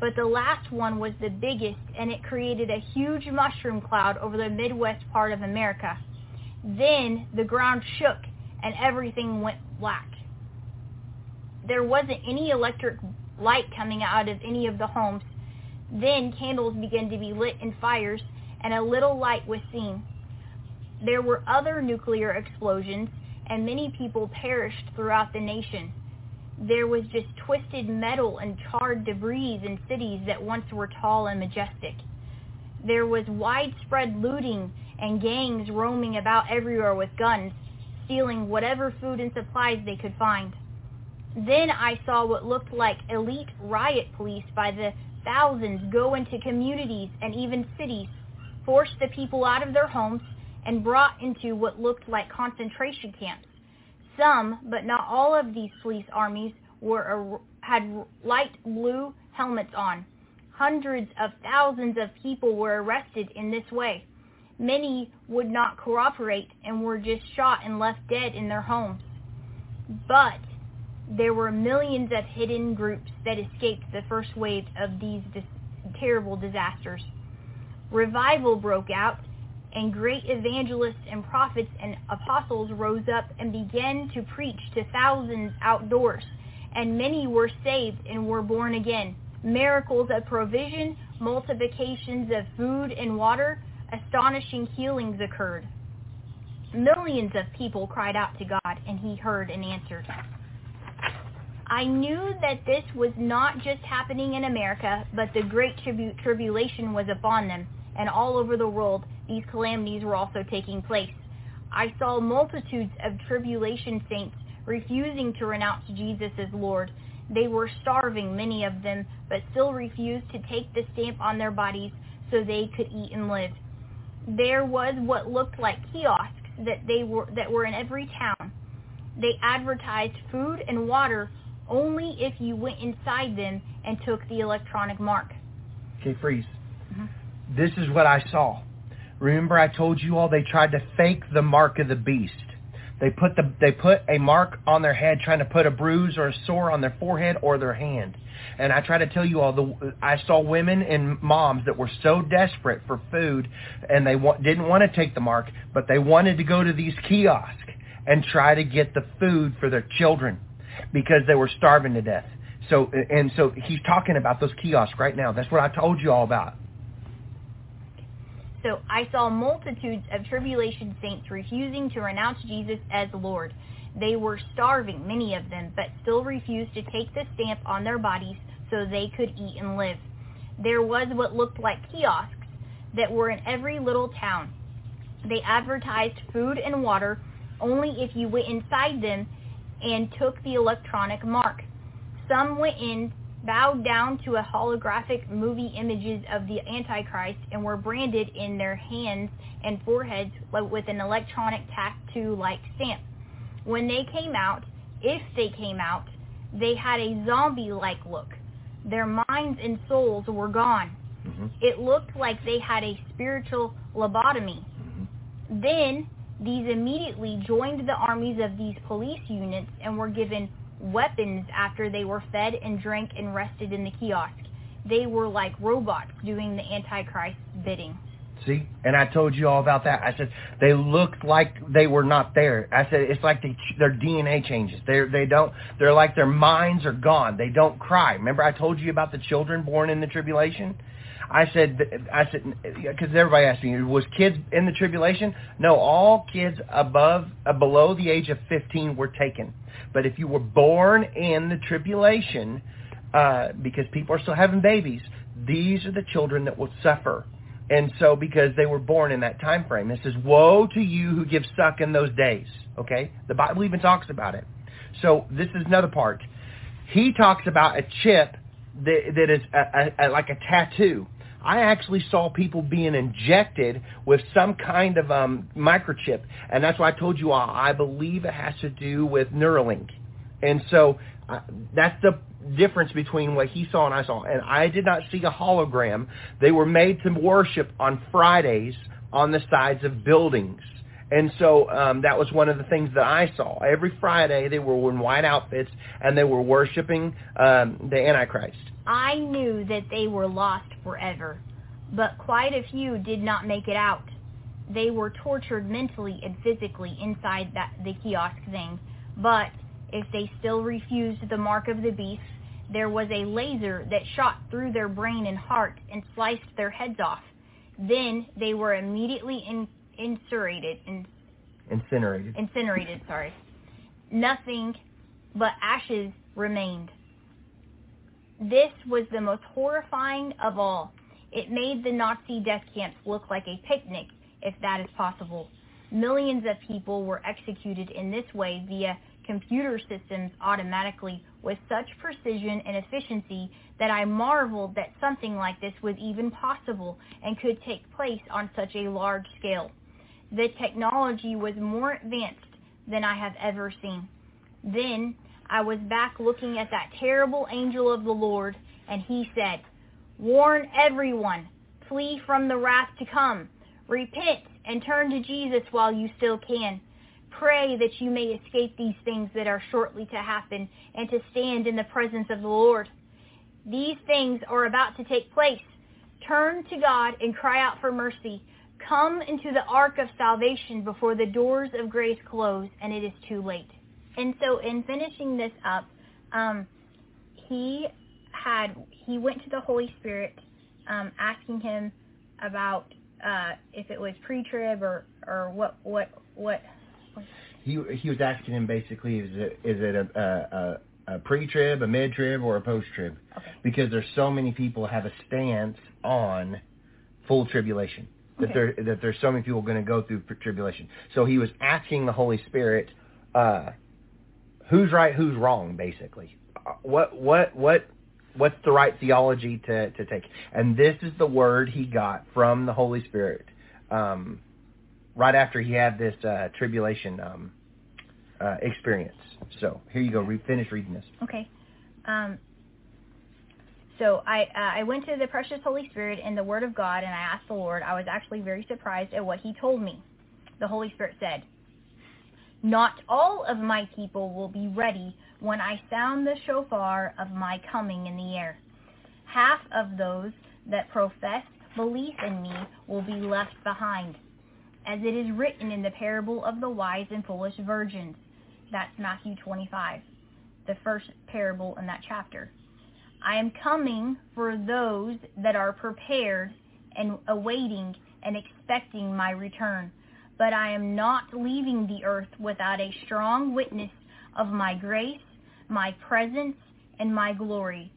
But the last one was the biggest, and it created a huge mushroom cloud over the Midwest part of America. Then the ground shook, and everything went black there wasn't any electric light coming out of any of the homes. Then candles began to be lit in fires, and a little light was seen. There were other nuclear explosions, and many people perished throughout the nation. There was just twisted metal and charred debris in cities that once were tall and majestic. There was widespread looting and gangs roaming about everywhere with guns, stealing whatever food and supplies they could find. Then I saw what looked like elite riot police by the thousands go into communities and even cities, force the people out of their homes, and brought into what looked like concentration camps. Some, but not all of these police armies were had light blue helmets on. Hundreds of thousands of people were arrested in this way. Many would not cooperate and were just shot and left dead in their homes. But there were millions of hidden groups that escaped the first wave of these dis- terrible disasters. Revival broke out, and great evangelists and prophets and apostles rose up and began to preach to thousands outdoors, and many were saved and were born again. Miracles of provision, multiplications of food and water, astonishing healings occurred. Millions of people cried out to God, and he heard and answered. I knew that this was not just happening in America, but the great tribu- tribulation was upon them, and all over the world these calamities were also taking place. I saw multitudes of tribulation saints refusing to renounce Jesus as Lord. They were starving, many of them, but still refused to take the stamp on their bodies so they could eat and live. There was what looked like kiosks that they were that were in every town. They advertised food and water only if you went inside them and took the electronic mark. Okay, freeze. Mm-hmm. This is what I saw. Remember I told you all they tried to fake the mark of the beast. They put the they put a mark on their head trying to put a bruise or a sore on their forehead or their hand. And I try to tell you all the I saw women and moms that were so desperate for food and they wa- didn't want to take the mark, but they wanted to go to these kiosks and try to get the food for their children because they were starving to death. so and so he's talking about those kiosks right now. That's what I told you all about. So I saw multitudes of tribulation saints refusing to renounce Jesus as Lord. They were starving, many of them, but still refused to take the stamp on their bodies so they could eat and live. There was what looked like kiosks that were in every little town. They advertised food and water only if you went inside them and took the electronic mark. Some went in bowed down to a holographic movie images of the Antichrist and were branded in their hands and foreheads with an electronic tattoo-like stamp. When they came out, if they came out, they had a zombie-like look. Their minds and souls were gone. Mm-hmm. It looked like they had a spiritual lobotomy. Mm-hmm. Then these immediately joined the armies of these police units and were given weapons after they were fed and drank and rested in the kiosk. They were like robots doing the Antichrist's bidding. See, and I told you all about that. I said they looked like they were not there. I said it's like they, their DNA changes. They they don't. They're like their minds are gone. They don't cry. Remember I told you about the children born in the tribulation. I said I said because everybody asked me was kids in the tribulation. No, all kids above uh, below the age of 15 were taken. But if you were born in the tribulation, uh, because people are still having babies, these are the children that will suffer. And so because they were born in that time frame, it says, woe to you who give suck in those days. Okay? The Bible even talks about it. So this is another part. He talks about a chip that, that is a, a, a, like a tattoo. I actually saw people being injected with some kind of um, microchip, and that's why I told you all. I believe it has to do with Neuralink, and so uh, that's the difference between what he saw and I saw. And I did not see a hologram. They were made to worship on Fridays on the sides of buildings. And so um, that was one of the things that I saw. Every Friday they were in white outfits and they were worshiping um, the Antichrist. I knew that they were lost forever, but quite a few did not make it out. They were tortured mentally and physically inside that the kiosk thing, but if they still refused the mark of the beast, there was a laser that shot through their brain and heart and sliced their heads off. Then they were immediately in, incinerated. In, incinerated. Incinerated, sorry. Nothing but ashes remained. This was the most horrifying of all. It made the Nazi death camps look like a picnic, if that is possible. Millions of people were executed in this way via computer systems automatically with such precision and efficiency that I marveled that something like this was even possible and could take place on such a large scale. The technology was more advanced than I have ever seen. Then I was back looking at that terrible angel of the Lord, and he said, Warn everyone, flee from the wrath to come. Repent and turn to Jesus while you still can. Pray that you may escape these things that are shortly to happen and to stand in the presence of the Lord. These things are about to take place. Turn to God and cry out for mercy. Come into the ark of salvation before the doors of grace close and it is too late. And so in finishing this up, um, he had he went to the Holy Spirit um, asking him about uh, if it was pre-trib or or what what what he he was asking him basically is it is it a, a, a pre-trib, a mid-trib, or a post-trib? Okay. Because there's so many people have a stance on full tribulation that Okay. there that there's so many people going to go through tribulation. So he was asking the Holy Spirit, uh, who's right, who's wrong, basically. Uh, What what what what's the right theology to to take? And this is the word he got from the Holy Spirit. Um, right after he had this uh, tribulation um, uh, experience. So here you go. Re- finish reading this. Okay. Um, so I uh, I went to the precious Holy Spirit in the Word of God, and I asked the Lord. I was actually very surprised at what He told me. The Holy Spirit said, "Not all of my people will be ready when I sound the shofar of my coming in the air. Half of those that profess belief in me will be left behind, as it is written in the parable of the wise and foolish virgins." That's Matthew 25 the first parable in that chapter. I am coming for those that are prepared and awaiting and expecting my return. But I am not leaving the earth without a strong witness of my grace, my presence, and my glory.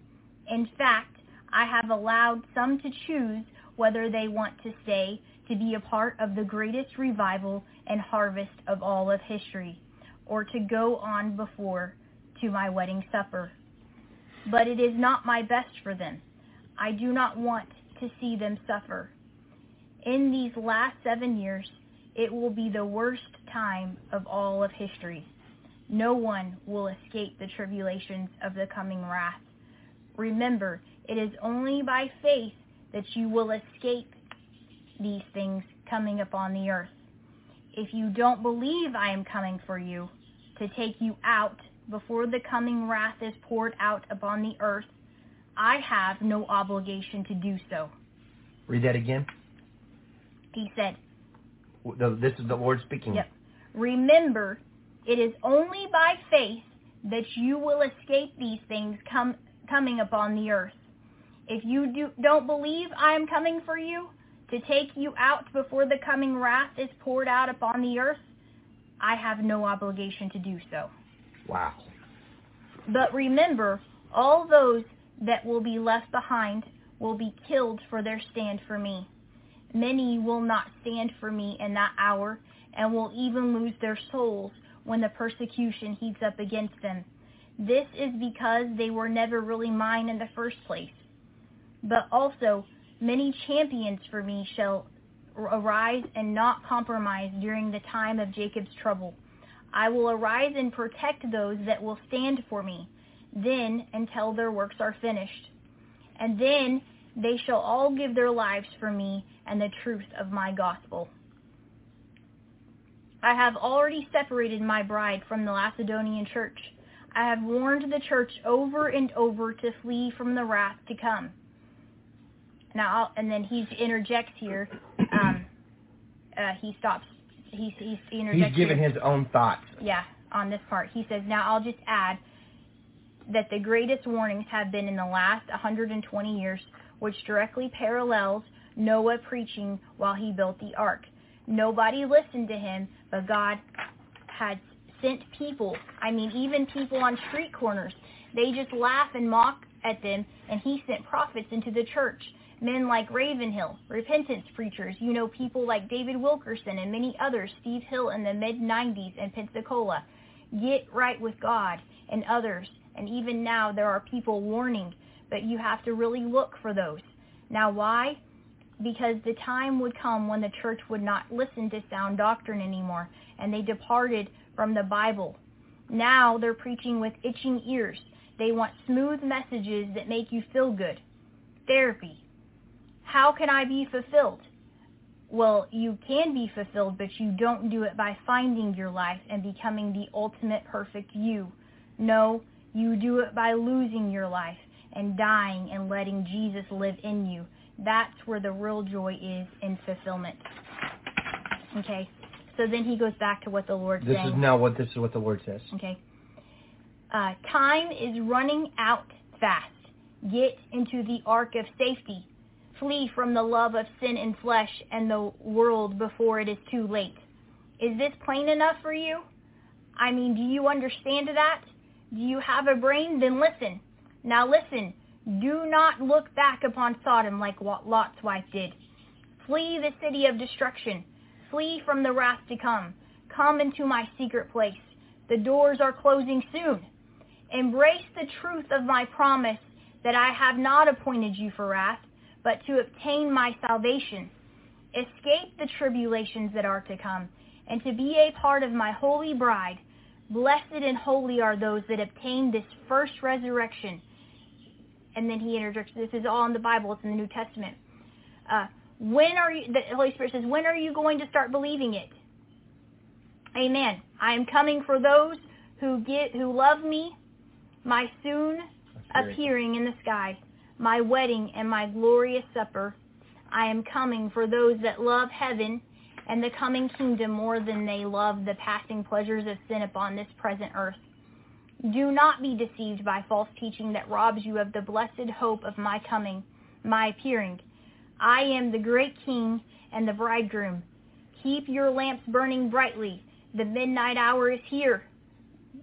In fact, I have allowed some to choose whether they want to stay to be a part of the greatest revival and harvest of all of history, or to go on before to my wedding supper. But it is not my best for them. I do not want to see them suffer. In these last seven years, it will be the worst time of all of history. No one will escape the tribulations of the coming wrath. Remember, it is only by faith that you will escape these things coming upon the earth. If you don't believe I am coming for you to take you out before the coming wrath is poured out upon the earth, I have no obligation to do so. Read that again. He said, This is the Lord speaking. Yep. Remember, it is only by faith that you will escape these things come, coming upon the earth. If you do, don't believe I am coming for you to take you out before the coming wrath is poured out upon the earth, I have no obligation to do so. Wow. But remember, all those that will be left behind will be killed for their stand for me. Many will not stand for me in that hour and will even lose their souls when the persecution heats up against them. This is because they were never really mine in the first place. But also, many champions for me shall arise and not compromise during the time of Jacob's trouble. I will arise and protect those that will stand for me, then until their works are finished. And then they shall all give their lives for me and the truth of my gospel. I have already separated my bride from the Macedonian church. I have warned the church over and over to flee from the wrath to come. Now, I'll, and then he interjects here. Um, uh, he stops. He's, he's, He's here. his own thoughts. Yeah, on this part. He says, now I'll just add that the greatest warnings have been in the last 120 years, which directly parallels Noah preaching while he built the ark. Nobody listened to him, but God had sent people. I mean, even people on street corners. They just laugh and mock at them, and he sent prophets into the church. Men like Ravenhill, repentance preachers, you know, people like David Wilkerson and many others, Steve Hill in the mid-90s in Pensacola. Get right with God and others. And even now there are people warning, but you have to really look for those. Now why? Because the time would come when the church would not listen to sound doctrine anymore, and they departed from the Bible. Now they're preaching with itching ears. They want smooth messages that make you feel good. Therapy. How can I be fulfilled? Well, you can be fulfilled, but you don't do it by finding your life and becoming the ultimate perfect you. No, you do it by losing your life and dying and letting Jesus live in you. That's where the real joy is in fulfillment. Okay? So then he goes back to what the Lord's This saying. is now what this is what the Lord says. Okay. Uh, time is running out fast. Get into the ark of safety. Flee from the love of sin and flesh and the world before it is too late. Is this plain enough for you? I mean, do you understand that? Do you have a brain? Then listen. Now listen. Do not look back upon Sodom like what Lot's wife did. Flee the city of destruction. Flee from the wrath to come. Come into my secret place. The doors are closing soon. Embrace the truth of my promise that I have not appointed you for wrath, but to obtain my salvation. Escape the tribulations that are to come, and to be a part of my holy bride. Blessed and holy are those that obtain this first resurrection. And then he interjects, this is all in the Bible, it's in the New Testament. Uh, when are you, the Holy Spirit says, when are you going to start believing it? Amen. I am coming for those who get, who love me, my soon appearing in the sky, my wedding and my glorious supper. I am coming for those that love heaven and the coming kingdom more than they love the passing pleasures of sin upon this present earth. Do not be deceived by false teaching that robs you of the blessed hope of my coming, my appearing. I am the great king and the bridegroom. Keep your lamps burning brightly. The midnight hour is here.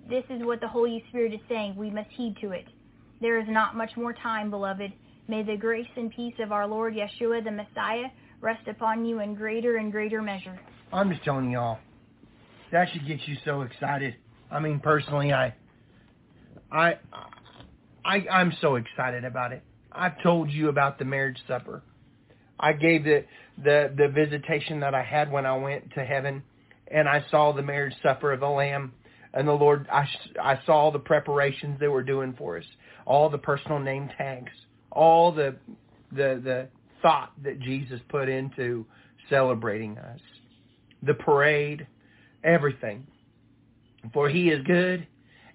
This is what the Holy Spirit is saying. We must heed to it. There is not much more time, beloved. May the grace and peace of our Lord Yeshua the Messiah rest upon you in greater and greater measure. I'm just telling y'all, that should get you so excited. I mean, personally, I, I, I, I'm so excited about it. I've told you about the marriage supper. I gave the the the visitation that I had when I went to heaven, and I saw the marriage supper of the Lamb, and the Lord. I I saw the preparations they were doing for us, all the personal name tags, all the the the thought that Jesus put into celebrating us, the parade, everything. For he is good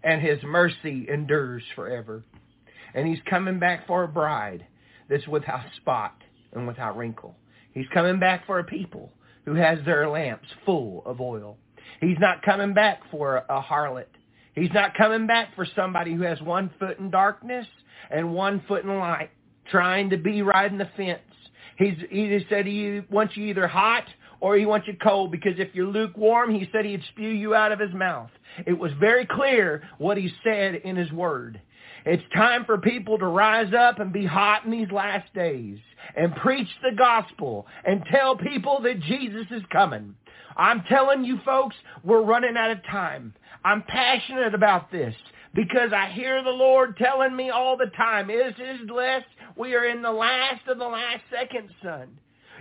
and his mercy endures forever. And he's coming back for a bride that's without spot and without wrinkle. He's coming back for a people who has their lamps full of oil. He's not coming back for a harlot. He's not coming back for somebody who has one foot in darkness and one foot in light, trying to be riding the fence. He's he said he wants you either hot or he wants you cold because if you're lukewarm, he said he'd spew you out of his mouth. It was very clear what he said in his word. It's time for people to rise up and be hot in these last days and preach the gospel and tell people that Jesus is coming. I'm telling you folks, we're running out of time. I'm passionate about this because I hear the Lord telling me all the time, is his less, we are in the last of the last second, son.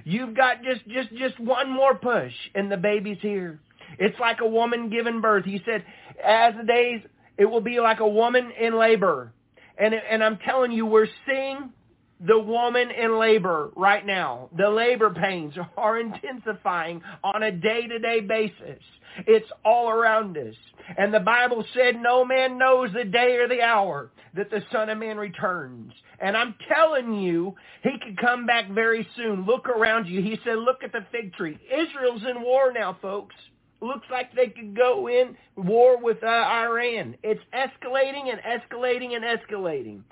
You've got just, just, just one more push and the baby's here. It's like a woman giving birth. He said, as the days, it will be like a woman in labor. And, and I'm telling you, we're seeing the woman in labor right now. The labor pains are (laughs) intensifying on a day-to-day basis. It's all around us. And the Bible said no man knows the day or the hour that the Son of Man returns. And I'm telling you, he could come back very soon. Look around you. He said, look at the fig tree. Israel's in war now, folks. Looks like they could go in war with uh, Iran. It's escalating and escalating and escalating.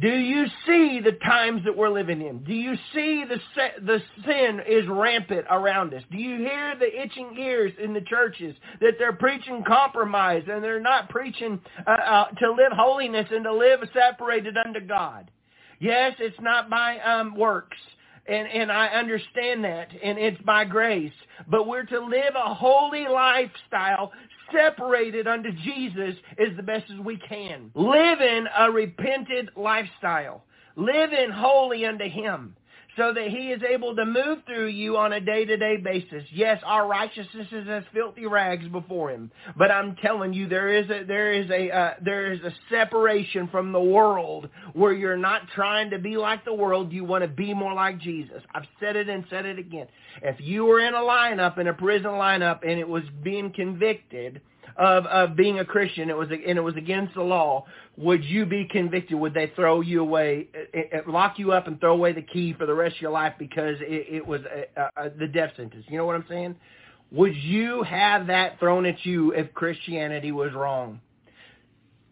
Do you see the times that we're living in? Do you see the the sin is rampant around us? Do you hear the itching ears in the churches that they're preaching compromise and they're not preaching uh, uh, to live holiness and to live separated unto God? Yes, it's not by um, works and, and I understand that, and it's by grace. But we're to live a holy lifestyle separated unto Jesus as the best as we can. Live in a repented lifestyle. Live in holy unto Him so that he is able to move through you on a day-to-day basis. Yes, our righteousness is as filthy rags before him, but I'm telling you there is a there is a uh, there is a separation from the world where you're not trying to be like the world, you want to be more like Jesus. I've said it and said it again. If you were in a lineup in a prison lineup and it was being convicted of of being a Christian, it was and it was against the law, would you be convicted? Would they throw you away, it, it, lock you up, and throw away the key for the rest of your life because it, it was a, a, the death sentence? You know what I'm saying? Would you have that thrown at you if Christianity was wrong,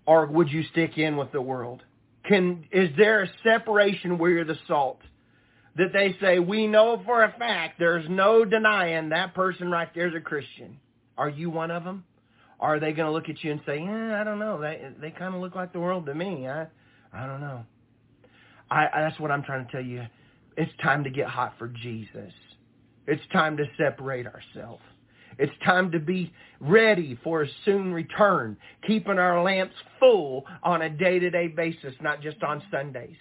or would you stick in with the world? Can is there a separation where you're the salt? That they say we know for a fact there's no denying that person right there is a Christian. Are you one of them? Are they going to look at you and say, "Yeah, I don't know. They they kind of look like the world to me. I I don't know." I, I that's what I'm trying to tell you. It's time to get hot for Jesus. It's time to separate ourselves. It's time to be ready for a soon return, keeping our lamps full on a day-to-day basis, not just on Sundays.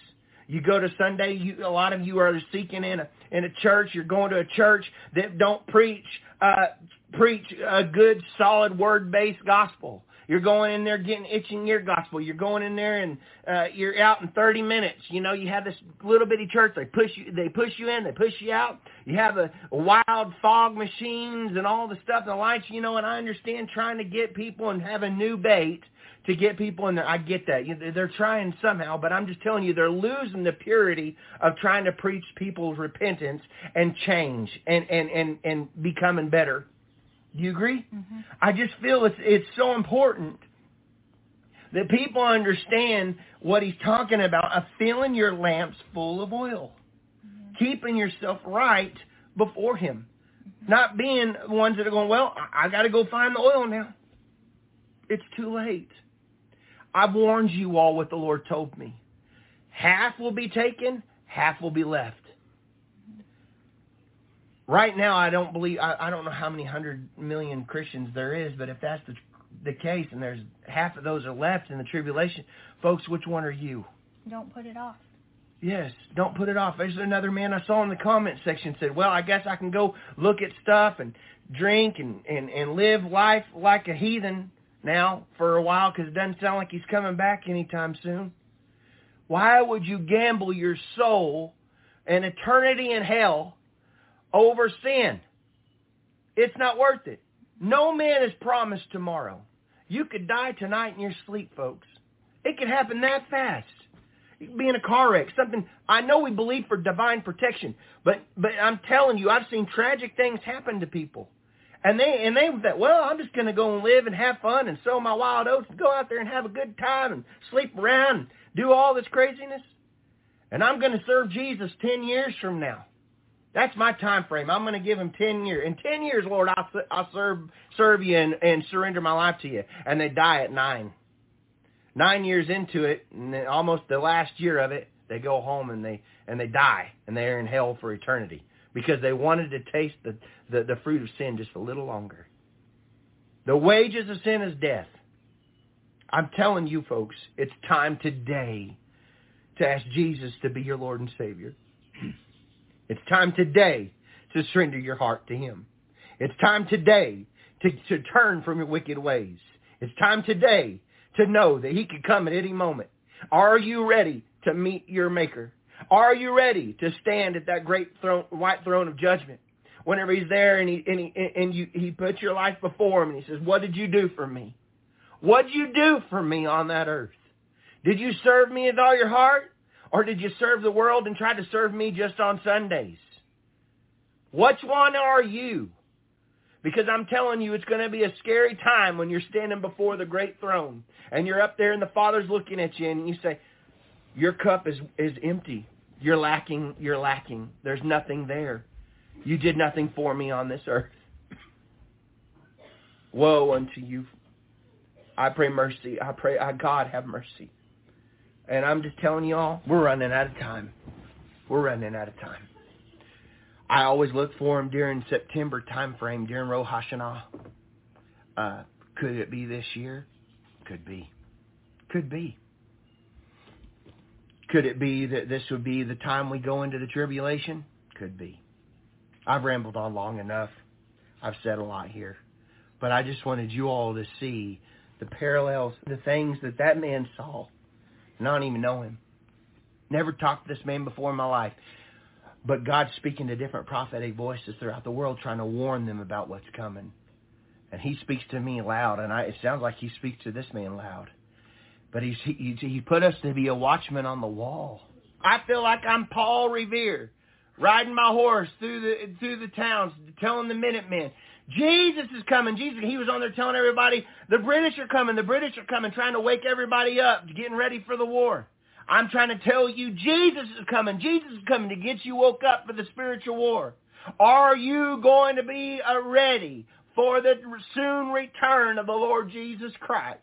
You go to Sunday, you, a lot of you are seeking in a in a church. You're going to a church that don't preach uh, preach a good, solid, word-based gospel. You're going in there getting itching ear gospel. You're going in there and uh, you're out in 30 minutes. You know, you have this little bitty church. They push you. They push you in. They push you out. You have a, a wild fog machines and all the stuff, and the lights. You know, and I understand trying to get people and have a new bait to get people in there. I get that. They're trying somehow, but I'm just telling you, they're losing the purity of trying to preach people's repentance and change and and and and becoming better. Do you agree? Mm-hmm. I just feel it's it's so important that people understand what he's talking about of filling your lamps full of oil. Mm-hmm. Keeping yourself right before him. Mm-hmm. Not being the ones that are going, well, I, I got to go find the oil now. It's too late. I've warned you all what the Lord told me. Half will be taken, half will be left. Right now, I don't believe, I, I don't know how many hundred million Christians there is, but if that's the, the case and there's half of those are left in the tribulation, folks, which one are you? Don't put it off. Yes, don't put it off. There's another man I saw in the comment section said, well, I guess I can go look at stuff and drink and, and, and live life like a heathen now for a while because it doesn't sound like he's coming back anytime soon. Why would you gamble your soul and eternity in hell over sin? It's not worth it. No man is promised tomorrow. You could die tonight in your sleep, folks. It could happen that fast. You could be in a car wreck, something. I know we believe for divine protection, but but I'm telling you, I've seen tragic things happen to people. And they and they thought, well, I'm just going to go and live and have fun and sow my wild oats and go out there and have a good time and sleep around and do all this craziness. And I'm going to serve Jesus 10 years from now. That's my time frame. I'm going to give him 10 years. In 10 years, Lord, I'll, I'll serve, serve you and, and surrender my life to you. And they die at nine. Nine years into it, and almost the last year of it, they go home and they, and they die. And they're in hell for eternity because they wanted to taste the, the, the fruit of sin just a little longer. The wages of sin is death. I'm telling you folks, it's time today to ask Jesus to be your Lord and Savior. (clears throat) It's time today to surrender your heart to him. It's time today to, to turn from your wicked ways. It's time today to know that he could come at any moment. Are you ready to meet your maker? Are you ready to stand at that great throne, white throne of judgment? Whenever he's there and he and he and you he puts your life before him and he says, "What did you do for me? What did you do for me on that earth? Did you serve me with all your heart, or did you serve the world and try to serve me just on Sundays? Which one are you? Because I'm telling you, it's going to be a scary time when you're standing before the great throne and you're up there and the Father's looking at you and you say, your cup is, is empty. You're lacking, you're lacking. There's nothing there. You did nothing for me on this earth. (laughs) Woe unto you. I pray mercy. I pray, I, God, have mercy. And I'm just telling y'all, we're running out of time. We're running out of time. I always look for him during September time frame, during Rosh Hashanah. Uh, could it be this year? Could be. Could be. Could it be that this would be the time we go into the tribulation? Could be. I've rambled on long enough. I've said a lot here. But I just wanted you all to see the parallels, the things that that man saw. Don't even know him. Never talked to this man before in my life. But God's speaking to different prophetic voices throughout the world trying to warn them about what's coming. And he speaks to me loud, and I, it sounds like he speaks to this man loud. But he's, he, he put us to be a watchman on the wall. I feel like I'm Paul Revere, riding my horse through the through the towns, telling the Minutemen, Jesus is coming. Jesus, he was on there telling everybody, the British are coming, the British are coming, trying to wake everybody up, getting ready for the war. I'm trying to tell you, Jesus is coming. Jesus is coming to get you woke up for the spiritual war. Are you going to be uh, ready for the soon return of the Lord Jesus Christ?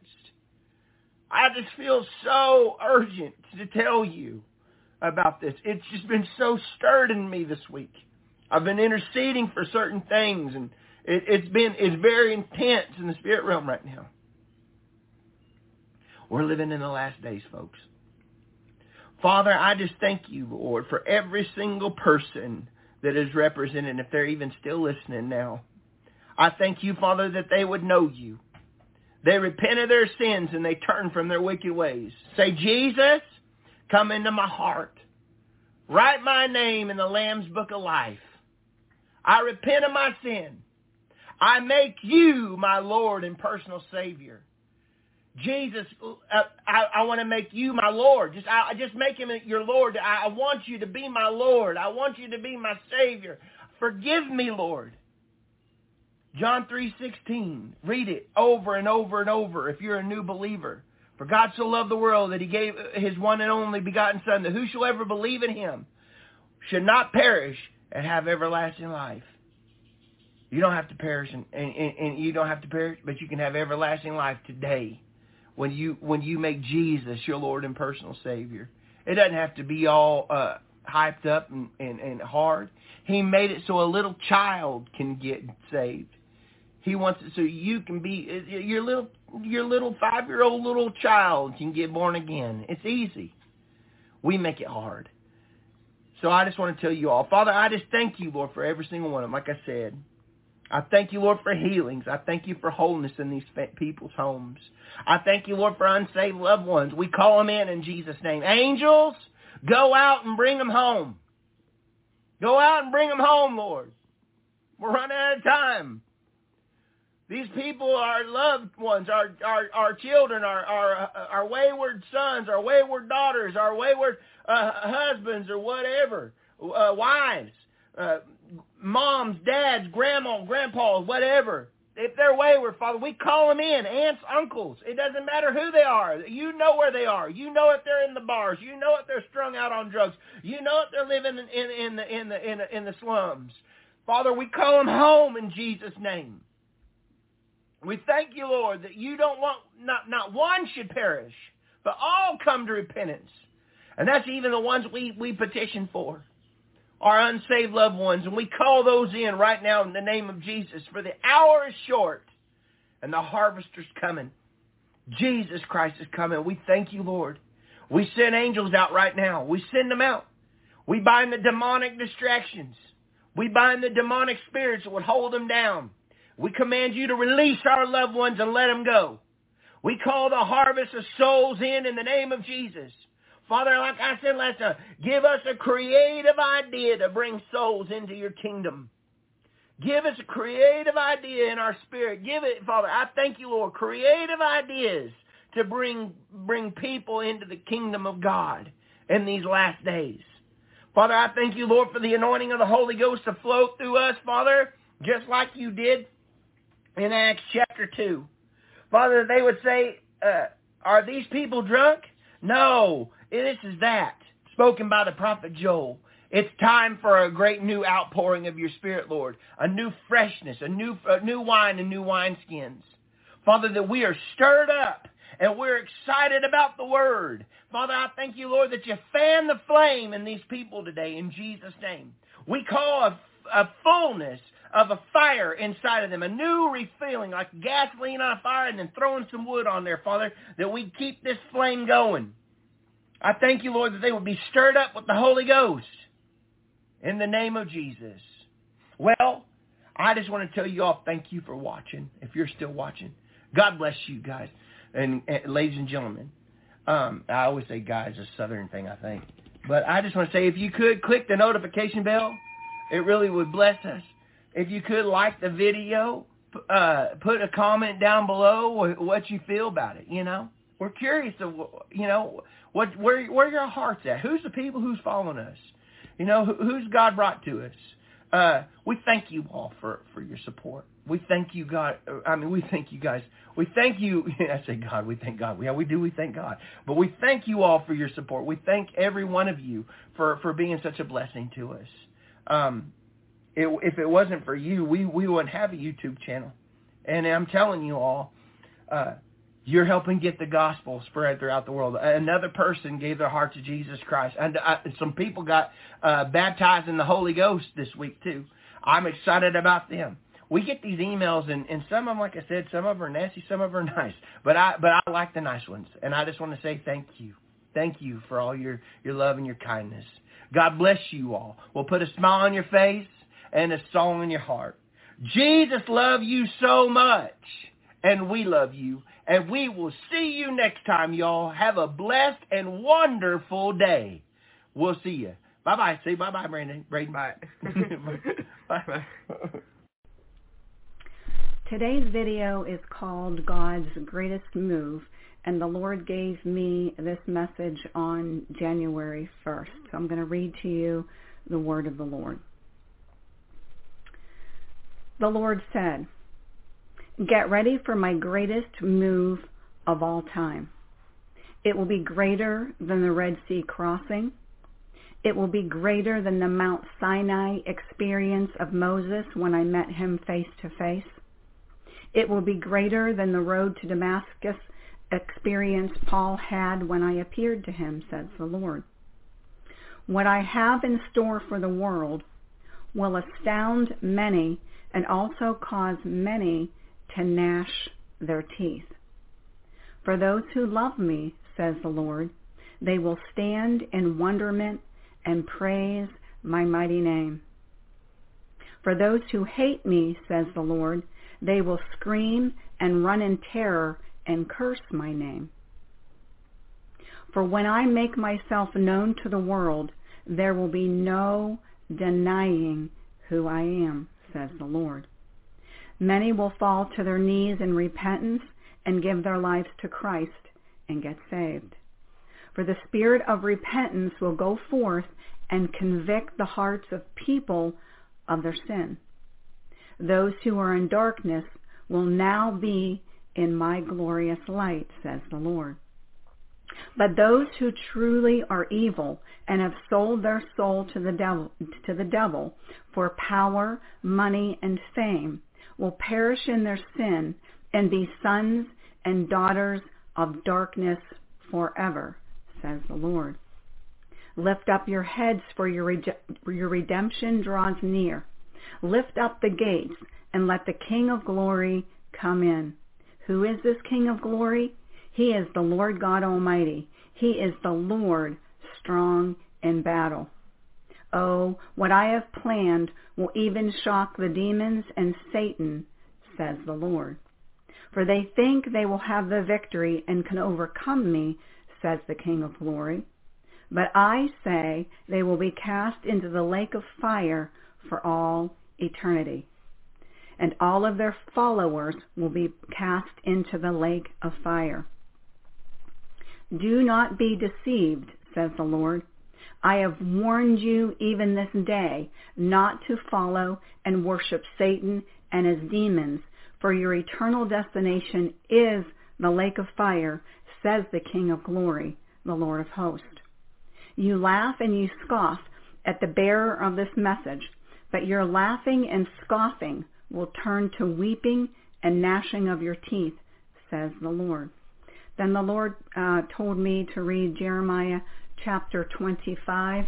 I just feel so urgent to tell you about this. It's just been so stirred in me this week. I've been interceding for certain things, and it, it's been it's very intense in the spirit realm right now. We're living in the last days, folks. Father, I just thank you, Lord, for every single person that is represented, if they're even still listening now. I thank you, Father, that they would know you. They repent of their sins and they turn from their wicked ways. Say, Jesus, come into my heart. Write my name in the Lamb's Book of Life. I repent of my sin. I make you my Lord and personal Savior. Jesus, uh, I, I want to make you my Lord. Just, I, just make him your Lord. I, I want you to be my Lord. I want you to be my Savior. Forgive me, Lord. John 3.16. Read it over and over and over if you're a new believer. For God so loved the world that he gave his one and only begotten Son, that whosoever believe in him should not perish and have everlasting life. You don't have to perish, and, and, and you don't have to perish, but you can have everlasting life today when you when you make Jesus your Lord and personal Savior. It doesn't have to be all uh, hyped up and, and, and hard. He made it so a little child can get saved. He wants it so you can be uh, your little your little five year old little child can get born again. It's easy. We make it hard. So I just want to tell you all, Father, I just thank you, Lord, for every single one of them. Like I said, I thank you, Lord, for healings. I thank you for wholeness in these people's homes. I thank you, Lord, for unsaved loved ones. We call them in in Jesus' name. Angels, go out and bring them home. Go out and bring them home, Lord. We're running out of time. These people are loved ones, our our, our children, our, our our wayward sons, our wayward daughters, our wayward uh, husbands, or whatever, uh, wives, uh, moms, dads, grandma, grandpas, whatever. If they're wayward, Father, we call them in, aunts, uncles. It doesn't matter who they are. You know where they are. You know if they're in the bars. You know if they're strung out on drugs. You know if they're living in, in, in the in the in the, in the slums. Father, we call them home in Jesus' name. We thank you, Lord, that you don't want not not one should perish, but all come to repentance. And that's even the ones we, we petition for our unsaved loved ones. And we call those in right now in the name of Jesus. For the hour is short and the harvester's coming. Jesus Christ is coming. We thank you, Lord. We send angels out right now. We send them out. We bind the demonic distractions. We bind the demonic spirits that would hold them down. We command you to release our loved ones and let them go. We call the harvest of souls in in the name of Jesus. Father, like I said time, give us a creative idea to bring souls into your kingdom. Give us a creative idea in our spirit. Give it, Father, I thank you, Lord, creative ideas to bring, bring people into the kingdom of God in these last days. Father, I thank you, Lord, for the anointing of the Holy Ghost to flow through us, Father, just like you did in Acts chapter 2. Father, they would say, uh, are these people drunk? No, this is that, spoken by the prophet Joel. It's time for a great new outpouring of your spirit, Lord. A new freshness, a new, a new wine and new wineskins. Father, that we are stirred up and we're excited about the word. Father, I thank you, Lord, that you fan the flame in these people today in Jesus' name. We call a, a fullness of a fire inside of them, a new refilling, like gasoline on a fire and then throwing some wood on there, Father, that we'd keep this flame going. I thank you, Lord, that they would be stirred up with the Holy Ghost in the name of Jesus. Well, I just want to tell you all thank you for watching, if you're still watching. God bless you guys. And, and ladies and gentlemen, um, I always say guys, a southern thing, I think. But I just want to say if you could click the notification bell, it really would bless us. If you could like the video, uh, put a comment down below what you feel about it, you know. We're curious of, you know, what where where your heart's at. Who's the people who's following us? You know, who, who's God brought to us? Uh, we thank you all for for your support. We thank you, God. I mean, we thank you guys. We thank you. (laughs) I say God. We thank God. Yeah, we do. We thank God. But we thank you all for your support. We thank every one of you for for being such a blessing to us. Um, it, if it wasn't for you, we we wouldn't have a YouTube channel. And I'm telling you all, uh, you're helping get the gospel spread throughout the world. Another person gave their heart to Jesus Christ. And uh, some people got uh, baptized in the Holy Ghost this week too. I'm excited about them. We get these emails, and, and some of them, like I said, some of them are nasty, some of them are (laughs) nice. But I, but I like the nice ones. And I just want to say thank you. Thank you for all your, your love and your kindness. God bless you all. We'll put a smile on your face and a song in your heart. Jesus loves you so much, and we love you. And we will see you next time, y'all. Have a blessed and wonderful day. We'll see you. Bye-bye. Say bye-bye, Brandon. Braden. Bye. (laughs) Bye-bye. Today's video is called God's Greatest Move, and the Lord gave me this message on January 1st. So I'm going to read to you the word of the Lord. The Lord said, Get ready for my greatest move of all time. It will be greater than the Red Sea crossing. It will be greater than the Mount Sinai experience of Moses when I met him face to face. It will be greater than the road to Damascus experience Paul had when I appeared to him, says the Lord. What I have in store for the world will astound many and also cause many to gnash their teeth. For those who love me, says the Lord, they will stand in wonderment and praise my mighty name. For those who hate me, says the Lord, they will scream and run in terror and curse my name. For when I make myself known to the world, there will be no denying who I am, says the Lord. Many will fall to their knees in repentance and give their lives to Christ and get saved. For the spirit of repentance will go forth and convict the hearts of people of their sin. Those who are in darkness will now be in my glorious light, says the Lord. But those who truly are evil and have sold their soul to the devil, to the devil for power, money, and fame will perish in their sin and be sons and daughters of darkness forever, says the Lord. Lift up your heads, for your, your redemption draws near. Lift up the gates, and let the King of glory come in. Who is this King of glory? He is the Lord God Almighty. He is the Lord strong in battle. Oh, what I have planned will even shock the demons and Satan, says the Lord. For they think they will have the victory and can overcome me, says the King of glory. But I say they will be cast into the lake of fire for all eternity. And all of their followers will be cast into the lake of fire. Do not be deceived, says the Lord. I have warned you even this day not to follow and worship Satan and his demons, for your eternal destination is the lake of fire, says the King of glory, the Lord of hosts. You laugh and you scoff at the bearer of this message, but your laughing and scoffing will turn to weeping and gnashing of your teeth, says the Lord. Then the Lord uh, told me to read Jeremiah chapter 25,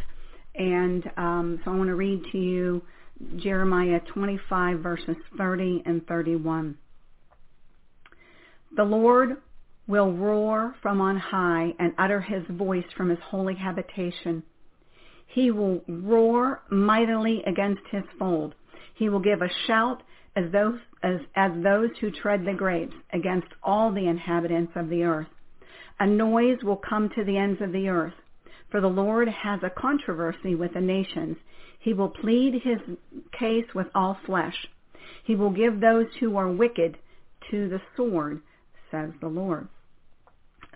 and um, so I want to read to you Jeremiah 25 verses 30 and 31. The Lord will roar from on high and utter his voice from his holy habitation. He will roar mightily against his fold. He will give a shout as those, as, as those who tread the grapes against all the inhabitants of the earth. A noise will come to the ends of the earth, for the Lord has a controversy with the nations. He will plead his case with all flesh. He will give those who are wicked to the sword, says the Lord.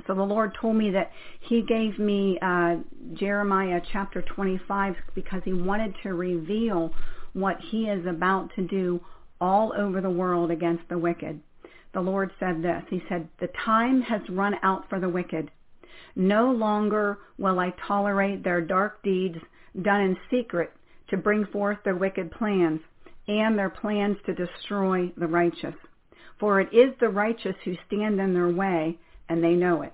So the Lord told me that he gave me uh, Jeremiah chapter 25 because he wanted to reveal what he is about to do all over the world against the wicked. The Lord said this. He said, the time has run out for the wicked. No longer will I tolerate their dark deeds done in secret to bring forth their wicked plans and their plans to destroy the righteous. For it is the righteous who stand in their way, and they know it.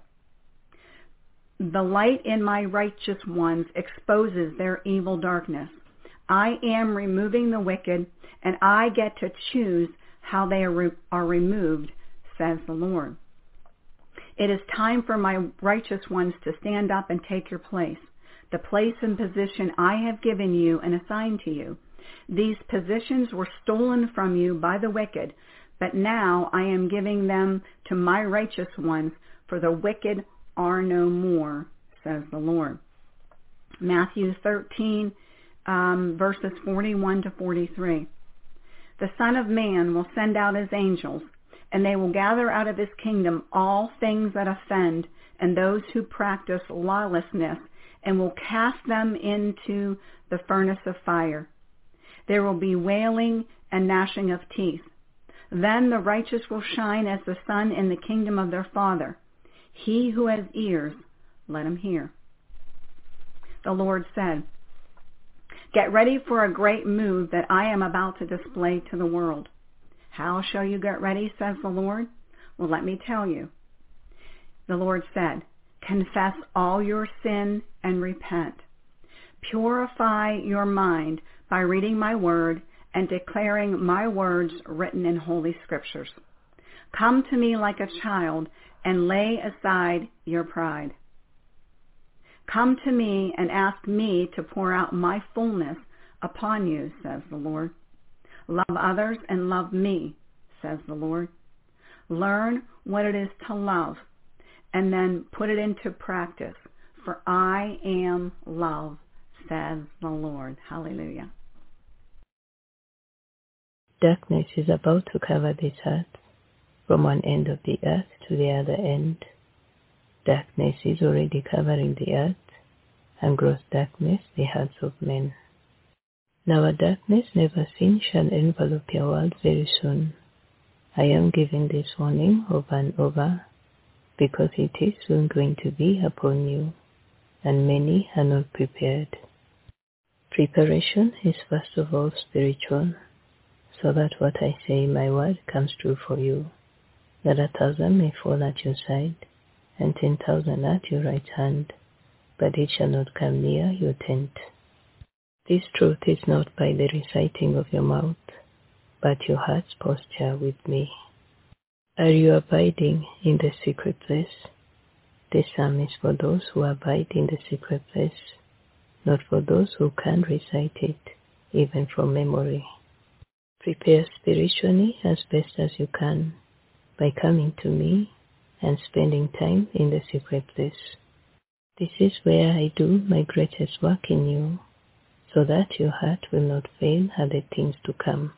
The light in my righteous ones exposes their evil darkness. I am removing the wicked, and I get to choose how they are, re- are removed, says the Lord. It is time for my righteous ones to stand up and take your place, the place and position I have given you and assigned to you. These positions were stolen from you by the wicked, but now I am giving them to my righteous ones, for the wicked are no more, says the Lord. Matthew 13, um, verses 41 to 43. The Son of Man will send out his angels, and they will gather out of his kingdom all things that offend and those who practice lawlessness, and will cast them into the furnace of fire. There will be wailing and gnashing of teeth. Then the righteous will shine as the sun in the kingdom of their Father. He who has ears, let him hear. The Lord said, Get ready for a great move that I am about to display to the world. How shall you get ready, says the Lord? Well, let me tell you. The Lord said, Confess all your sin and repent. Purify your mind by reading my word and declaring my words written in holy scriptures. Come to me like a child and lay aside your pride. Come to me and ask me to pour out my fullness upon you, says the Lord. Love others and love me, says the Lord. Learn what it is to love and then put it into practice. For I am love, says the Lord. Hallelujah. Darkness is about to cover this earth from one end of the earth to the other end. Darkness is already covering the earth, and gross darkness the hearts of men. Now a darkness never seen shall envelop your world very soon. I am giving this warning over and over because it is soon going to be upon you, and many are not prepared. Preparation is first of all spiritual, so that what I say in my word comes true for you, that a thousand may fall at your side, and ten thousand at your right hand, but it shall not come near your tent. This truth is not by the reciting of your mouth, but your heart's posture with me. Are you abiding in the secret place? This psalm is for those who abide in the secret place, not for those who can recite it, even from memory. Prepare spiritually as best as you can by coming to me and spending time in the secret place. This is where I do my greatest work in you, so that your heart will not fail at the things to come.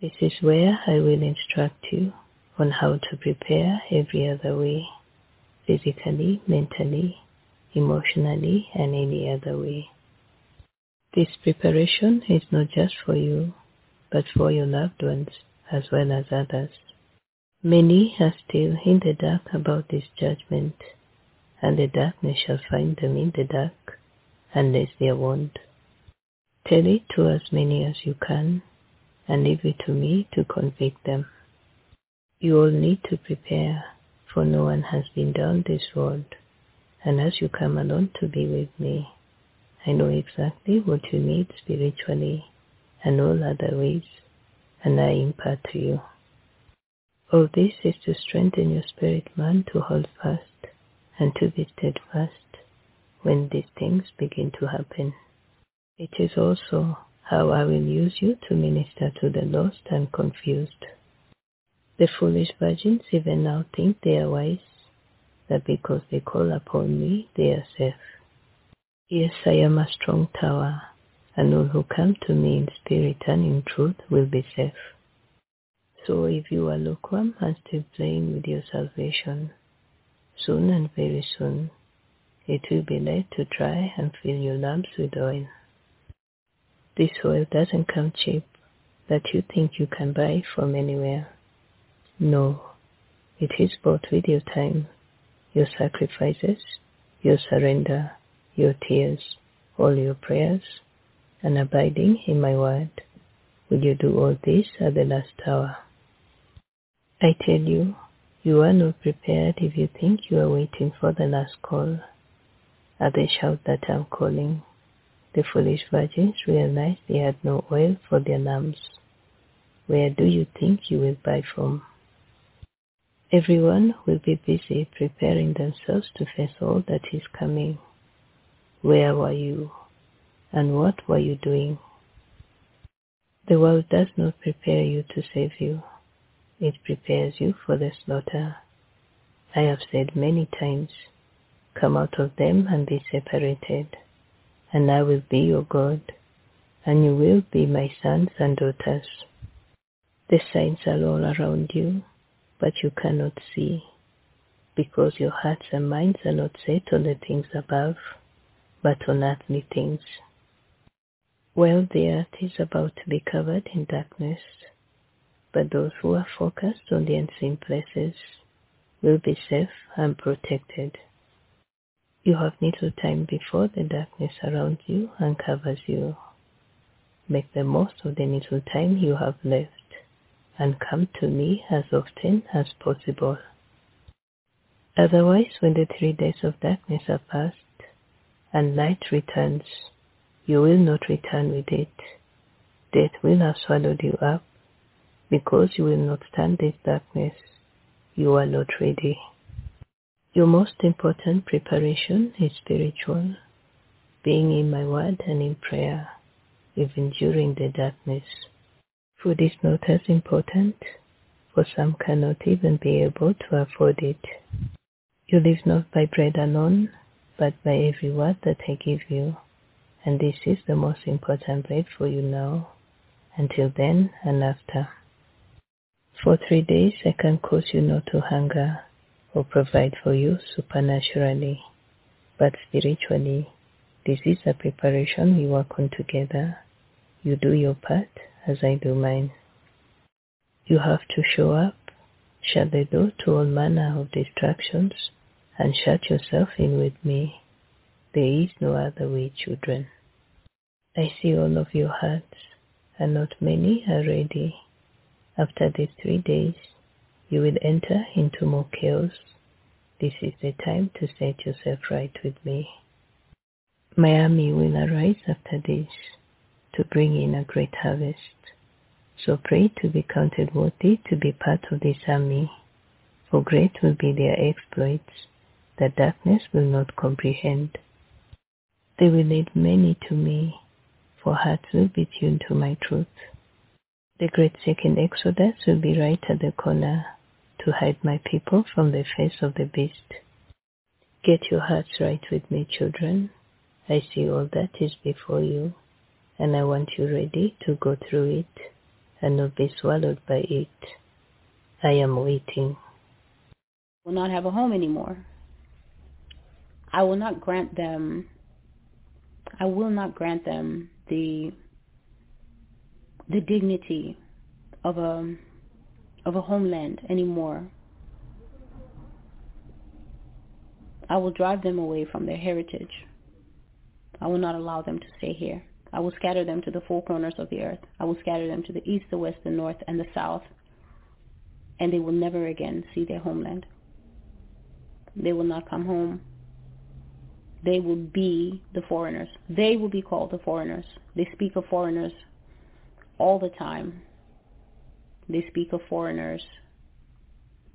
This is where I will instruct you on how to prepare every other way, physically, mentally, emotionally, and any other way. This preparation is not just for you, but for your loved ones as well as others. Many are still in the dark about this judgment and the darkness shall find them in the dark, unless they are warned. Tell it to as many as you can, and leave it to me to convict them. You all need to prepare, for no one has been down this road, and as you come along to be with me, I know exactly what you need spiritually and all other ways, and I impart to you. All this is to strengthen your spirit man to hold fast and to be steadfast when these things begin to happen. It is also how I will use you to minister to the lost and confused. The foolish virgins even now think they are wise, that because they call upon me, they are safe. Yes, I am a strong tower, and all who come to me in spirit and in truth will be safe. So if you are lukewarm and still playing with your salvation, Soon and very soon, it will be late to try and fill your lamps with oil. This oil doesn't come cheap that you think you can buy from anywhere. No, it is bought with your time, your sacrifices, your surrender, your tears, all your prayers, and abiding in my word. Will you do all this at the last hour? I tell you, you are not prepared if you think you are waiting for the last call. At the shout that I'm calling, the foolish virgins realized they had no oil for their lamps. Where do you think you will buy from? Everyone will be busy preparing themselves to face all that is coming. Where were you? And what were you doing? The world does not prepare you to save you it prepares you for the slaughter. I have said many times, Come out of them and be separated, and I will be your God, and you will be my sons and daughters. The signs are all around you, but you cannot see, because your hearts and minds are not set on the things above, but on earthly things. Well, the earth is about to be covered in darkness, but those who are focused on the unseen places will be safe and protected. You have little time before the darkness around you uncovers you. Make the most of the little time you have left and come to me as often as possible. Otherwise, when the three days of darkness are past and light returns, you will not return with it. Death will have swallowed you up because you will not stand this darkness. You are not ready. Your most important preparation is spiritual, being in my word and in prayer, even during the darkness. Food is not as important, for some cannot even be able to afford it. You live not by bread alone, but by every word that I give you. And this is the most important bread for you now, until then and after. For three days I can cause you not to hunger or provide for you supernaturally, but spiritually. This is a preparation we work on together. You do your part as I do mine. You have to show up, shut the door to all manner of distractions, and shut yourself in with me. There is no other way, children. I see all of your hearts, and not many are ready. After these three days, you will enter into more chaos. This is the time to set yourself right with me. My army will arise after this to bring in a great harvest. So pray to be counted worthy to be part of this army, for great will be their exploits that darkness will not comprehend. They will lead many to me, for hearts will be tuned to my truth. The great second exodus will be right at the corner to hide my people from the face of the beast. Get your hearts right with me, children. I see all that is before you, and I want you ready to go through it and not be swallowed by it. I am waiting. Will not have a home anymore. I will not grant them I will not grant them the the dignity of a of a homeland anymore. I will drive them away from their heritage. I will not allow them to stay here. I will scatter them to the four corners of the earth. I will scatter them to the east, the west, the north, and the south. And they will never again see their homeland. They will not come home they will be the foreigners. They will be called the foreigners. They speak of foreigners all the time. They speak of foreigners.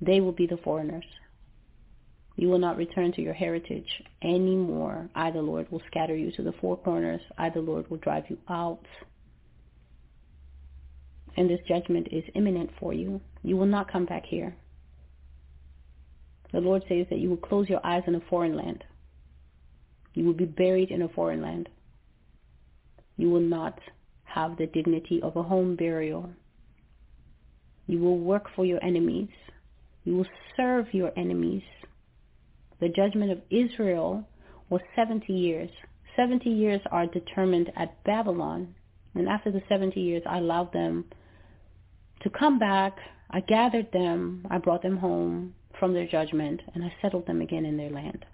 They will be the foreigners. You will not return to your heritage anymore. I, the Lord, will scatter you to the four corners. I, the Lord, will drive you out. And this judgment is imminent for you. You will not come back here. The Lord says that you will close your eyes in a foreign land. You will be buried in a foreign land. You will not have the dignity of a home burial. You will work for your enemies. You will serve your enemies. The judgment of Israel was 70 years. 70 years are determined at Babylon. And after the 70 years, I allowed them to come back. I gathered them. I brought them home from their judgment, and I settled them again in their land.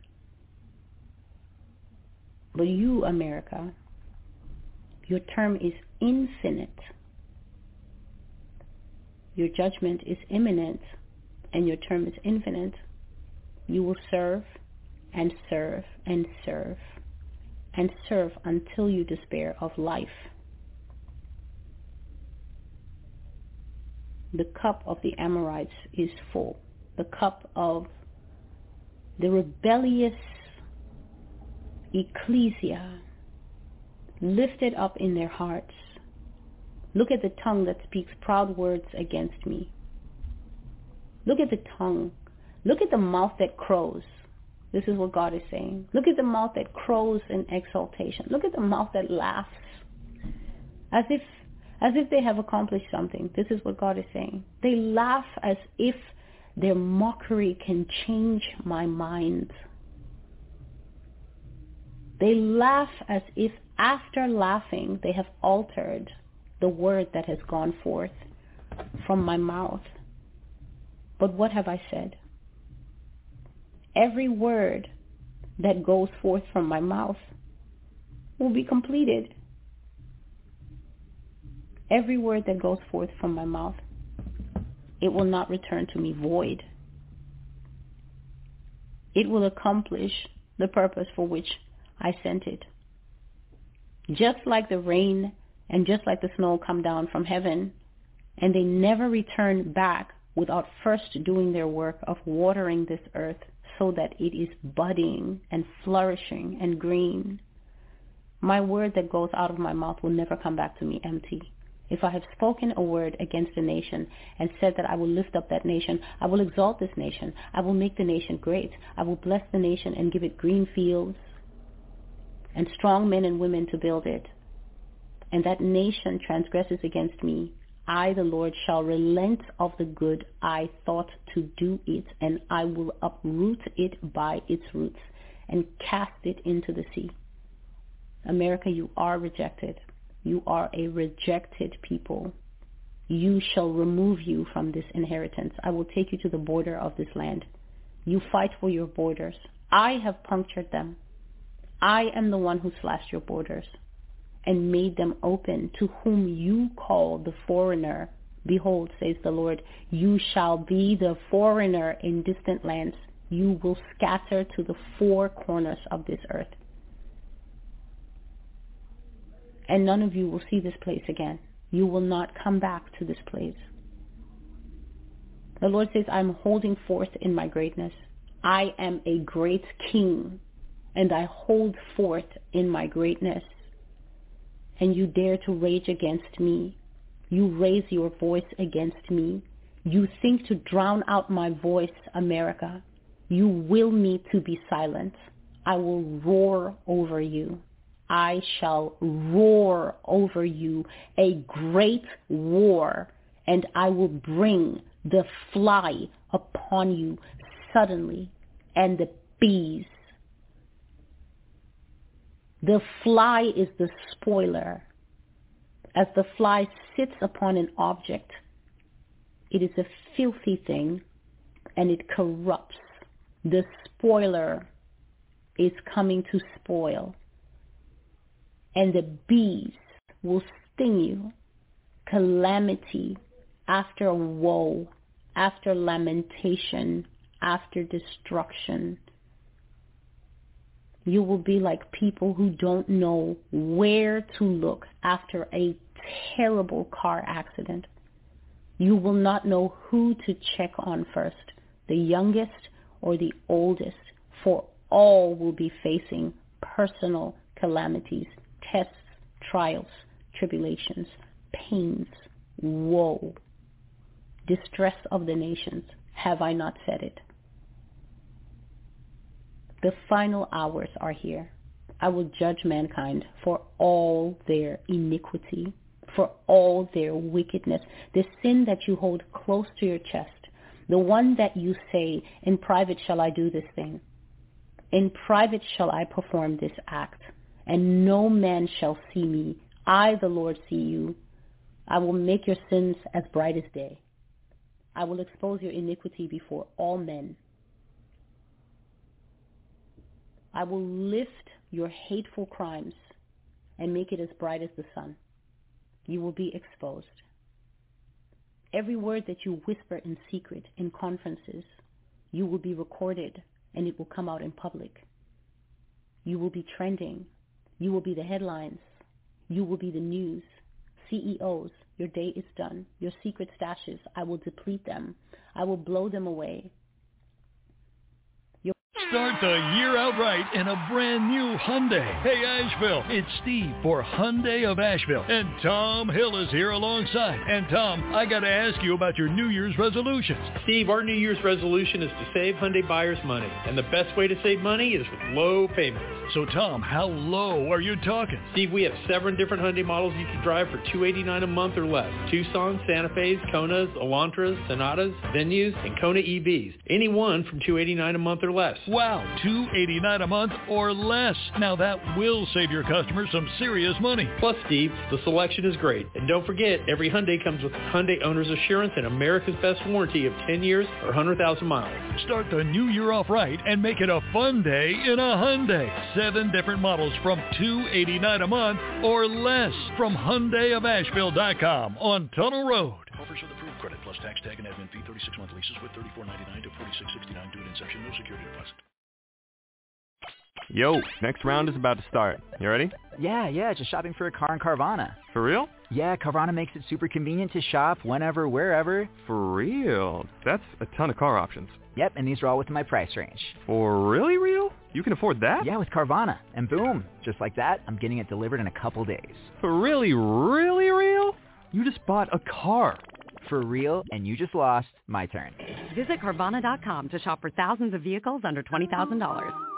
But you, America, your term is infinite. Your judgment is imminent and your term is infinite. You will serve and serve and serve and serve until you despair of life. The cup of the Amorites is full. The cup of the rebellious ecclesia lifted up in their hearts. Look at the tongue that speaks proud words against me. Look at the tongue. Look at the mouth that crows. This is what God is saying. Look at the mouth that crows in exaltation. Look at the mouth that laughs as if as if they have accomplished something. This is what God is saying. They laugh as if their mockery can change my mind. They laugh as if after laughing they have altered the word that has gone forth from my mouth. But what have I said? every word that goes forth from my mouth will be completed. Every word that goes forth from my mouth, it will not return to me void. It will accomplish the purpose for which I sent it. Just like the rain and just like the snow come down from heaven, and they never return back without first doing their work of watering this earth so that it is budding and flourishing and green. My word that goes out of my mouth will never come back to me empty. If I have spoken a word against a nation and said that I will lift up that nation, I will exalt this nation, I will make the nation great, I will bless the nation and give it green fields and strong men and women to build it, and that nation transgresses against me, I, the Lord, shall relent of the good I thought to do it, and I will uproot it by its roots and cast it into the sea. America, you are rejected. You are a rejected people. You shall remove you from this inheritance. I will take you to the border of this land. You fight for your borders. I have punctured them. I am the one who slashed your borders and made them open to whom you call the foreigner. Behold, says the Lord, you shall be the foreigner in distant lands. You will scatter to the four corners of this earth. And none of you will see this place again. You will not come back to this place. The Lord says, I'm holding forth in my greatness. I am a great king, and I hold forth in my greatness and you dare to rage against me. You raise your voice against me. You think to drown out my voice, America. You will me to be silent. I will roar over you. I shall roar over you a great war, and I will bring the fly upon you suddenly, and the bees the fly is the spoiler. As the fly sits upon an object, it is a filthy thing and it corrupts. The spoiler is coming to spoil. And the bees will sting you. Calamity after woe, after lamentation, after destruction you will be like people who don't know where to look after a terrible car accident. You will not know who to check on first, the youngest or the oldest, for all will be facing personal calamities, tests, trials, tribulations, pains, woe, distress of the nations. Have I not said it? The final hours are here. I will judge mankind for all their iniquity, for all their wickedness, the sin that you hold close to your chest, the one that you say, in private shall I do this thing. In private shall I perform this act, and no man shall see me. I, the Lord, see you. I will make your sins as bright as day. I will expose your iniquity before all men I will lift your hateful crimes and make it as bright as the sun. You will be exposed. Every word that you whisper in secret in conferences, you will be recorded and it will come out in public. You will be trending. You will be the headlines. You will be the news. CEOs, your day is done. Your secret stashes, I will deplete them. I will blow them away. Start the year out right in a brand new Hyundai. Hey Asheville, it's Steve for Hyundai of Asheville, and Tom Hill is here alongside. And Tom, I got to ask you about your New Year's resolutions. Steve, our New Year's resolution is to save Hyundai buyers money, and the best way to save money is with low payments. So Tom, how low are you talking? Steve, we have seven different Hyundai models you can drive for 289 a month or less. Tucson, Santa Fe's, Konas, Elantras, Sonatas, Venues, and Kona EVs. Any one from 289 a month or less. Wow, 289 a month or less. Now that will save your customers some serious money. Plus, Steve, the selection is great. And don't forget, every Hyundai comes with Hyundai Owner's Assurance and America's Best Warranty of 10 years or 100,000 miles. Start the new year off right and make it a fun day in a Hyundai. Seven different models from 289 a month or less from HyundaiofAsheville.com on Tunnel Road. Offers credit plus tax tag and admin fee 36 month leases with 34.99 to 46.69 due at inception. No security deposit. Yo, next round is about to start. You ready? Yeah, yeah, just shopping for a car in Carvana. For real? Yeah, Carvana makes it super convenient to shop whenever, wherever. For real? That's a ton of car options. Yep, and these are all within my price range. For really real? You can afford that? Yeah, with Carvana. And boom, just like that, I'm getting it delivered in a couple days. For really, really real? You just bought a car. For real, and you just lost my turn. Visit Carvana.com to shop for thousands of vehicles under $20,000.